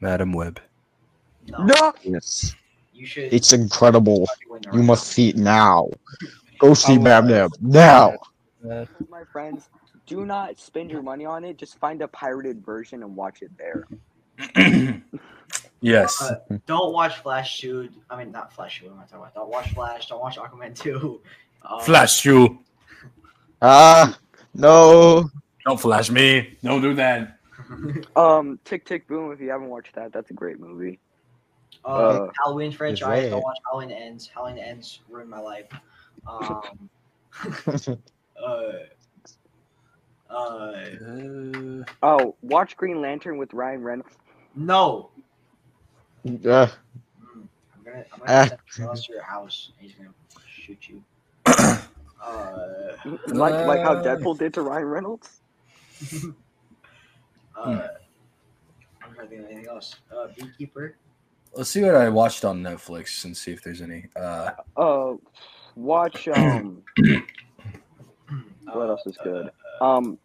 Madame Web. no, No, yes, you should. it's incredible. You must see it now. Go see I will. Madame now. Uh, my friends, do not spend your money on it. Just find a pirated version and watch it there. [clears throat] yes. Uh, Don't watch Flash Shoot. I mean, not Flash Shoot. What am I talking about? Don't watch Flash. Don't watch Aquaman 2. Um, flash you. Ah, no. Don't flash me. Don't do that. [laughs] Um, Tick Tick Boom. If you haven't watched that, that's a great movie. uh, Uh, Halloween franchise. right. Don't watch Halloween Ends. Halloween Ends ruined my life. Um, [laughs] uh, uh, Uh, Oh, watch Green Lantern with Ryan Reynolds. no. Uh, I'm gonna, I'm gonna Ah. send someone your house. He's gonna shoot you. Uh, Like like how Uh. Deadpool did to Ryan Reynolds. [laughs] uh, I'm trying to think of anything else. Uh, Beekeeper. let's see what I watched on Netflix and see if there's any. Uh, Uh, watch [clears throat] um. What Uh, else is good? Um,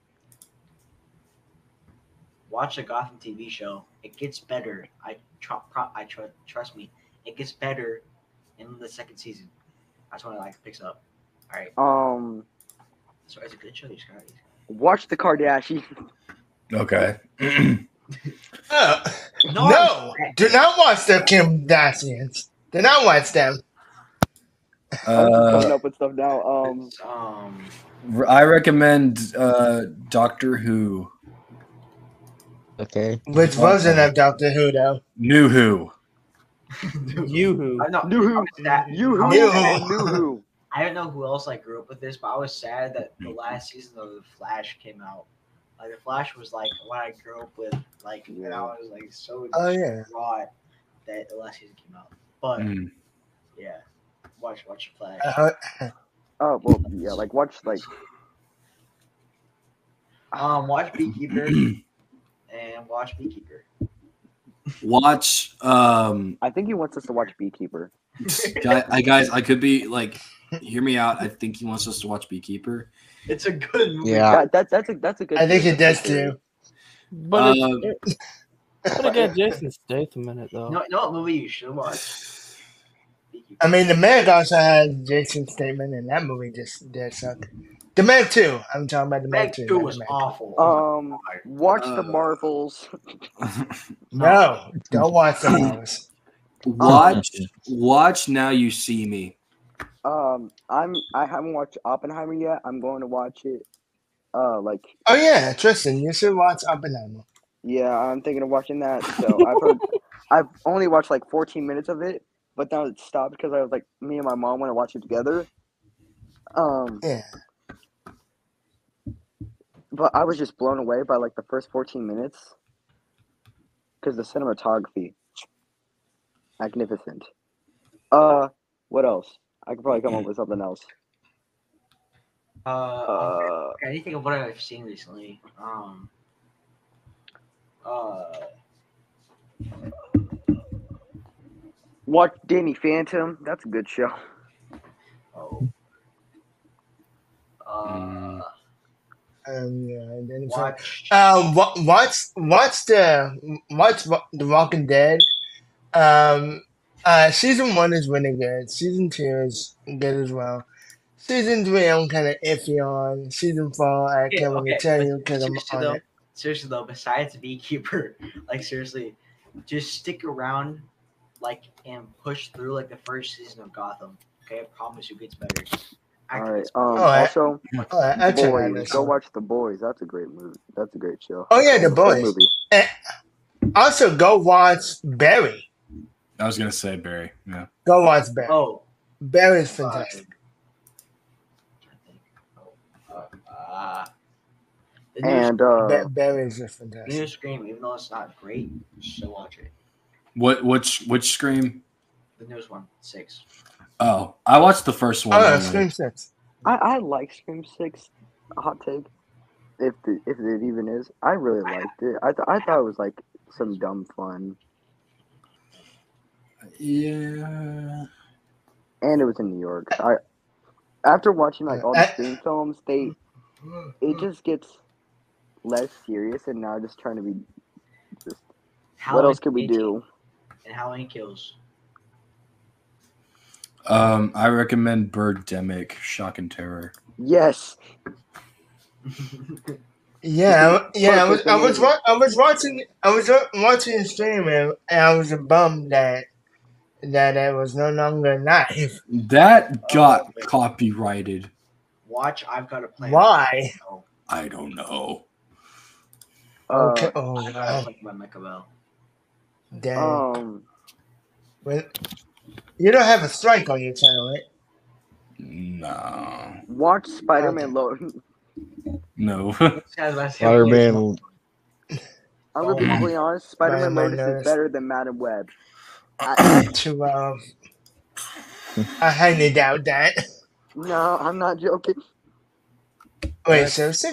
watch the Gotham TV show. It gets better. I tr- pro- I tr- trust me. It gets better in the second season. That's when it like picks up. All right, Um, so it's a good show, these guys. watch the Kardashians. Okay. [clears throat] Uh, No, no, do not watch the Kardashians. Do not watch them. I'm coming Uh, up with stuff now. Um, um, I recommend uh, Doctor Who. Okay. Which version of Doctor Who though? New Who. [laughs] You who? I know. New Who, I was sad- you who, New and Who. new who. I don't know who else I grew up with this, but I was sad that the last season of The Flash came out. Like The Flash was like what I grew up with, like, and I was like so Oh yeah. distraught that the last season came out. But Mm. yeah, watch watch The Flash. Uh, [laughs] Oh well, yeah. Like watch like Um, watch Beekeeper [clears throat] and watch Beekeeper. Watch. Um, I think he wants us to watch Beekeeper. [laughs] guy, I guys, I could be like, hear me out. I think he wants us to watch Beekeeper. It's a good movie. Yeah. That, that, that's a that's a good. I think it does that's a good- too. But it's, Um, it, but again, Jason Statham in it though. No, you know movie you should watch? I mean, the Meg also had Jason Statham, and that movie just did suck. The Meg Two. I'm talking about the Meg, Meg Two. Two not was Meg. awful. Um, watch Uh, the Marvels. [laughs] No, don't watch the Marvels. watch. Watch. Now you see me. Um, I'm I haven't watched Oppenheimer yet. I'm going to watch it. Uh, like Oh yeah, Trystan, you should watch Oppenheimer. yeah, I'm thinking of watching that. So I've heard, [laughs] I've only watched like 14 minutes of it, but now it stopped because I was like, me and my mom want to watch it together. Um, Yeah. but I was just blown away by like the first 14 minutes because the cinematography, magnificent. Uh, what else? I could probably come up with something else. Uh, Uh, I need to think of what I've seen recently. Um, uh, watch Danny Phantom. That's a good show. oh, uh, Um, yeah, and then it's watch. Um, wa- watch watch the watch the Walking Dead. Um, uh, season one is really good. Season two is good as well. Season three, I'm kind of iffy on. Season four, I Okay, can't really okay, tell you because I'm seriously on though, it. seriously though, besides Beekeeper, [laughs] like seriously, just stick around, like and push through like the first season of Gotham. Okay, I promise you, it gets better. All After right. this- Um. I- Also, Oh, I, I The check out Boys. this. Go watch The Boys. That's a great movie. That's a great show. Oh yeah, the boys. movie. Also, go watch Barry. I was gonna say Barry. Yeah. Go watch Barry. oh, Barry is fantastic. uh, the And uh, Ba- Barry's just the fantastic. new Scream, even though it's not great, you should watch it. What? Which? Which Scream? The newest one, six. Oh, I watched the first one. Oh, yeah. Scream Six. I, I like Scream Six. Hot take, if the, if it even is. I really liked it. I th- I thought it was like some dumb fun, Yeah. and it was in New York. I after watching like all the I- Scream films, they it just gets less serious, and now just trying to be. Just what else could we do? And how Halloween Kills. Um, I recommend Birdemic, Shock and Terror. Yes, Yeah, [laughs] yeah. I was, I was, I was watching, I was watching the stream, and I was bummed that that it was no longer live. That got Oh, copyrighted. Watch, I've got a plan. Why? Oh, I don't know. uh, Okay. Oh, I got a wow. plan by Bell. Dang. um, When, you don't have a strike on your channel, right? No. watch Spider Man. Lo- No. This guy's about to say, Spider okay, Man. I'm gonna be Oh. completely honest. Spider Man Spider-Man Lotus is better than Madame Web. I, [clears throat] to um, I highly doubt that. no, I'm not joking. Wait, Yes. seriously?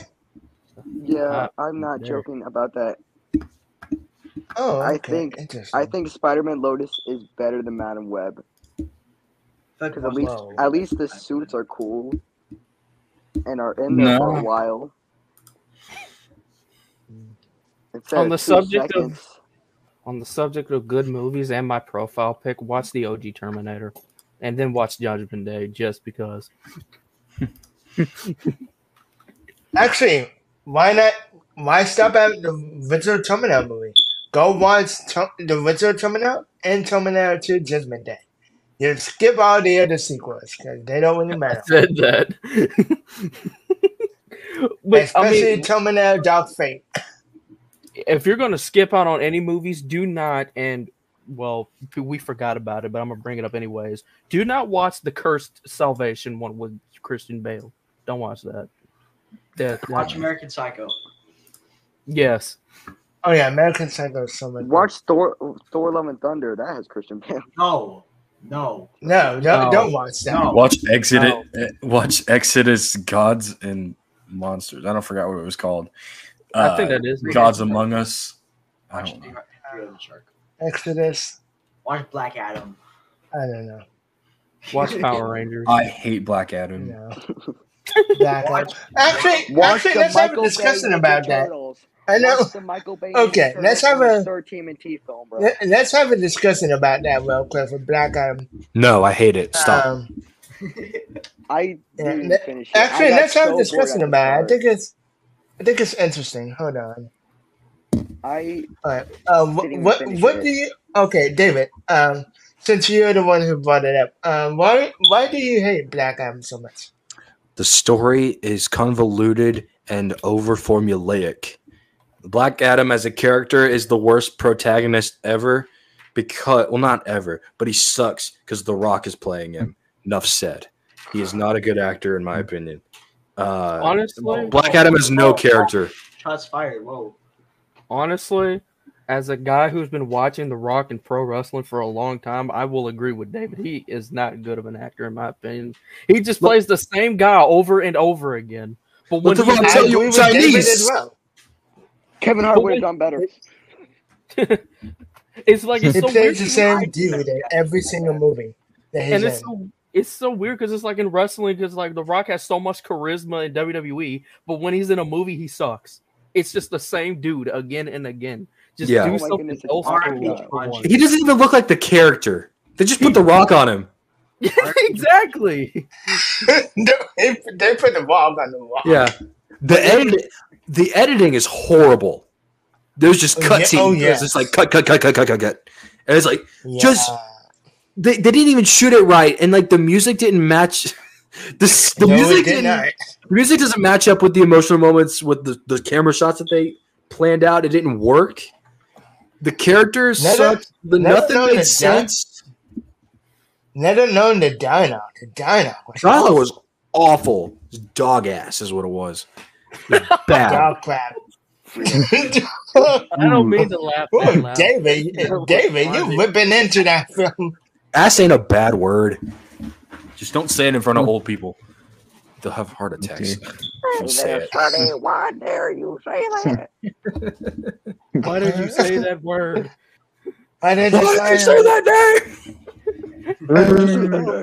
Yeah, Uh, I'm not very. joking about that. Oh, I okay. think- Interesting. I think Spider-Man Lotus is better than Madame Web because at least Whoa. at least the suits are cool and are in there for a while. [laughs] And On the two subject of- seconds. On the subject of good movies and my profile pick, watch the OG Terminator, and then watch Judgment Day just because. [laughs] Actually, why not? Why stop at the original Terminator movie? Go watch Ter- the original Terminator and Terminator 2 Judgment Day. You skip all the other sequels because they don't really [laughs] matter. I said that. [laughs] but I Especially mean, Terminator Dark Fate. If you're gonna skip out on any movies, do not and well, we forgot about it, but I'm gonna bring it up anyways. Do not watch the Cursed Salvation one with Christian Bale. Don't watch that. That, Watch that- American Psycho. yes. Oh yeah, American Psycho is so much. Watch Thor, Thor: Love and Thunder. That has Christian Bale. [laughs] No, no. No, don't, No. don't watch that. No. Watch Exodus. Oh. eh, Watch Exodus. Gods and monsters. I don't forget what it was called. I think Uh, that is Gods Among Us. I Watch don't know. The Shark. Exodus. Watch Black Adam. I don't know. Watch [laughs] Power Rangers. I hate Black Adam. No. [laughs] Black Watch- Actually, Watch actually, let's have a Michael Bay discussion about that. Turtles. I know. Watch the Michael Bay. [laughs] Okay, Ninja let's have a- Third Team and T film, bro. Let- Let's have a discussion about that real quick for Black Adam. No, I hate it. Um, I didn't let- finish it. Actually, got let's have a discussion about it. I think it's, I think it's interesting. Hold on. I All right. Uh, what what, what it. do you? Okay, David. Um, since you're the one who brought it up, um, why why do you hate Black Adam so much? The story is convoluted and over formulaic. Black Adam as a character is the worst protagonist ever because well not ever, but he sucks because The Rock is playing him. Enough said. He is not a good actor in my opinion. Uh, honestly, Black Adam is no character. Shots fired. Whoa. honestly, as a guy who's been watching The Rock and pro wrestling for a long time, I will agree with David. He is not good of an actor, in my opinion. He just Look- plays the same guy over and over again. But when What the he fuck? Tell you agree with David Chinese. well. Kevin Hart would have done better. [laughs] it's like it's He so plays weird. the same dude in every single movie that he's and it's in. so it's so weird because it's like in wrestling because like The Rock has so much charisma in WWE, but when he's in a movie, he sucks. It's just the same dude again and again. Just Yeah. do Oh something goodness, else for, R.I.P. He doesn't even look like the character. They just put The [laughs] Rock on him. [laughs] exactly. [laughs] they, they put the rock on the wall. Yeah. The edit, the editing is horrible. There's just Oh, yeah. cutscenes. Oh, It's just like cut, cut, cut, cut, cut, cut, cut. And it's like Yeah. Just- they, they didn't even shoot it right, and like the music didn't match. [laughs] The, the No, music did didn't, the music doesn't match up with the emotional moments with the, the camera shots that they planned out. It didn't work. The characters Never- sucked. The never nothing known made that sense. Never known the dialogue. The dialogue was was awful. Was dog ass is what it was. It was [laughs] bad. dog crap. [laughs] I don't mean to laugh. that Oh, loud. David, David, you ripping into that film. Ass ain't a bad word. Just don't say it in front of old people. They'll have heart attacks. if you say it. Why dare you say that? [laughs] Why did you say that word? I [laughs] didn't [laughs] Why did you say say that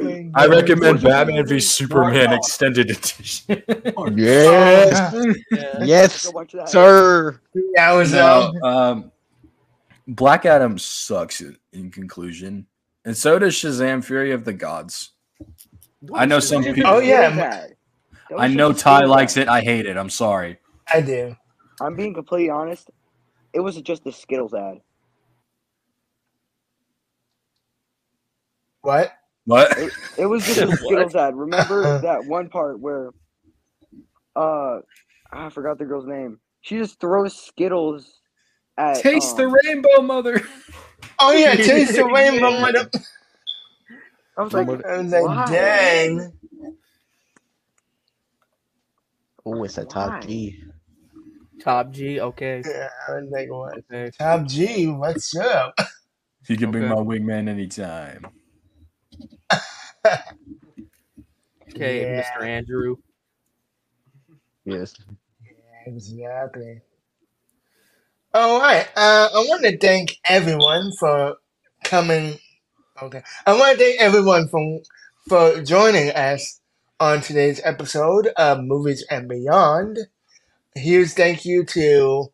name? I recommend Batman v Superman Extended Edition. Yes, Yeah. yes, Go watch that. sir. That was uh, no, um, Black Adam sucks in, in conclusion, and so does Shazam: Fury of the Gods. I know some people. Oh, yeah. steal that. That was I know Ty likes that. it. I hate it. I'm sorry. I do. I'm being completely honest. It was just a Skittles ad. What? What? It was just [laughs] a What? Skittles ad. Remember [laughs] that one part where, uh, I forgot the girl's name. She just throws Skittles at. Taste the um, rainbow, mother. [laughs] Oh yeah, taste the rainbow Yeah. I was like, I was like, Why? dang. Oh, it's a top G. Top G. Okay. Yeah, I was like, what? Okay. Top G, what's up? You can be Okay. my wingman anytime. [laughs] Okay, Yeah. Mr. Andrew. Yes. Yeah, Exactly. All right. Uh, I want to thank everyone for coming. Okay. I want to thank everyone for for joining us on today's episode of Movies and Beyond. Huge thank you to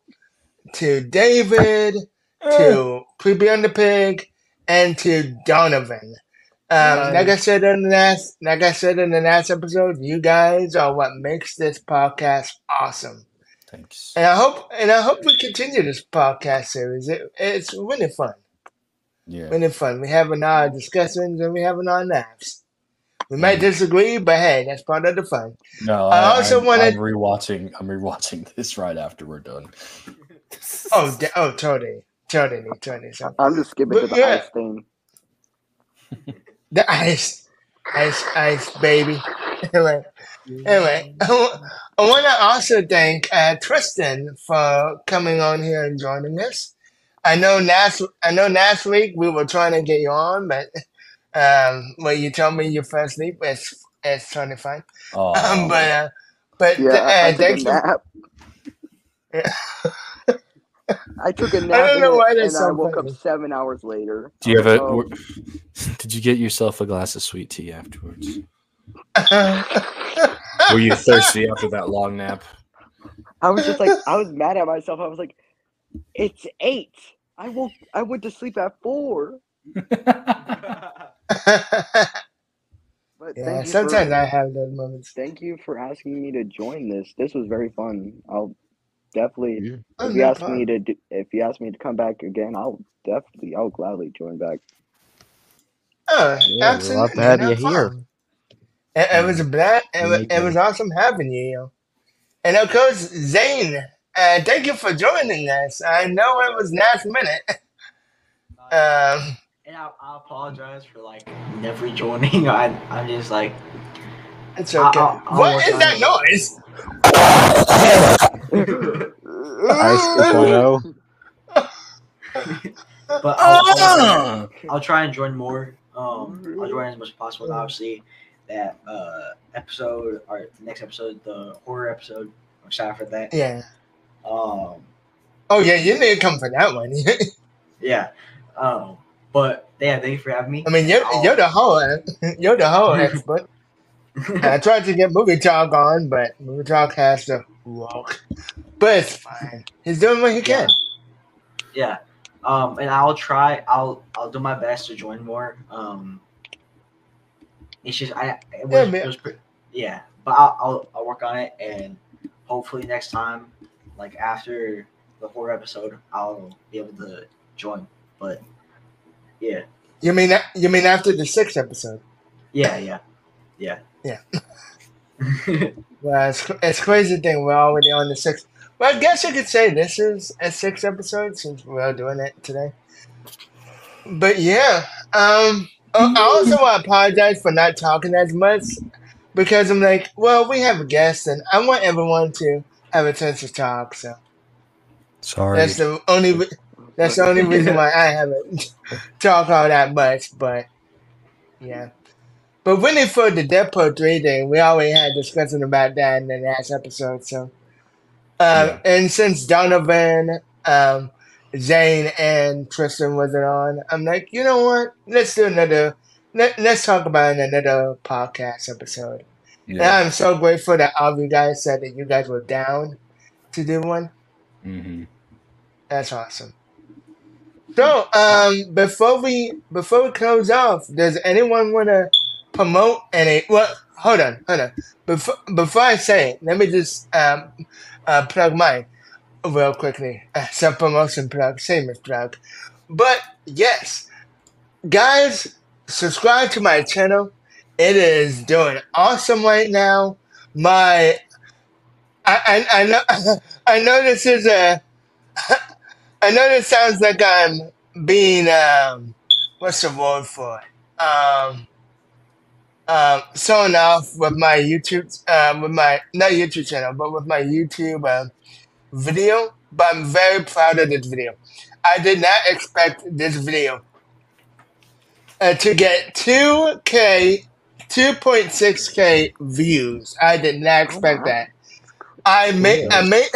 to David, to Creepy on the Pig, and to Donovan. Um, like I said in the last, like I said in the last episode, you guys are what makes this podcast awesome. Thanks. And I hope, and I hope we continue this podcast series. It, it's really fun, Yeah. really fun. We having our discussions and we having our laughs. We might disagree, but hey, that's part of the fun. No, I I, also I'm, wanted- I'm rewatching. I'm rewatching [laughs] this right after we're done. [laughs] Oh, da- oh, totally, totally, totally. So I'm just skipping to the yeah. ice thing. the ice, ice, ice, baby. [laughs] anyway, anyway, [laughs] I want to also thank uh, Trystan for coming on here and joining us. I know last, I know last week we were trying to get you on, but um, well, you told me you fell asleep. It's it's totally fine. Oh, [laughs] Um, but uh, but Yeah, I, I uh, took a thanks nap. I took a nap [laughs] I don't know it, why and that's I so woke funny. up seven hours later. do you have a? Did you get yourself a glass of sweet tea afterwards? I Were you thirsty after that long nap? I was just like, I was mad at myself. I was like, it's eight. I woke. I went to sleep at four. But yeah, sometimes for, I have those moments. Thank you for asking me to join this. This was very fun. I'll definitely. Yeah. If you no ask me to, do, if you ask me to come back again, I'll definitely, I'll gladly join back. Oh, Yeah, we're glad absolutely. to have you here. problem. It, it was a blast. It was, it was awesome having you. And of course, Zane, uh, thank you for joining us. I know it was last minute. Um, And I, I apologize for like never joining. [laughs] I I'm just like it's I'll- okay. I'll- I'll what work is on that noise? Ice 2.0. but I'll, I'll, I'll try and join more. Um, I'll join as much as possible. Obviously, that uh episode or the next episode, the horror episode. I'm excited for that. Yeah. Um, Oh yeah, you need to come for that one. [laughs] yeah. Um, but yeah, thank you for having me. I mean, you're you're the whole [laughs] you're the whole [laughs] expert. I tried to get movie talk on, but movie talk has to walk. But it's fine. He's doing what he can. yeah. Um, and I'll try. I'll I'll do my best to join more. Um, it's just I it was, Yeah, it man. was pre- yeah, but I'll, I'll I'll work on it and hopefully next time, like after the horror episode, I'll be able to join. But yeah, You mean you mean after the sixth episode? yeah, yeah, yeah, Yeah. [laughs] Well, it's, it's crazy thing we're already on the sixth. Well, I guess you could say this is a sixth episode since we're doing it today. But yeah, um, I I also want to apologize for not talking as much because I'm like, well, we have a guest and I want everyone to have a chance to talk. So Sorry. that's the only re- that's the only reason why I haven't [laughs] talked all that much. But yeah. But really for the Deadpool 3 thing, we already had discussion about that in the last episode. So, um, Yeah. and since Donovan, um, Zane, and Trystan wasn't on, I'm like, you know what? Let's do another. Let, let's talk about another podcast episode. And Yeah. I'm so grateful that all of you guys said that you guys were down to do one. Mm-hmm. That's awesome. So, um, before we before we close off, does anyone want to promote any? Well, hold on, hold on. Before before I say it, let me just um, uh, plug mine real quickly. Uh, Self promotion plug, same as plug. But yes, guys, subscribe to my channel. It is doing awesome right now. My I I, I know [laughs] I know this is a [laughs] I know this sounds like I'm being um what's the word for it? Um um showing off with my YouTube um with my not YouTube channel but with my YouTube um, video but I'm very proud of this video. I did not expect this video uh, to get 2k 2.6k views. I did not expect wow. that. I made I made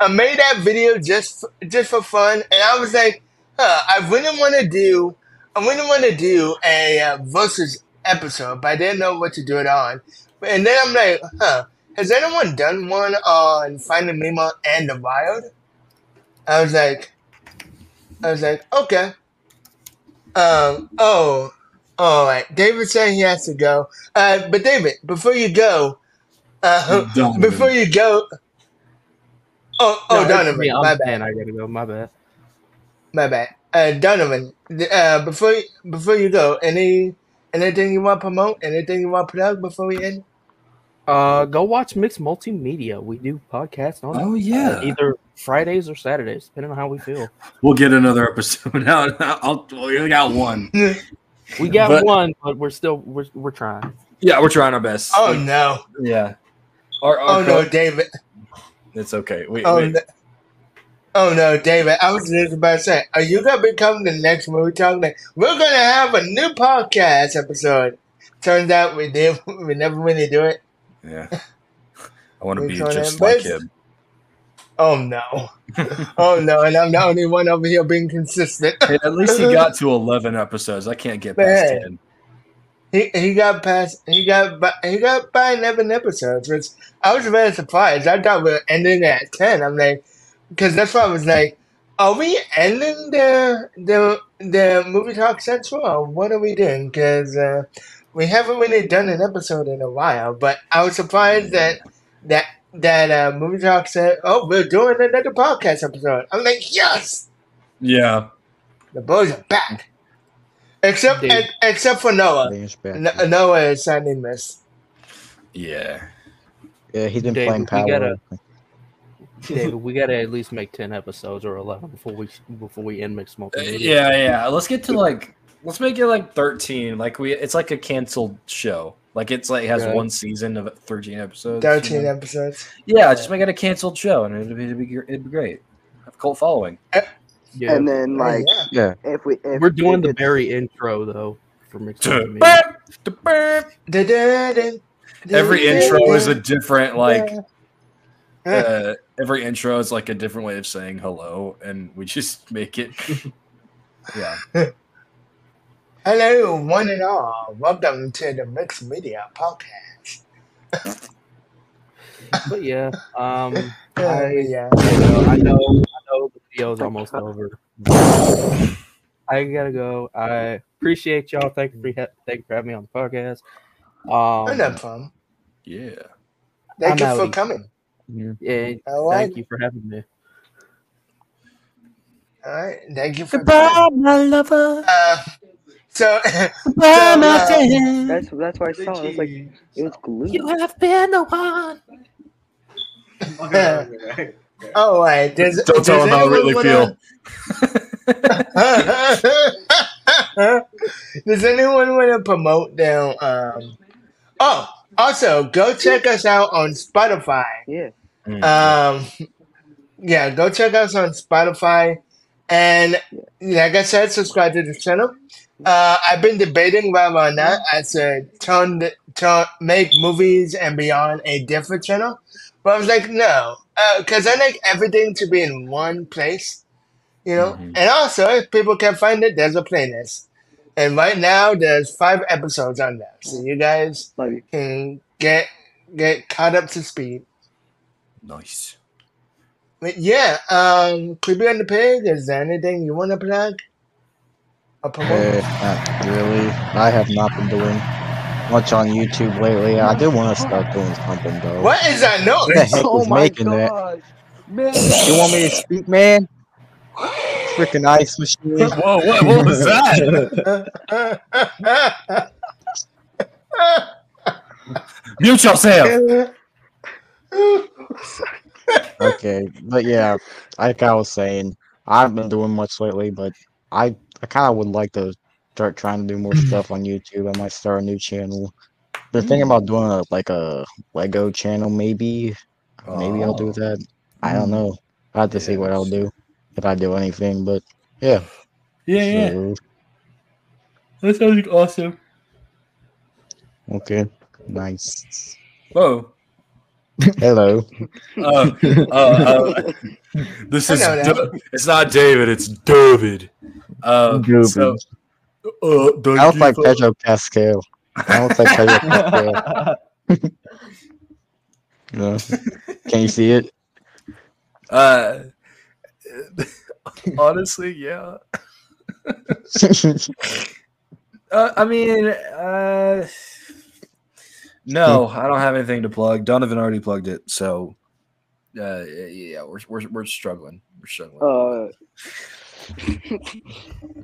I made that video just just for fun, and I was like, huh, I really want to do I really want to do a uh, versus episode, but I didn't know what to do it on. And then I'm like, huh, has anyone done one on Finding Nemo and the Wild? I was like, I was like, okay. Um. Oh. All right. David said he has to go. Uh. But David, before you go, uh, before you go. Oh. Oh, No, Donovan. me. I'm my bad. I gotta go. My bad. My bad. Uh, Donovan. Uh, before you, before you go, any anything you want to promote? Anything you want to plug before we end? Uh, go watch Mixed Multimedia. We do podcasts on Oh uh, yeah, either Fridays or Saturdays, depending on how we feel. we'll get another episode [laughs] out. I'll, we got one. [laughs] We got But- one, but we're still we're we're trying. Yeah, we're trying our best. Oh no! yeah. Our, our Oh no, David! It's okay. We, Oh we- no! Oh no, David! I was just about to say, are you gonna become the next movie talk? Like, we're gonna have a new podcast episode. Turns out we did. [laughs] We never really do it. Yeah. [laughs] I want to be just like best. him. Oh no! [laughs] Oh no! And I'm the only one over here being consistent. Hey, at least he got [laughs] to eleven episodes. I can't get past Man. ten. He he got past. He got by, he got by eleven episodes, which I was very surprised. I thought we were ending at ten. I'm like, because that's why I was like, are we ending the the the movie talk central or what are we doing? Because uh, we haven't really done an episode in a while. But I was surprised that that that uh, movie talk said, "Oh, we're doing another podcast episode." I'm like, yes, Yeah. the boys are back. Except Dude. except for Noah. Back. No, Noah is sadly missed. Yeah. Yeah, he's been David, playing we Power. gotta- David, we gotta at least make ten episodes or eleven before we before we end Mixed Uh, Yeah, yeah. Let's get to like let's make it like thirteen. Like we it's like a canceled show. Like it's like it has Right. one season of thirteen episodes. Thirteen you know? episodes. Yeah, just make it a canceled show and it'd be, it'd be, it'd be great. Have a cult following. Yeah. And then Oh, like yeah. Yeah, if we if We're doing the it's- very intro though for Mixed Multimedia. Every Every intro is a different like uh, every intro is like a different way of saying hello and we just make it yeah. Hello, one and all. Welcome to the Mixed Media Podcast. But yeah, um, Uh, [laughs] I, yeah. I know, I know, I know the video's almost over. I gotta go. I appreciate y'all. Thank you for ha- thank you for having me on the podcast. Um, No problem. Yeah. Thank I'm you for outie. coming. yeah, All right. thank you for having me. All right. Thank you for coming. my lover. Uh, so, [laughs] so uh. That's that's why I saw. it. It was like it was glue. You have been the one. [laughs] Okay, okay, okay. all right. Does, Don't does tell him how I really wanna- [laughs] Does anyone want to promote their um? Oh, also go check us out on Spotify. Yeah. Um, yeah, go check us on Spotify, and like I said, subscribe to the channel. Uh, I've been debating whether or not I should turn the, turn make movies and beyond a different channel, but I was like, no, because I like everything to be in one place, you know. Mhm. And also, if people can find it, there's a playlist, and right now there's five episodes on there, so you guys you. can get get caught up to speed. Nice. But yeah, um, Creepy on the Pig, is there anything you want to plug? Or promote? Eh, not really. I have not been doing much on YouTube lately. I did want to start doing something though. what is that Who the heck Oh is my making that? man! You want me to speak, man? Freaking ice machine. Whoa, what, what was that? [laughs] Mute yourself. [laughs] Okay, but yeah, like I was saying, I haven't been doing much lately, but I I kind of would like to start trying to do more mm-hmm. stuff on YouTube. I might start a new channel. Been thinking mm. about doing a like a Lego channel, maybe. Maybe I'll do Oh. that. I don't mm. know. I have to see what I'll do if I do anything, but yeah. Yeah, So, That sounds awesome. okay, nice. Whoa. Hello. Uh, uh, uh, this is know. Da- it's not David, it's David. Uh, so, uh, I don't like Pedro Pascal. I don't like Pedro Pascal. No. Can you see it? Uh, [laughs] honestly, yeah. [laughs] Uh, I mean, uh, no, I don't have anything to plug. Donovan already plugged it, so uh, yeah, we're we're we're struggling. We're struggling. Uh,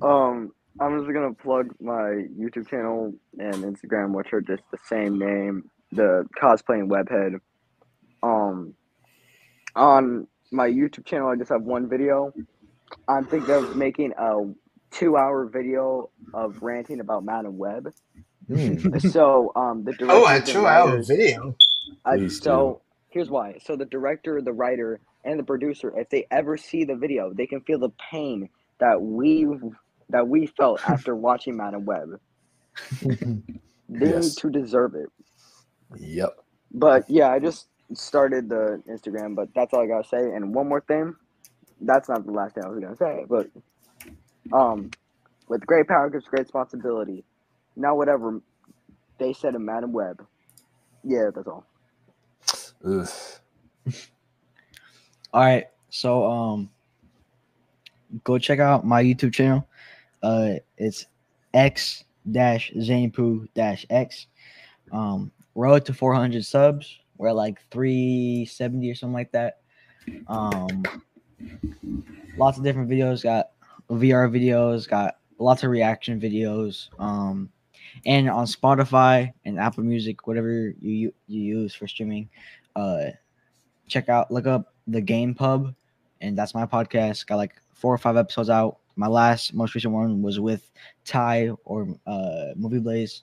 [laughs] um, I'm just gonna plug my YouTube channel and Instagram, which are just the same name, the cosplaying webhead. Um, on my YouTube channel, I just have one video. I'm thinking of making a two-hour video of ranting about Madame Web. [laughs] So, um, the director, Oh, a two-hour video. uh, Please so here's why. So the director, the writer, and the producer, if they ever see the video, they can feel the pain that we that we felt [laughs] after watching Madame Web. [laughs] They Yes. need to deserve it. Yep. But yeah, I just started the Instagram, but that's all I gotta say. And one more thing, that's not the last thing I was gonna say, but um, with great power comes great responsibility. Now, whatever they said in Madame Web, yeah, that's all. [laughs] All right, so um, go check out my YouTube channel. Uh, it's x dash Zaneypoo dash x. Um, road to 400 subs. We're at like 370 or something like that. Um, lots of different videos. Got VR videos. Got lots of reaction videos. Um, and on Spotify and Apple Music, whatever you you, use for streaming, uh, check out look up the Game Pub, and that's my podcast. Got like four or five episodes out. My last, most recent one was with Ty or uh, Movie Blaze.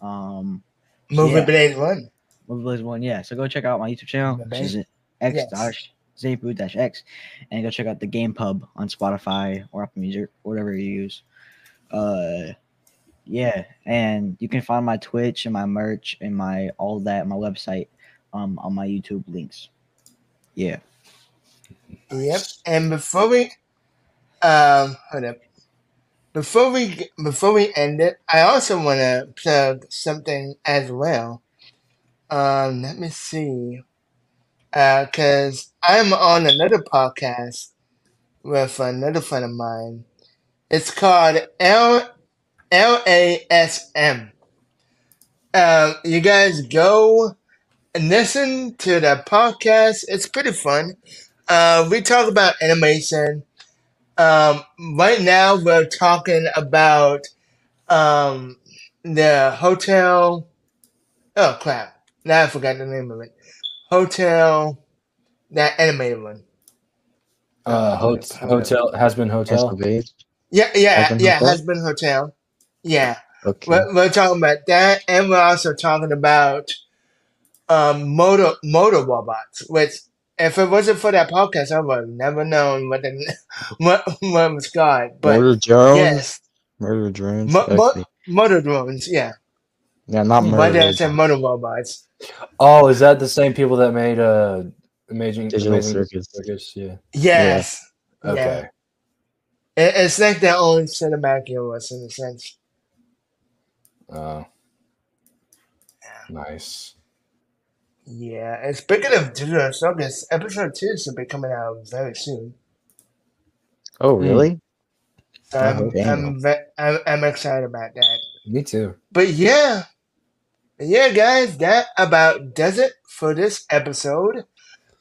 Um, Movie Yeah. Blaze One. Movie Blaze one, yeah. So go check out my YouTube channel, The which is? X Yes. dash Zapu dash X, and go check out the Game Pub on Spotify or Apple Music, whatever you use. Uh, yeah, and you can find my Twitch and my merch and my all that my website um on my YouTube links. Yeah. Yep. And before we, um, hold up. Before we before we end it, I also want to plug something as well. Um, let me see. Uh, cause I'm on another podcast with another friend of mine. It's called L L A S M. Um, you guys go and listen to the podcast. It's pretty fun. Uh, we talk about animation. Um, right now we're talking about um, the hotel. Oh crap! Now I forgot the name of it. Hotel, that animated one. Uh, hot- hotel has been hotel. Yeah, yeah, Hazbin yeah. Hotel? Hazbin Hotel. Yeah. Okay. We're, we're talking about that, and we're also talking about um, motor motor robots. Which, if it wasn't for that podcast, I would have never known what the [laughs] what, what was called. But Murder drones. yes, Murder drones. mo- mo- okay. motor drones. Yeah. yeah, not murder. Why did I robots. say motor robots? Oh, is that the same people that made uh Amazing Digital Amazing Circus. Circus? Yeah. Yes. Okay. Yeah. It, it's like their own cinematic universe in a sense. Oh. Nice. Yeah. And speaking of digital circus, episode two should be coming out very soon. Oh, hmm. really? So I I'm, I'm, ve- I'm, I'm excited about that. Me too. But yeah, yeah, guys, that about does it for this episode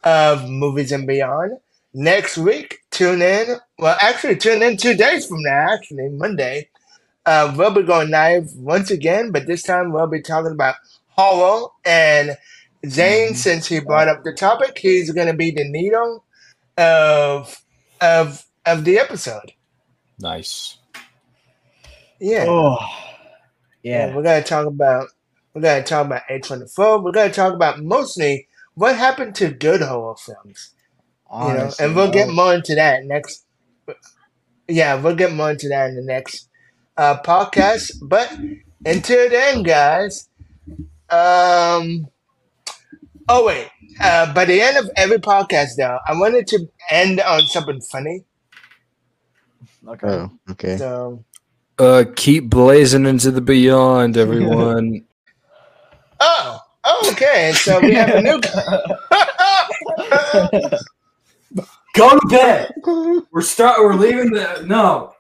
of Movies and Beyond. Next week, tune in. Well, actually, tune in two days from now, actually, Monday. Uh, we'll be going live once again, but this time we'll be talking about horror. And Zane, since he brought up the topic, he's going to be the needle of, of, of the episode. Nice. Yeah. Oh, Yeah, yeah. we're gonna talk about we're gonna talk about A twenty four. We're gonna talk about mostly what happened to good horror films. You know, and we'll get more into that next. Yeah, we'll get more into that in the next uh, podcast. But until then, guys. Um. Oh wait. Uh, by the end of every podcast, though, I wanted to end on something funny. Okay. Oh, okay. So, Uh, keep blazing into the beyond, [laughs] everyone. oh, oh, okay. So we have a new. [laughs] [laughs] Go to bed. We're start. We're leaving the no.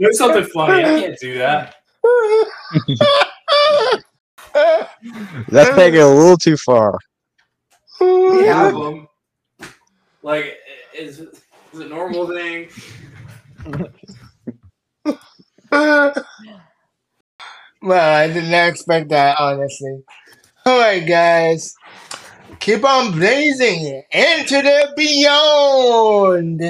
Do something funny. I can't do that. That's taking it a little too far. We have them. Like, is is it a normal thing? [laughs] well, I did not expect that, honestly. All right, guys. Keep on blazing into the beyond.